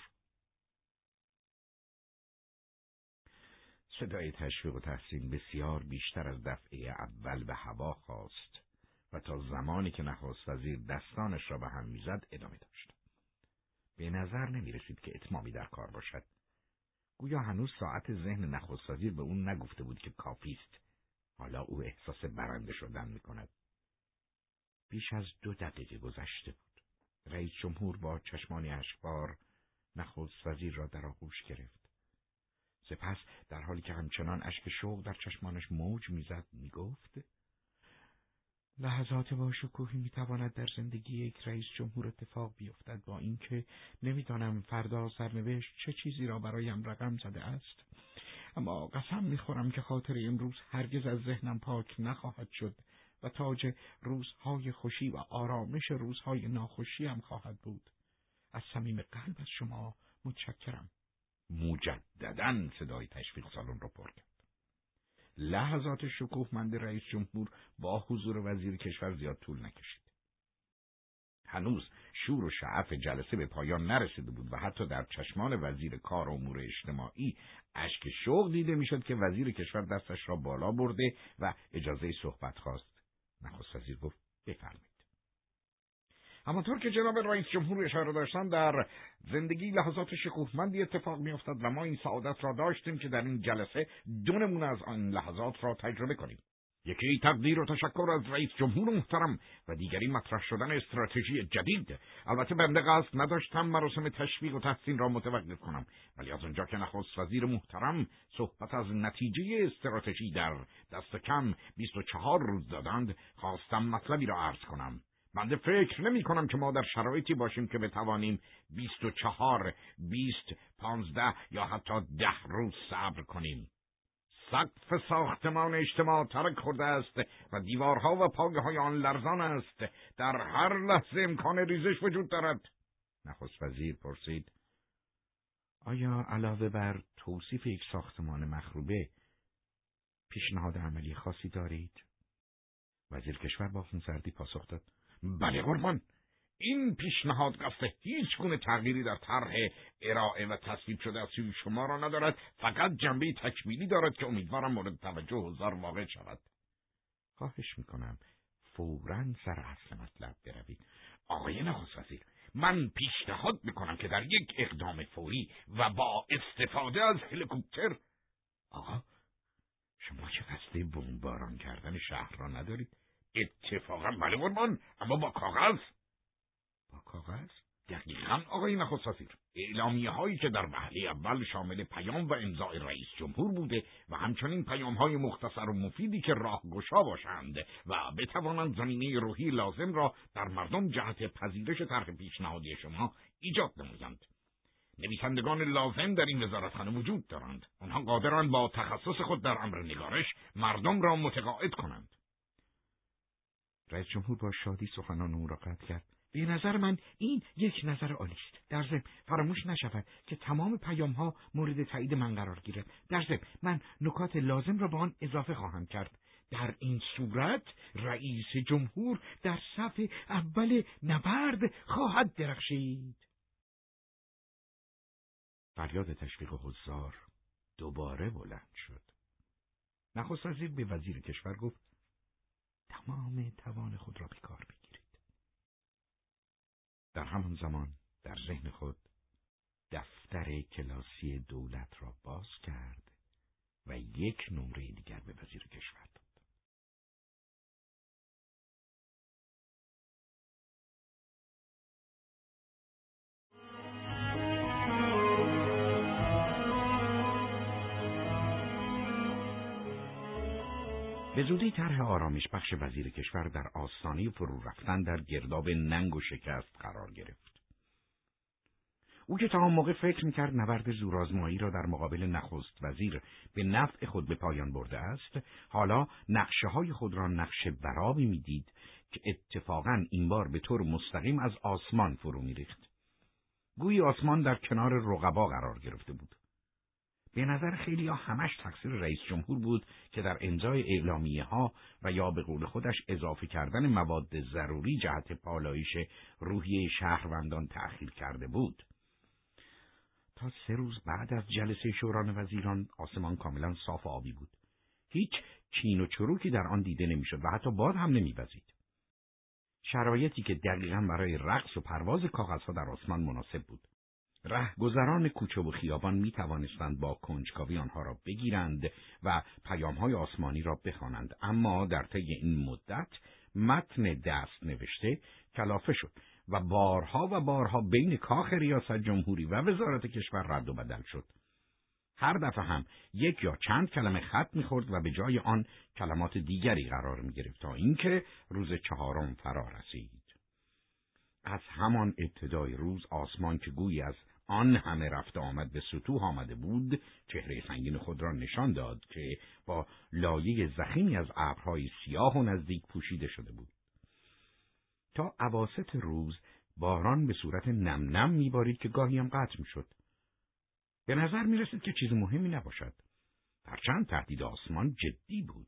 صدای تشویق و تحسین بسیار بیشتر از دفعه اول به هوا خواست و تا زمانی که نخست وزیر دستانش را به هم می‌زد ادامه داشت. به نظر نمی رسید که اتمامی در کار باشد. گویا هنوز ساعت ذهن نخست وزیر به اون نگفته بود که کافی است. حالا او احساس برنده شدن می کند. بیش از دو دقیقه گذشته بود. رئیس جمهور با چشمانی اشکبار نخست وزیر را در آغوش گرفت. سپس در حالی که همچنان اشک شوق در چشمانش موج می‌زد می‌گفت لحظات با شکوهی می‌تواند در زندگی یک رئیس جمهور اتفاق بیفتد. با اینکه نمی‌دانم فردا سرنوشت چه چیزی را برایم رقم زده است اما قسم می‌خورم که خاطر امروز هرگز از ذهنم پاک نخواهد شد و تاج روزهای خوشی و آرامش روزهای ناخوشی هم خواهد بود. از صمیم قلب از شما متشکرم. مجددا صدای تشویق سالن را پر کرد. لحظات شکوهمند رئیس جمهور با حضور وزیر کشور زیاد طول نکشید. هنوز شور و شعف جلسه به پایان نرسیده بود و حتی در چشمان وزیر کار و امور اجتماعی اشک شوق دیده می‌شد که وزیر کشور دستش را بالا برده و اجازه صحبت خواست. نخست وزیر گفت همانطور که جناب رئیس جمهور اشاره داشتن در زندگی لحظات شکوهمندی اتفاق میافتد و ما این سعادت را داشتیم که در این جلسه دو نمونه از آن لحظات را تجربه کنیم. یکی تقدیر و تشکر از رئیس جمهور محترم و دیگری مطرح شدن استراتژی جدید. البته بنده قصد نداشتم مراسم تشویق و تحسین را متوقف کنم. ولی از آنجا که نخست وزیر محترم صحبت از نتیجه استراتژی در دست کم بیست و چهار روز دادند خواستم مطلبی را عرض کنم. بنده فکر نمی کنم که ما در شرایطی باشیم که بتوانیم بیست و چهار، بیست، پانزده یا حتی ده روز صبر کنیم. سقف ساختمان اجتماع ترک خورده است و دیوارها و پاگه های آن لرزان است. در هر لحظه امکان ریزش وجود دارد. نخست وزیر پرسید. آیا علاوه بر توصیف یک ساختمان مخروبه پیشنهاد عملی خاصی دارید؟ وزیر کشور با خونسردی پاسخ داد. بله قربان. این پیشنهاد قصد هیچ گونه تغییری در طرح ارائه و تصویب شده از سوی شما را ندارد. فقط جنبه تکمیلی دارد که امیدوارم مورد توجه حضار واقع شود. خواهش می‌کنم فورا سر اصل مطلب بروید. آقای نخست وزیر من پیشنهاد می‌کنم که در یک اقدام فوری و با استفاده از هلیکوپتر آقا شما چه قصد بمباران کردن شهر را ندارید. اتفاقا بله قربان اما با کاغذ. با کاغذ؟ دقیقا آقای نخست وزیر اعلامیه هایی که در وهله اول شامل پیام و امضای رئیس جمهور بوده و همچنین پیام های مختصر و مفیدی که راهگشا باشند و بتوانند زمینه روحی لازم را در مردم جهت پذیرش طرح پیشنهادی شما ایجاد نمایند نویسندگان لازم در این وزارتخانه وجود دارند. آنها قادرند با تخصص خود در امر نگارش مردم را متقاعد کنند. رئیس جمهور با شادی سخنان او را قطع کرد. به نظر من این یک نظر عالی است. در ضمن فراموش نشود که تمام پیام ها مورد تایید من قرار گیرد. در ضمن من نکات لازم را به آن اضافه خواهم کرد. در این صورت رئیس جمهور در صف اول نبرد خواهد درخشید. فریاد تشویق حضار دوباره بلند شد. نخست وزیر به وزیر کشور گفت تمام توان خود را به کار بگیرید. در همان زمان در ذهن خود دفتر کلاسی دولت را باز کرد و یک نمره دیگر به وزیر کشور داد. به زودی طرح آرامش بخش وزیر کشور در آستانه فرو رفتن در گرداب ننگ و شکست قرار گرفت. او که تا آن موقع فکر می‌کرد نبرد زورآزمایی را در مقابل نخست وزیر به نفع خود به پایان برده است، حالا نقشه های خود را نقشه برابی می‌دید که اتفاقا این بار به طور مستقیم از آسمان فرو میریخت. گویی آسمان در کنار رقبا قرار گرفته بود. به نظر خیلی ها همش تقصیر رئیس جمهور بود که در امضای اعلامیه ها و یا به قول خودش اضافه کردن مواد ضروری جهت پالایش روحیه شهروندان تأخیر کرده بود. تا سه روز بعد از جلسه شوران وزیران آسمان کاملا صاف و آبی بود. هیچ چین و چروکی در آن دیده نمی‌شد و حتی باد هم نمیوزید. شرایطی که دقیقا برای رقص و پرواز کاغذها در آسمان مناسب بود. رهگذران کوچه و خیابان می توانستند با کنجکاوی آنها را بگیرند و پیامهای آسمانی را بخوانند اما در طی این مدت متن دست نوشته کلافه شد و بارها و بارها بین کاخ ریاست جمهوری و وزارت کشور رد و بدل شد. هر دفعه هم یک یا چند کلمه خط می‌خورد و به جای آن کلمات دیگری قرار می‌گرفت تا اینکه روز چهارم فرا رسید. از همان ابتدای روز آسمان که گویی از آن همه رفته آمد به سطوح آمده بود چهره سنگین خود را نشان داد که با لایه زخیمی از ابرهای سیاه و نزدیک پوشیده شده بود. تا عواست روز باران به صورت نم نم میبارید که گاهی هم قطع می‌شد. به نظر می رسید که چیز مهمی نباشد. هرچند تهدید آسمان جدی بود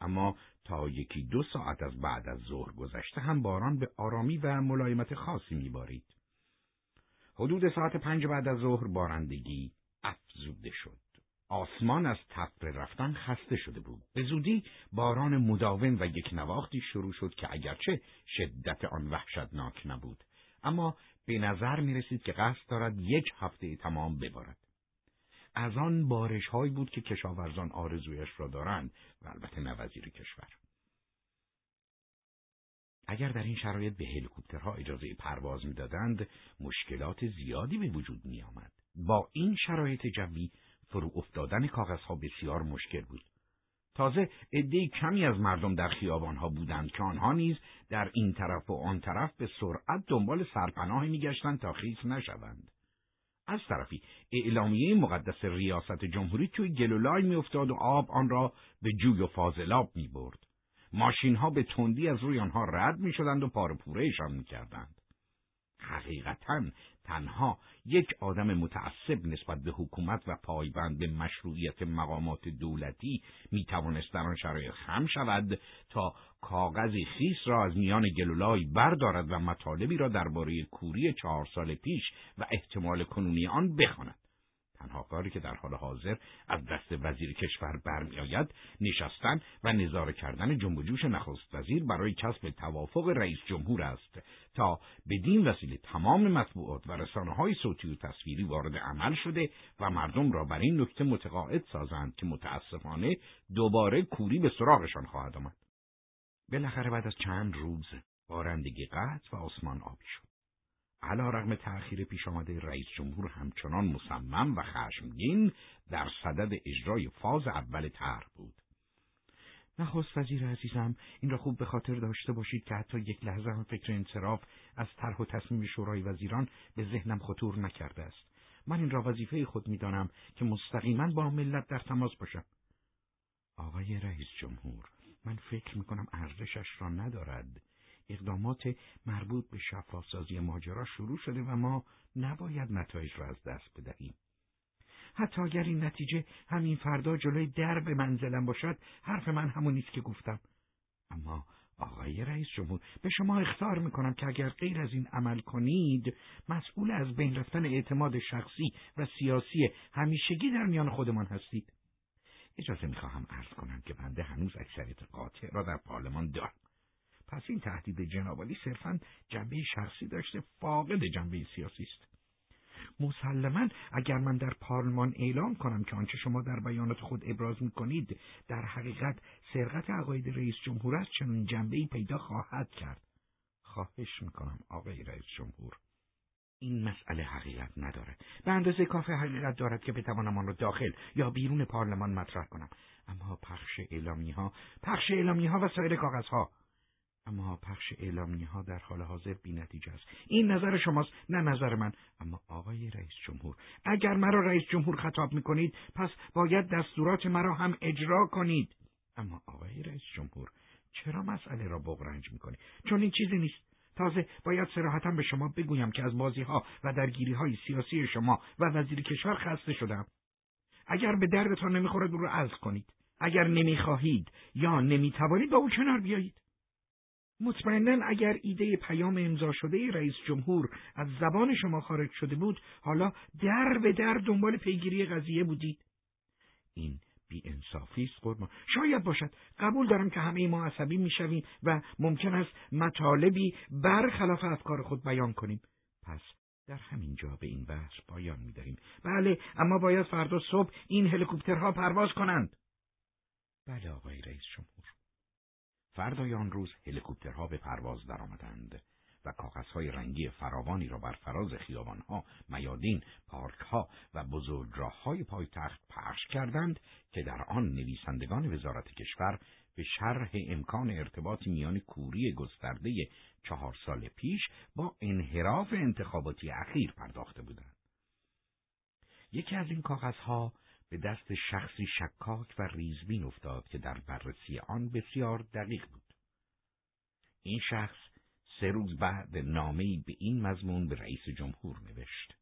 اما تا یکی دو ساعت از بعد از ظهر گذشته هم باران به آرامی و ملایمت خاصی میبارید. حدود ساعت پنج بعد از ظهر بارندگی افزوده شد. آسمان از تپه رفتن خسته شده بود. به زودی باران مداوم و یک نواختی شروع شد که اگرچه شدت آن وحشتناک نبود. اما به نظر می رسید که قصد دارد یک هفته تمام ببارد. از آن بارش هایی بود که کشاورزان آرزویش را دارند و البته نوزیر کشور. اگر در این شرایط به هلیکوپترها اجازه پرواز می‌دادند مشکلات زیادی به وجود می آمد. با این شرایط جوی فرو افتادن کاغذها بسیار مشکل بود. تازه عده کمی از مردم در خیابانها بودند که آنها نیز در این طرف و آن طرف به سرعت دنبال سرپناه میگشتند تا خیس نشوند. از طرفی اعلامیه مقدس ریاست جمهوری توی گلولای میافتاد و آب آن را به جوی و فاضلاب می برد. ماشین ها به تندی از روی آنها رد می شدند و پارپورهشان می کردند. حقیقتا تنها یک آدم متعصب نسبت به حکومت و پایبند به مشروعیت مقامات دولتی می توانست در آن شرایط خم شود تا کاغذی خیس را از میان گلولای بردارد و مطالبی را درباره کوری چهار سال پیش و احتمال کنونی آن بخواند. تنها کاری که در حال حاضر از دست وزیر کشور برمیآید نشستن و نظاره کردن جنب و جوش نخست وزیر برای کسب توافق رئیس جمهور است تا بدین وسیله تمام مطبوعات و رسانه های صوتی و تصویری وارد عمل شده و مردم را بر این نکته متقاعد سازند که متاسفانه دوباره کوری به سراغشان خواهد آمد. بالاخره بعد از چند روز بارندگی قطع و آسمان آبی شد. علا رغم تأخیر پیش آمده رئیس جمهور همچنان مصمم و خشمگین در صدد اجرای فاز اول طرح بود. نخست وزیر عزیزم این را خوب به خاطر داشته باشید که حتی یک لحظه هم فکر انصراف از طرح و تصمیم شورای وزیران به ذهنم خطور نکرده است. من این را وظیفه خود می‌دانم که مستقیما با ملت در تماس باشم. آقای رئیس جمهور من فکر می‌کنم ارزشش را ندارد. اقدامات مربوط به شفافسازی ماجرا شروع شده و ما نباید نتایج را از دست بدهیم. حتی اگر این نتیجه همین فردا جلوی درب منزلم باشد حرف من همون نیست که گفتم. اما آقای رئیس جمهور به شما اختار می‌کنم که اگر غیر از این عمل کنید مسئول از بین رفتن اعتماد شخصی و سیاسی همیشگی در میان خودمان هستید. اجازه می‌خواهم عرض کنم که بنده هنوز اکثریت قاطع را در پارلمان دارم. پس این تهدید جنابالی صرفا جنبه شخصی داشته فاقد جنبه سیاسی است. مسلما اگر من در پارلمان اعلام کنم که آنچه شما در بیانات خود ابراز می کنید در حقیقت سرقت عقاید رئیس جمهور است چنین جنبه ای پیدا خواهد کرد. خواهش می‌کنم آقای رئیس جمهور این مسئله حقیقت ندارد. به اندازه کافی حقیقت دارد که بتوانم آن را داخل یا بیرون پارلمان مطرح کنم. اما پخش اعلامی ها پخش اعلامی ها و سایر کاغذ ها اما پخش اعلامی ها در حال حاضر بی نتیجه است. این نظر شماست نه نظر من. اما آقای رئیس جمهور اگر مرا رئیس جمهور خطاب می کنید پس باید دستورات مرا هم اجرا کنید. اما آقای رئیس جمهور چرا مسئله را بغرنج می کنید چون این چیزی نیست. تازه باید سراحتا به شما بگویم که از بازی ها و درگیری های سیاسی شما و وزیر کشور خسته شدم. اگر به دردتان نمی‌خورد او را عزل کنید. اگر نمی‌خواهید یا نمی‌توانید با او کنار بیایید. مطمئنا اگر ایده پیام امضا شده رئیس جمهور از زبان شما خارج شده بود حالا در به در دنبال پیگیری قضیه بودید. این بی انصافی است قربان. شاید باشد. قبول دارم که همه ما عصبی می‌شویم و ممکن است مطالبی برخلاف افکار خود بیان کنیم. پس در همین جا به این بحث پایان می‌دهیم. بله اما باید فردا صبح این هلیکوپترها پرواز کنند. بله آقای رئیس جمهور. فردای آن روز هلیکوپترها به پرواز درآمدند و کاغذهای رنگی فراوانی را بر فراز خیابانها، میادین، پارکها و بزرگراههای پایتخت پخش کردند که در آن نویسندگان وزارت کشور به شرح امکان ارتباط میان کوری گسترده چهار سال پیش با انحراف انتخاباتی اخیر پرداخته بودند. یکی از این کاغذها به دست شخصی شکاک و ریزبین افتاد که در بررسی آن بسیار دقیق بود. این شخص سه روز بعد نامه‌ای به این مضمون به رئیس جمهور نوشت.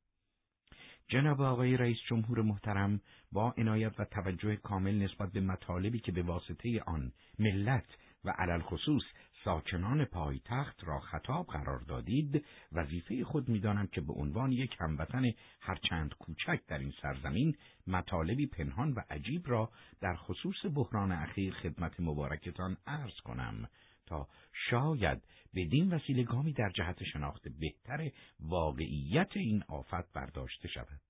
جناب آقای رئیس جمهور محترم با عنایت و توجه کامل نسبت به مطالبی که به واسطه آن ملت و علل خصوص ساکنان پایتخت را خطاب قرار دادید وظیفه خود می‌دانم که به عنوان یک هموطن هرچند کوچک در این سرزمین مطالبی پنهان و عجیب را در خصوص بحران اخیر خدمت مبارکتان عرض کنم تا شاید بدین وسیله گامی در جهت شناخت بهتر واقعیت این آفت برداشته شود.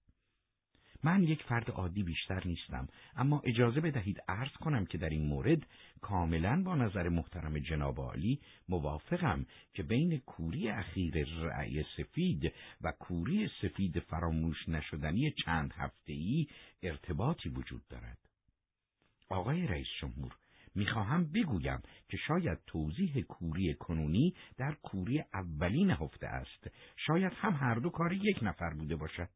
من یک فرد عادی بیشتر نیستم اما اجازه بدهید عرض کنم که در این مورد کاملا با نظر محترم جناب عالی موافقم که بین کوری اخیر رأی سفید و کوری سفید فراموش نشدنی چند هفته‌ای ارتباطی وجود دارد. آقای رئیس جمهور می‌خواهم بگویم که شاید توضیح کوری کنونی در کوری اولی نهفته است شاید هم هر دو کار یک نفر بوده باشد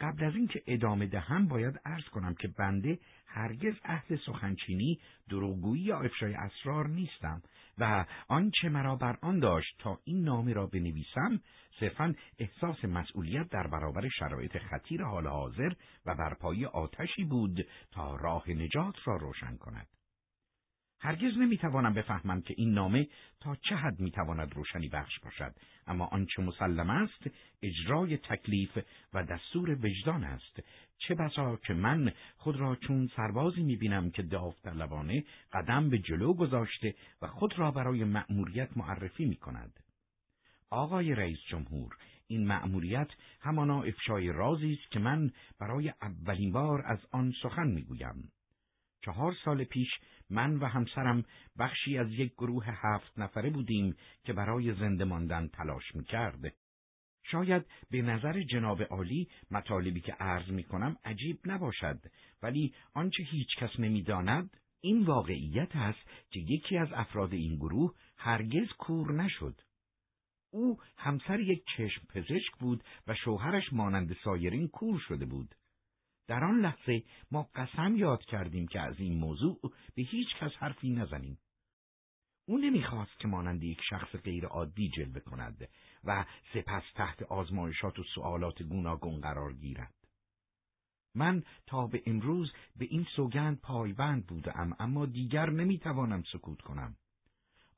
قبل از اینکه ادامه دهم باید عرض کنم که بنده هرگز اهل سخنچینی دروغگویی یا افشای اسرار نیستم و آنچه مرا بر آن داشت تا این نامه را بنویسم صرفا احساس مسئولیت در برابر شرایط خطیر حال حاضر و برپایی آتشی بود تا راه نجات را روشن کند. هرگز نمی‌توانم بفهمم که این نامه تا چه حد می‌تواند روشنی بخش باشد. اما آنچه مسلم است اجرای تکلیف و دستور وجدان است. چه بسا که من خود را چون سربازی می‌بینم که داوطلبانه قدم به جلو گذاشته و خود را برای مأموریت معرفی می‌کند. آقای رئیس جمهور این مأموریت همانا افشای رازی است که من برای اولین بار از آن سخن می‌گویم. چهار سال پیش من و همسرم بخشی از یک گروه هفت نفره بودیم که برای زنده ماندن تلاش می‌کرد. شاید به نظر جناب عالی مطالبی که عرض می کنم عجیب نباشد ولی آنچه هیچ کس نمی داند این واقعیت است که یکی از افراد این گروه هرگز کور نشد. او همسر یک چشم پزشک بود و شوهرش مانند سایرین کور شده بود. در آن لحظه ما قسم یاد کردیم که از این موضوع به هیچ کس حرفی نزنیم. او نمی‌خواست که مانند یک شخص غیر عادی جلوه کند و سپس تحت آزمایشات و سوالات گوناگون قرار گیرد. من تا به امروز به این سوگند پایبند بودم اما دیگر نمی‌توانم سکوت کنم.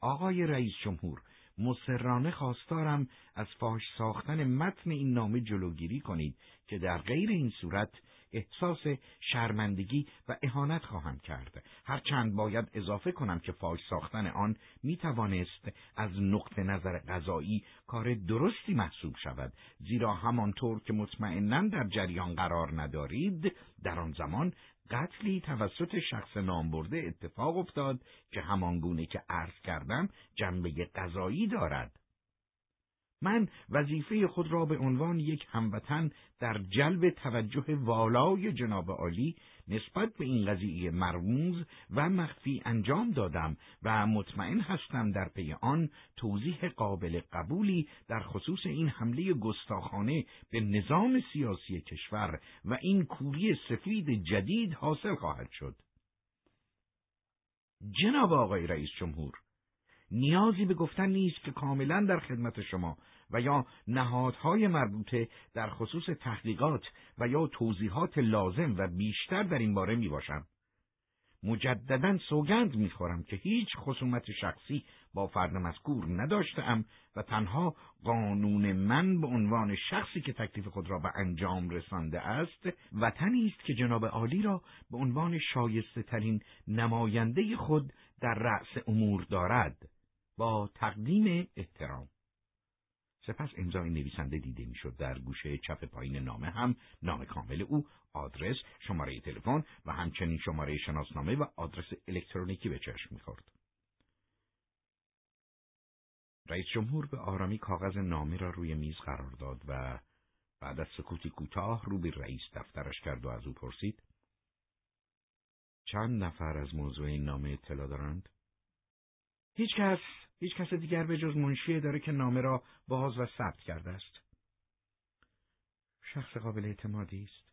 آقای رئیس جمهور مصرانه خواستارم از فاش ساختن متن این نامه جلوگیری کنید که در غیر این صورت احساس شرمندگی و اهانت خواهم کرد. هرچند باید اضافه کنم که فاش ساختن آن می توانست از نقطه نظر غذایی کار درستی محسوب شود. زیرا همانطور که مطمئنا در جریان قرار ندارید در آن زمان قتلی توسط شخص نامبرده اتفاق افتاد که همانگونه که عرض کردم جنبه قضایی دارد. من وظیفه خود را به عنوان یک هموطن در جلب توجه والای جناب عالی نسبت به این قضیه مرموز و مخفی انجام دادم و مطمئن هستم در پی آن توضیح قابل قبولی در خصوص این حمله گستاخانه به نظام سیاسی کشور و این کوری سفید جدید حاصل خواهد شد. جناب آقای رئیس جمهور نیازی به گفتن نیست که کاملا در خدمت شما و یا نهادهای مربوطه در خصوص تحقیقات و یا توضیحات لازم و بیشتر در این باره می باشم. مجددا سوگند می‌خورم که هیچ خصومت شخصی با فرد مذکور نداشتم و تنها قانون من به عنوان شخصی که تکلیف خود را به انجام رسانده است وطنی است که جناب عالی را به عنوان شایسته ترین نماینده خود در رأس امور دارد با تقدیم احترام سپس امضای نویسنده دیده می‌شد در گوشه چپ پایین نامه هم نام کامل او آدرس شماره تلفن و همچنین شماره شناسنامه و آدرس الکترونیکی به چشم می‌خورد رئیس جمهور به آرامی کاغذ نامه را روی میز قرار داد و بعد از سکوتی کوتاه رو به رئیس دفترش کرد و از او پرسید چند نفر از موضوع این نامه اطلاع دارند؟ هیچ کس، هیچ کس دیگر به جز منشی داره که نامه را باز و ثبت کرده است. شخص قابل اعتمادی است.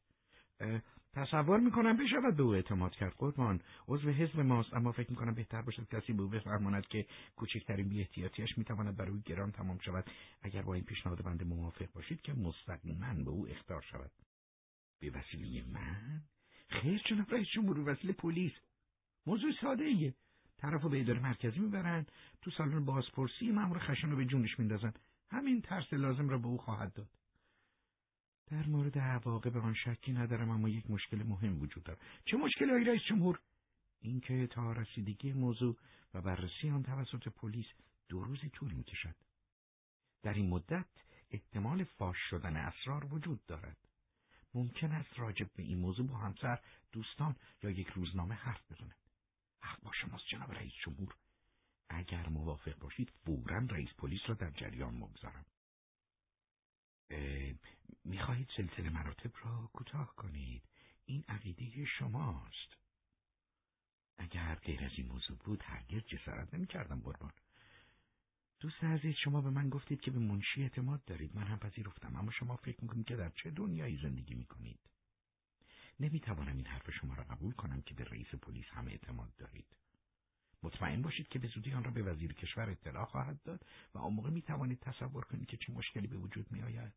تصور می‌کنم بشود به او اعتماد کرد. قربان عضو حزب ماست اما فکر می‌کنم بهتر باشد کسی به او بفرماند که کوچکترین بیاحتیاطیاش می‌تواند برای او گران تمام شود. اگر با این پیشنهاد بنده موافق باشید که مستقیما به او اختار شود. به وسیله من؟ خیر جناب رئیس جمهور وسیله پلیس؟ موضوع ساده ایه طرف به اداره مرکزی می‌برن تو سالن بازپرسی مامور خشن رو به جونش میندازن. همین ترس لازم را به او خواهد داد. در مورد عواقب آن شکی ندارم اما یک مشکل مهم وجود دارد. چه مشکلی های رئیس جمهور؟ اینکه تا رسیدگی موضوع و بررسی آن توسط پلیس دو روزی طول می‌کشد. در این مدت احتمال فاش شدن اسرار وجود دارد. ممکن است راجب به این موضوع با همسر دوستان یا یک روزنامه حرف بزند. حق با شماست جناب رئیس جمهور. اگر موافق باشید فورا رئیس پلیس را در جریان مگذارم می‌خواهید سلسله مراتب را کوتاه کنید؟ این عقیده شماست. اگر غیر از این موضوع بود هرگز جسارت نمی‌کردم قربان. دوست عزیز شما به من گفتید که به منشی اعتماد دارید. من هم پذیرفتم اما شما فکر می‌کنید که در چه دنیایی زندگی می‌کنید. نمی‌توانم این حرف شما را قبول کنم که به رئیس پلیس هم اعتماد دارید مطمئن باشید که به زودی آن را به وزیر کشور اطلاع خواهد داد و آن موقع می توانید تصور کنید که چه مشکلی به وجود می آید.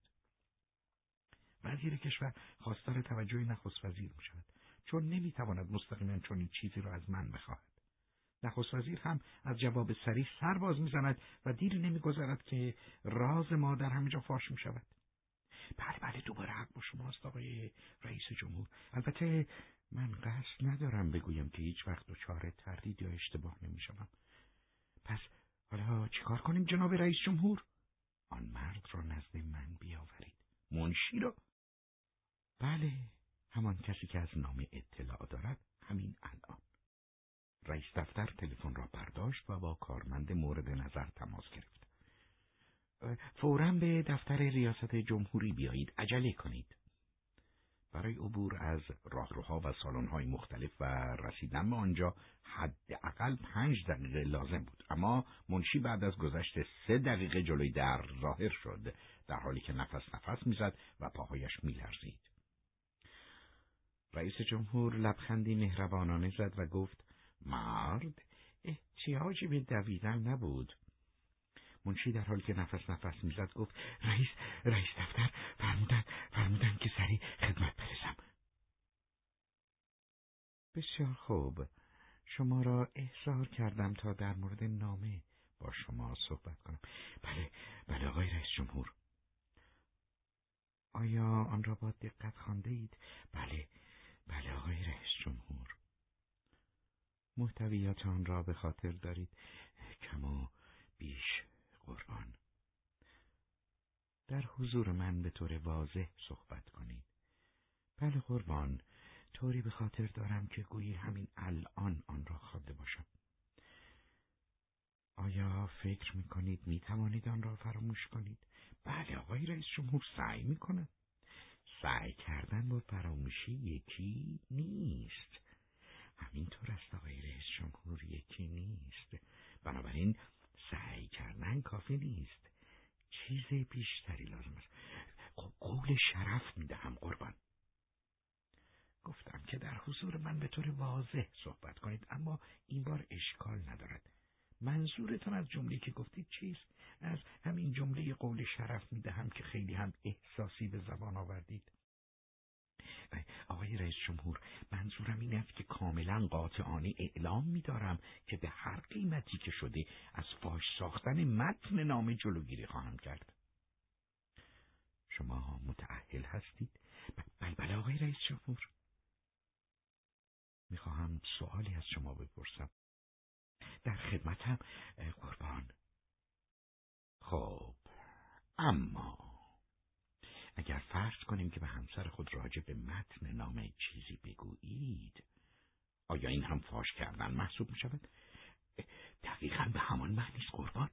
وزیر کشور خواستار توجه نخست وزیر می شود چون نمی تواند مستقیما چنین چیزی را از من بخواهد. نخست وزیر هم از جواب سریع سر باز می‌زند و دیری نمیگذرد که راز ما در همینجا فاش می شود. بله بله دوباره حق با شماست آقای رئیس جمهور. البته من قصد ندارم بگویم که هیچ وقت دچار تردید یا اشتباه نمی‌شوم. پس حالا چیکار کنیم جناب رئیس جمهور؟ آن مرد را نزد من بیاورید. منشی را. بله همان کسی که از نام اطلاع دارد همین الان. رئیس دفتر تلفن را برداشت و با کارمند مورد نظر تماس گرفت. فورا به دفتر ریاست جمهوری بیایید. عجله کنید. برای عبور از راهروها و سالن‌های مختلف و رسیدن به آنجا حداقل پنج دقیقه لازم بود. اما منشی بعد از گذشت سه دقیقه جلوی در ظاهر شد در حالی که نفس نفس می‌زد و پاهایش میلرزید. رئیس جمهور لبخندی مهربانانه زد و گفت مرد احتیاجی به دویدن نبود. منشی در حالی که نفس نفس می‌زد گفت رئیس رئیس دفتر فرمودن فرمودن که سریع خدمت برسم. بسیار خوب. شما را احضار کردم تا در مورد نامه با شما صحبت کنم. بله بله آقای رئیس جمهور. آیا آن را با دقت خانده اید؟ بله بله آقای رئیس جمهور. محتویات آن را به خاطر دارید. کم و بیش قربان در حضور من به طور واضح صحبت کنید بله قربان طوری به خاطر دارم که گویی همین الان آن را خوابده باشم آیا فکر می کنید می توانید آن را فراموش کنید؟ بله آقای رئیس جمهور سعی می کنم. سعی کردن با فراموشی یکی نیست. همینطور است آقای رئیس جمهور یکی نیست. بنابراین سعی کردن کافی نیست. چیز بیشتری لازم است. قول شرف می‌دهم قربان. گفتم که در حضور من به طور واضح صحبت کنید اما این بار اشکال ندارد. منظورتان از جمله که گفتید چیست؟ از همین جمله قول شرف می‌دهم که خیلی هم احساسی به زبان آوردید. آقای رئیس جمهور منظورم این است که کاملا قاطعانه اعلام میدارم که به هر قیمتی که شده از فاش ساختن متن نامه جلوگیری خواهم کرد. شما متعهل هستید؟ بله بله آقای رئیس جمهور. می‌خواهم سوالی از شما بپرسم. در خدمتم قربان. خب اما اگر فرض کنیم که به همسر خود راجع به متن نامه چیزی بگویید آیا این هم فاش کردن محسوب می شود؟ دقیقا به همان معنی قربان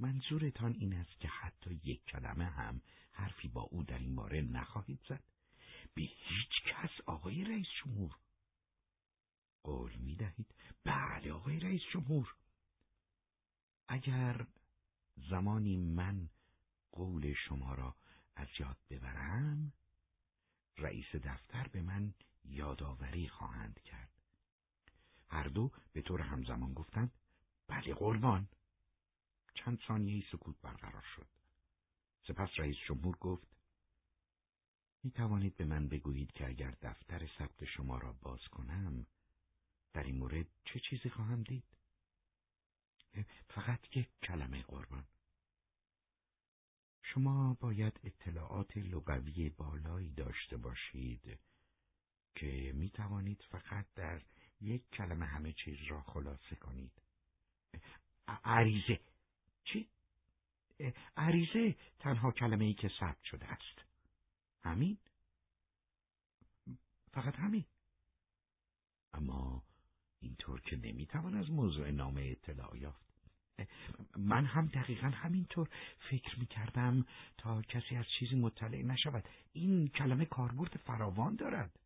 منظورتان این است که حتی یک کلمه هم حرفی با او در این باره نخواهید زد؟ به هیچ کس آقای رئیس جمهور قول می دهید؟ بله آقای رئیس جمهور اگر زمانی من قول شما را از یاد ببرم رئیس دفتر به من یادآوری خواهند کرد. هر دو به طور همزمان گفتند بله قربان. چند ثانیه سکوت برقرار شد. سپس رئیس جمهور گفت می توانید به من بگویید که اگر دفتر ثبت شما را باز کنم در این مورد چه چیزی خواهم دید؟ فقط یک کلمه قربان. شما باید اطلاعات لغوی بالایی داشته باشید که می توانید فقط در یک کلمه همه چیز را خلاصه کنید. عریضه چی؟ عریضه تنها کلمه ای که ثبت شده است. همین؟ فقط همین. اما اینطور که نمی‌توان از موضوع نامه اطلاع یافت. من هم دقیقا همینطور فکر می کردم تا کسی از چیزی مطلع نشود. این کلمه کاربرد فراوان دارد.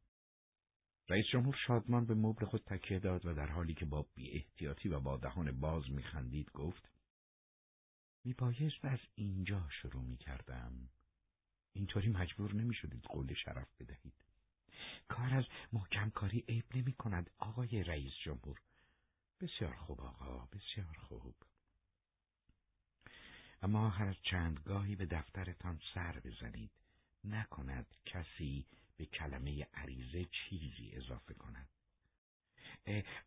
رئیس جمهور شادمان به مبل خود تکیه داد و در حالی که با بی احتیاطی و با دهان باز خندید گفت می بایست از اینجا شروع می کردم. اینطوری مجبور نمی شدید قول شرف بدهید. کار از محکم کاری عیب نمی کند آقای رئیس جمهور. بسیار خوب آقا بسیار خوب. اما هر چند گاهی به دفترتان سر بزنید نکند کسی به کلمه عریضه چیزی اضافه کند.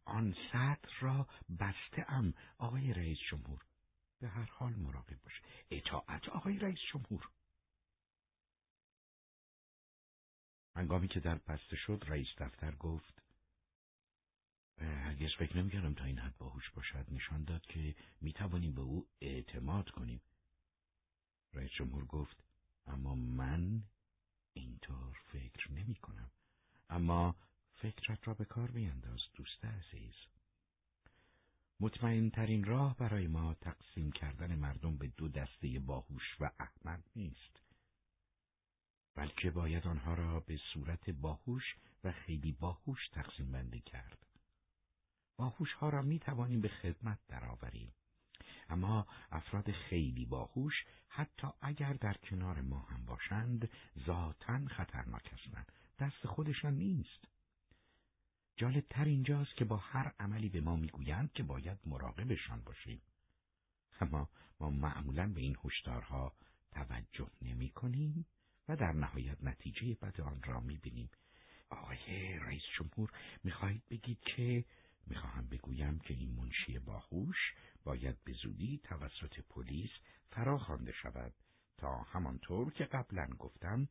آن سطر را بسته ام آقای رئیس جمهور. به هر حال مراقب باش. اطاعت آقای رئیس جمهور. هنگامی که در بسته شد رئیس دفتر گفت هرگز فکر نمی‌کردم تا این حد باهوش باشد. نشان داد که می‌توانیم به او اعتماد کنیم. رئیس جمهور گفت اما من اینطور فکر نمی کنم اما فکرت را به کار بینداز دوست عزیز. مطمئن ترین راه برای ما تقسیم کردن مردم به دو دسته باهوش و احمق نیست. بلکه باید آنها را به صورت باهوش و خیلی باهوش تقسیم بندی کرد. باهوش ها را می توانیم به خدمت درآوریم. اما افراد خیلی باهوش حتی اگر در کنار ما هم باشند ذاتا خطرناک هستند. دست خودشان نیست. جالب تر اینجاست که با هر عملی به ما می‌گویند که باید مراقبشان باشیم. اما ما معمولا به این هشدارها توجه نمی کنیم و در نهایت نتیجه بد آن را می بینیم. آقای رئیس جمهور می‌خواهید بگید که می‌خواهم بگویم که این منشی باهوش باید به زودی توسط پلیس فراخوانده شود تا همانطور که قبلا گفتم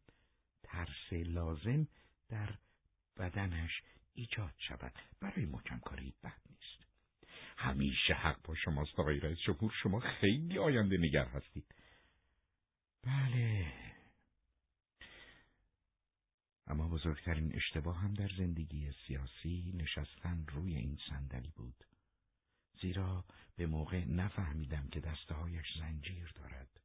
ترس لازم در بدنش ایجاد شود. برای محکم کاری بد نیست. همیشه حق با شماست آقای رئیس جمهور. شما خیلی آینده نگر هستید. بله. اما بزرگترین اشتباه هم در زندگی سیاسی نشستن روی این صندلی بود. زیرا به موقع نفهمیدم که دستهایش زنجیر دارد.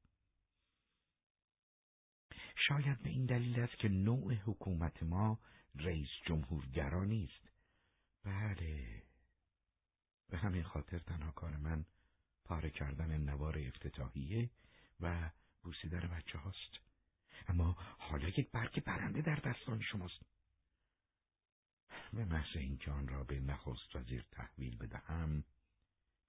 شاید به این دلیل است که نوع حکومت ما رئیس جمهورگرا نیست. بله. به همین خاطر تنها کار من پاره کردن نوار افتتاحیه و بوسیدن بچه هاست. اما حالا یک برگ برنده در دستان شماست. به محض اینکه آن را به نخست وزیر تحویل بدهم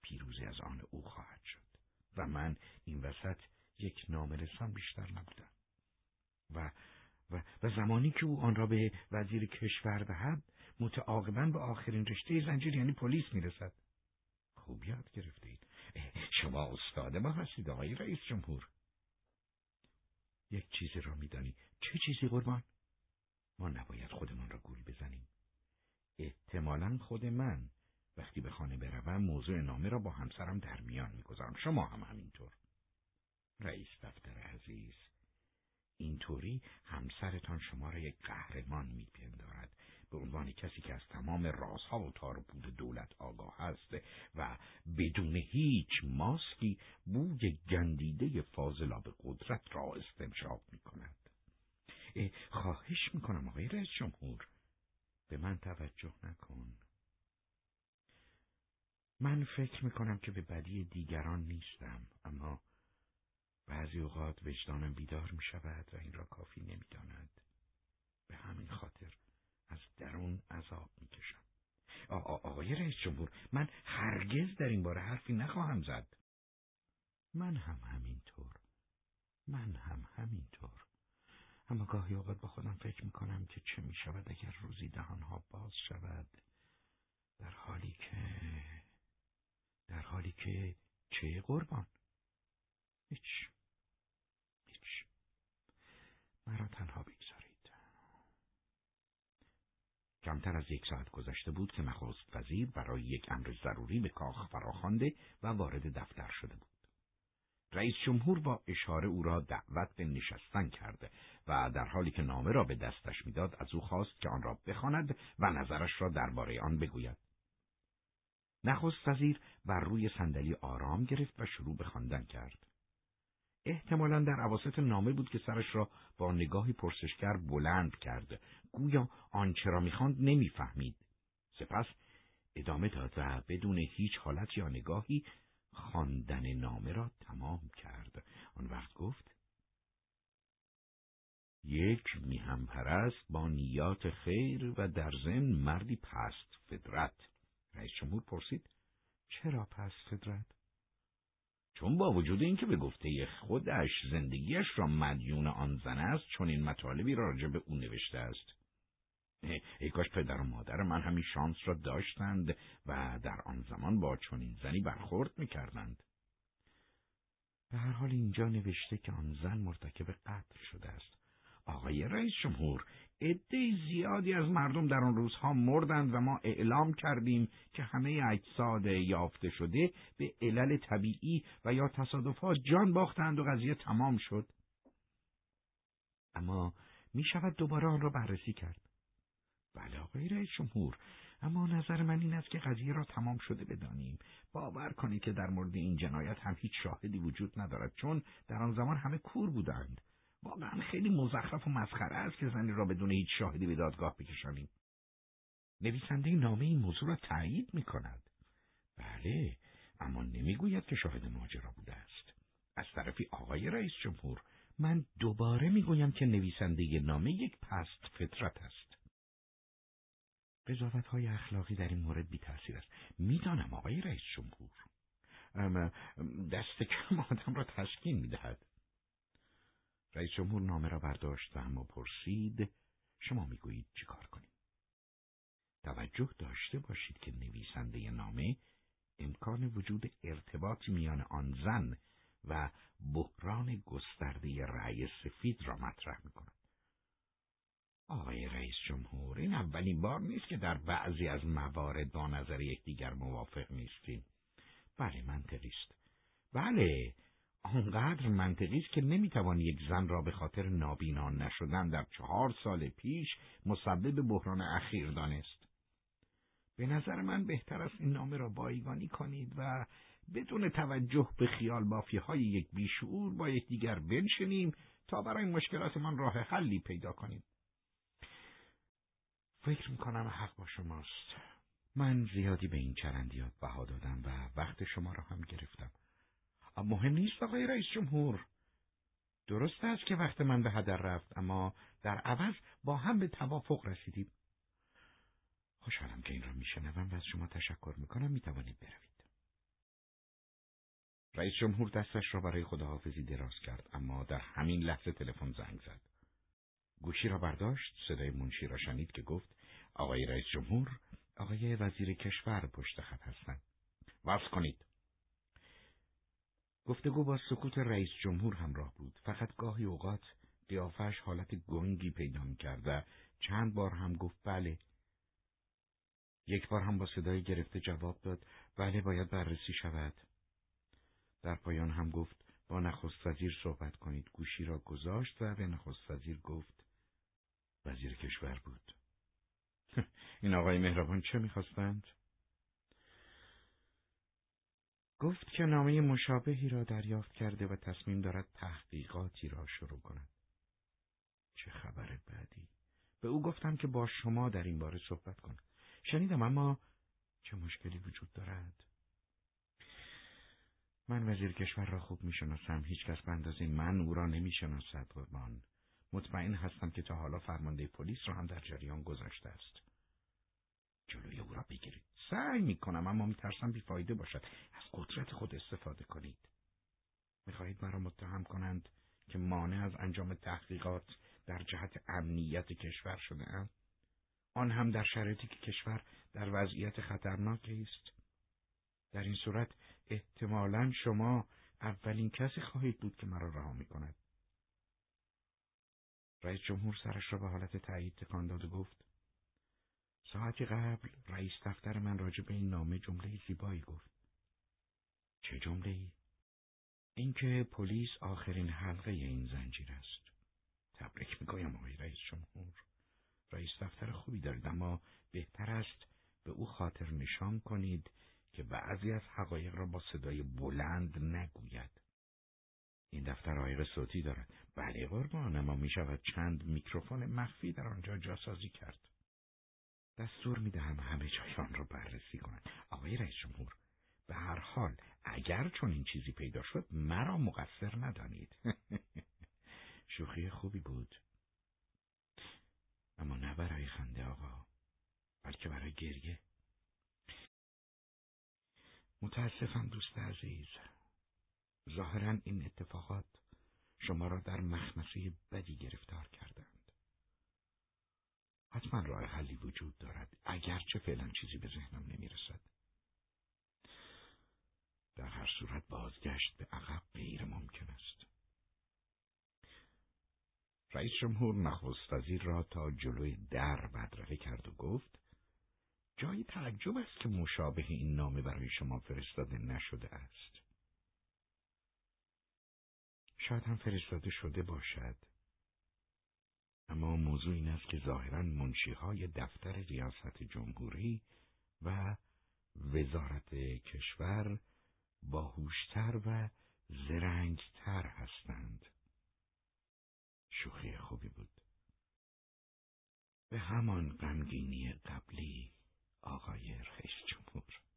پیروزی از آن او خواهد شد و من این وسط یک نامرسان بیشتر نبودم. و و, و زمانی که او آن را به وزیر کشور دهد متعاقبا به آخرین رشته زنجیر یعنی پلیس می‌رسد. خوب یاد گرفتید. شما استاد ما هستید آقای رئیس جمهور. یک چیزی را میدانی. چه چیزی قربان؟ ما نباید خودمان را گول بزنیم. احتمالا خود من. وقتی به خانه بروم موضوع نامه را با همسرم در میان می‌گذارم. شما هم همینطور. رئیس دفتر عزیز اینطوری همسرتان شما را یک قهرمان میپندارد. به عنوان کسی که از تمام رازها و تار بود دولت آگاه است و بدون هیچ ماسکی بوی گندیده فاضلاب قدرت را استنشاق می کند. خواهش می‌کنم آقای رئیس جمهور به من توجه نکن من فکر می‌کنم که به بدی دیگران نیستم اما بعضی اوقات وجدانم بیدار می شود و این را کافی نمی‌داند به همین خاطر از درون عذاب می کشم آقای رئیس جمهور من هرگز در این باره حرفی نخواهم زد. من هم همینطور. من هم همینطور. اما گاهی اوقات با خودم فکر می کنم که چه می شود اگر روزی دهانها باز شود. در حالی که در حالی که چه قربان؟ هیچ. هیچ. مرا تنها بگذارید کمتر از یک ساعت گذشته بود که نخست وزیر برای یک امر ضروری به کاخ فراخوانده و وارد دفتر شده بود رئیس جمهور با اشاره او را دعوت به نشستن کرده و در حالی که نامه را به دستش می‌داد از او خواست که آن را بخواند و نظرش را درباره آن بگوید. نخست وزیر بر روی صندلی آرام گرفت و شروع به خواندن کرد. احتمالا در عواسط نامه بود که سرش را با نگاهی پرسشگر بلند کرد. گویا آنچه را می‌خواند نمی‌فهمید. سپس ادامه داد و بدون هیچ حالت یا نگاهی خواندن نامه را تمام کرد. آن وقت گفت یک میهم پرست با نیات خیر و در ضمن مردی پست فدرت رئیس جمهور پرسید چرا پست فدرت چون با وجود اینکه به گفته خودش زندگیش را مدیون آن زن است چون این مطالبی را راجع به او نوشته است ای کاش پدر و مادر من همین شانس را داشتند و در آن زمان با چنین زنی برخورد می‌کردند. به هر حال اینجا نوشته که آن زن مرتکب قتل شده است. آقای رئیس جمهور عده زیادی از مردم در آن روزها مردند و ما اعلام کردیم که همه اجساد یافته شده به علل طبیعی و یا تصادفات جان باختند و قضیه تمام شد. اما می شود دوباره آن را بررسی کرد. بله آقای رئیس جمهور اما نظر من این است که قضیه را تمام شده بدانیم باور کنید که در مورد این جنایت هم هیچ شاهدی وجود ندارد چون در آن زمان همه کور بودند واقعا خیلی مزخرف و مسخره است که زنی را بدون هیچ شاهدی به دادگاه بکشانیم نویسنده نامه این موضوع را تایید می کند بله اما نمی‌گوید که شاهد ماجرا بوده است. از طرفی آقای رئیس جمهور من دوباره می‌گویم که نویسنده نامه یک پست فطرت است. قضاوت های اخلاقی در این مورد بی تاثیر است. می‌دانم آقای رئیس جمهور. دست کم آدم را تشکین می‌دهد. رئیس جمهور نامه را برداشت و اما پرسید شما می‌گویید چیکار کنیم؟ توجه داشته باشید که نویسنده نامه امکان وجود ارتباط میان آن زن و بحران گسترده رأی سفید را مطرح می آقای رئیس جمهور این اولین بار نیست که در بعضی از موارد با نظر یکدیگر موافق نیستیم. بله منطقی است. بله آنقدر منطقی است که نمی‌توان یک زن را به خاطر نابینا نشدن در چهار سال پیش مسبب بحران اخیر دانست. به نظر من بهتر است این نامه را بایگانی کنید و بدون توجه به خیال بافی های یک بیشعور با یکدیگر بنشینیم تا برای مشکلاتمان راه حلی پیدا کنیم. فکر می‌کنم حق با شماست. من زیادی به این چرندیات بها دادم و وقت شما را هم گرفتم. مهم نیست آقای رئیس جمهور. درست است که وقت من به هدر رفت اما در عوض با هم به توافق رسیدیم. خوشحالم که این را میشنوم و از شما تشکر می‌کنم. می‌توانید بروید. رئیس جمهور دستش را برای خداحافظی دراز کرد اما در همین لحظه تلفن زنگ زد. گوشی را برداشت صدای منشی را شنید که گفت آقای رئیس جمهور آقای وزیر کشور پشت خط هستند. وصل کنید. گفتگو با سکوت رئیس جمهور همراه بود. فقط گاهی اوقات قیافش حالت گنگی پیدا کرد و چند بار هم گفت بله. یک بار هم با صدای گرفته جواب داد. بله باید بررسی شود. در پایان هم گفت با نخست وزیر صحبت کنید. گوشی را گذاشت و به نخست وزیر گفت وزیر کشور بود. [LAUGHS] این آقای مهربان چه می‌خواستند؟ گفت که نامه مشابهی را دریافت کرده و تصمیم دارد تحقیقاتی را شروع کند. چه خبر بعدی؟ به او گفتم که با شما در این باره صحبت کنم. شنیدم اما چه مشکلی وجود دارد؟ من وزیر کشور را خوب می‌شناسم هیچ کس به اندازه من او را نمی‌شناسد قربان مطمئن هستم که تا حالا فرمانده پلیس را هم در جریان گذاشته است جلوی او را بگیرید سعی می‌کنم اما میترسم بیفایده باشد از قدرت خود استفاده کنید می‌خواهید مرا متهم کنند که مانع از انجام تحقیقات در جهت امنیت کشور شده ام؟ آن هم در شرایطی که کشور در وضعیت خطرناکی است در این صورت احتمالا شما اولین کسی خواهید بود که مرا رها می کند. رئیس جمهور سرش را به حالت تایید تکان داد و گفت ساعتی قبل رئیس دفتر من راجع به این نامه جمله زیبایی گفت. چه جمله ای؟ اینکه پلیس آخرین حلقه این زنجیر است. تبریک می‌گویم آقای رئیس جمهور. رئیس دفتر خوبی دارید اما بهتر است به او خاطر نشان کنید که بعضی از حقایق را با صدای بلند نگوید. این دفتر عایق صوتی دارد. بله قربان اما می شود چند میکروفون مخفی در آنجا جاسازی کرد. دستور می دهم همه جای آن را بررسی کنند. آقای رئیس جمهور به هر حال اگر چون این چیزی پیدا شد مرا مقصر ندانید. [LAUGHS] شوخی خوبی بود. اما نه برای خنده آقا بلکه برای گریه. متاسفم دوست عزیز ظاهرا این اتفاقات شما را در مخمسه بدی گرفتار کردند حتما راه حلی وجود دارد اگرچه فعلا چیزی به ذهنم نمی‌رسد در هر صورت بازگشت به عقب غیر ممکن است رئیس جمهور نخست وزیر را تا جلوی در بدرقه کرد و گفت جای تعجب است که مشابه این نامه برای شما فرستاده نشده است. شاید هم فرستاده شده باشد. اما موضوع این است که ظاهرا منشیهای دفتر ریاست جمهوری و وزارت کشور باهوشتر و زرنگتر هستند. شوخی خوبی بود. به همان غمگینی قبلی آقای رئیس جمهور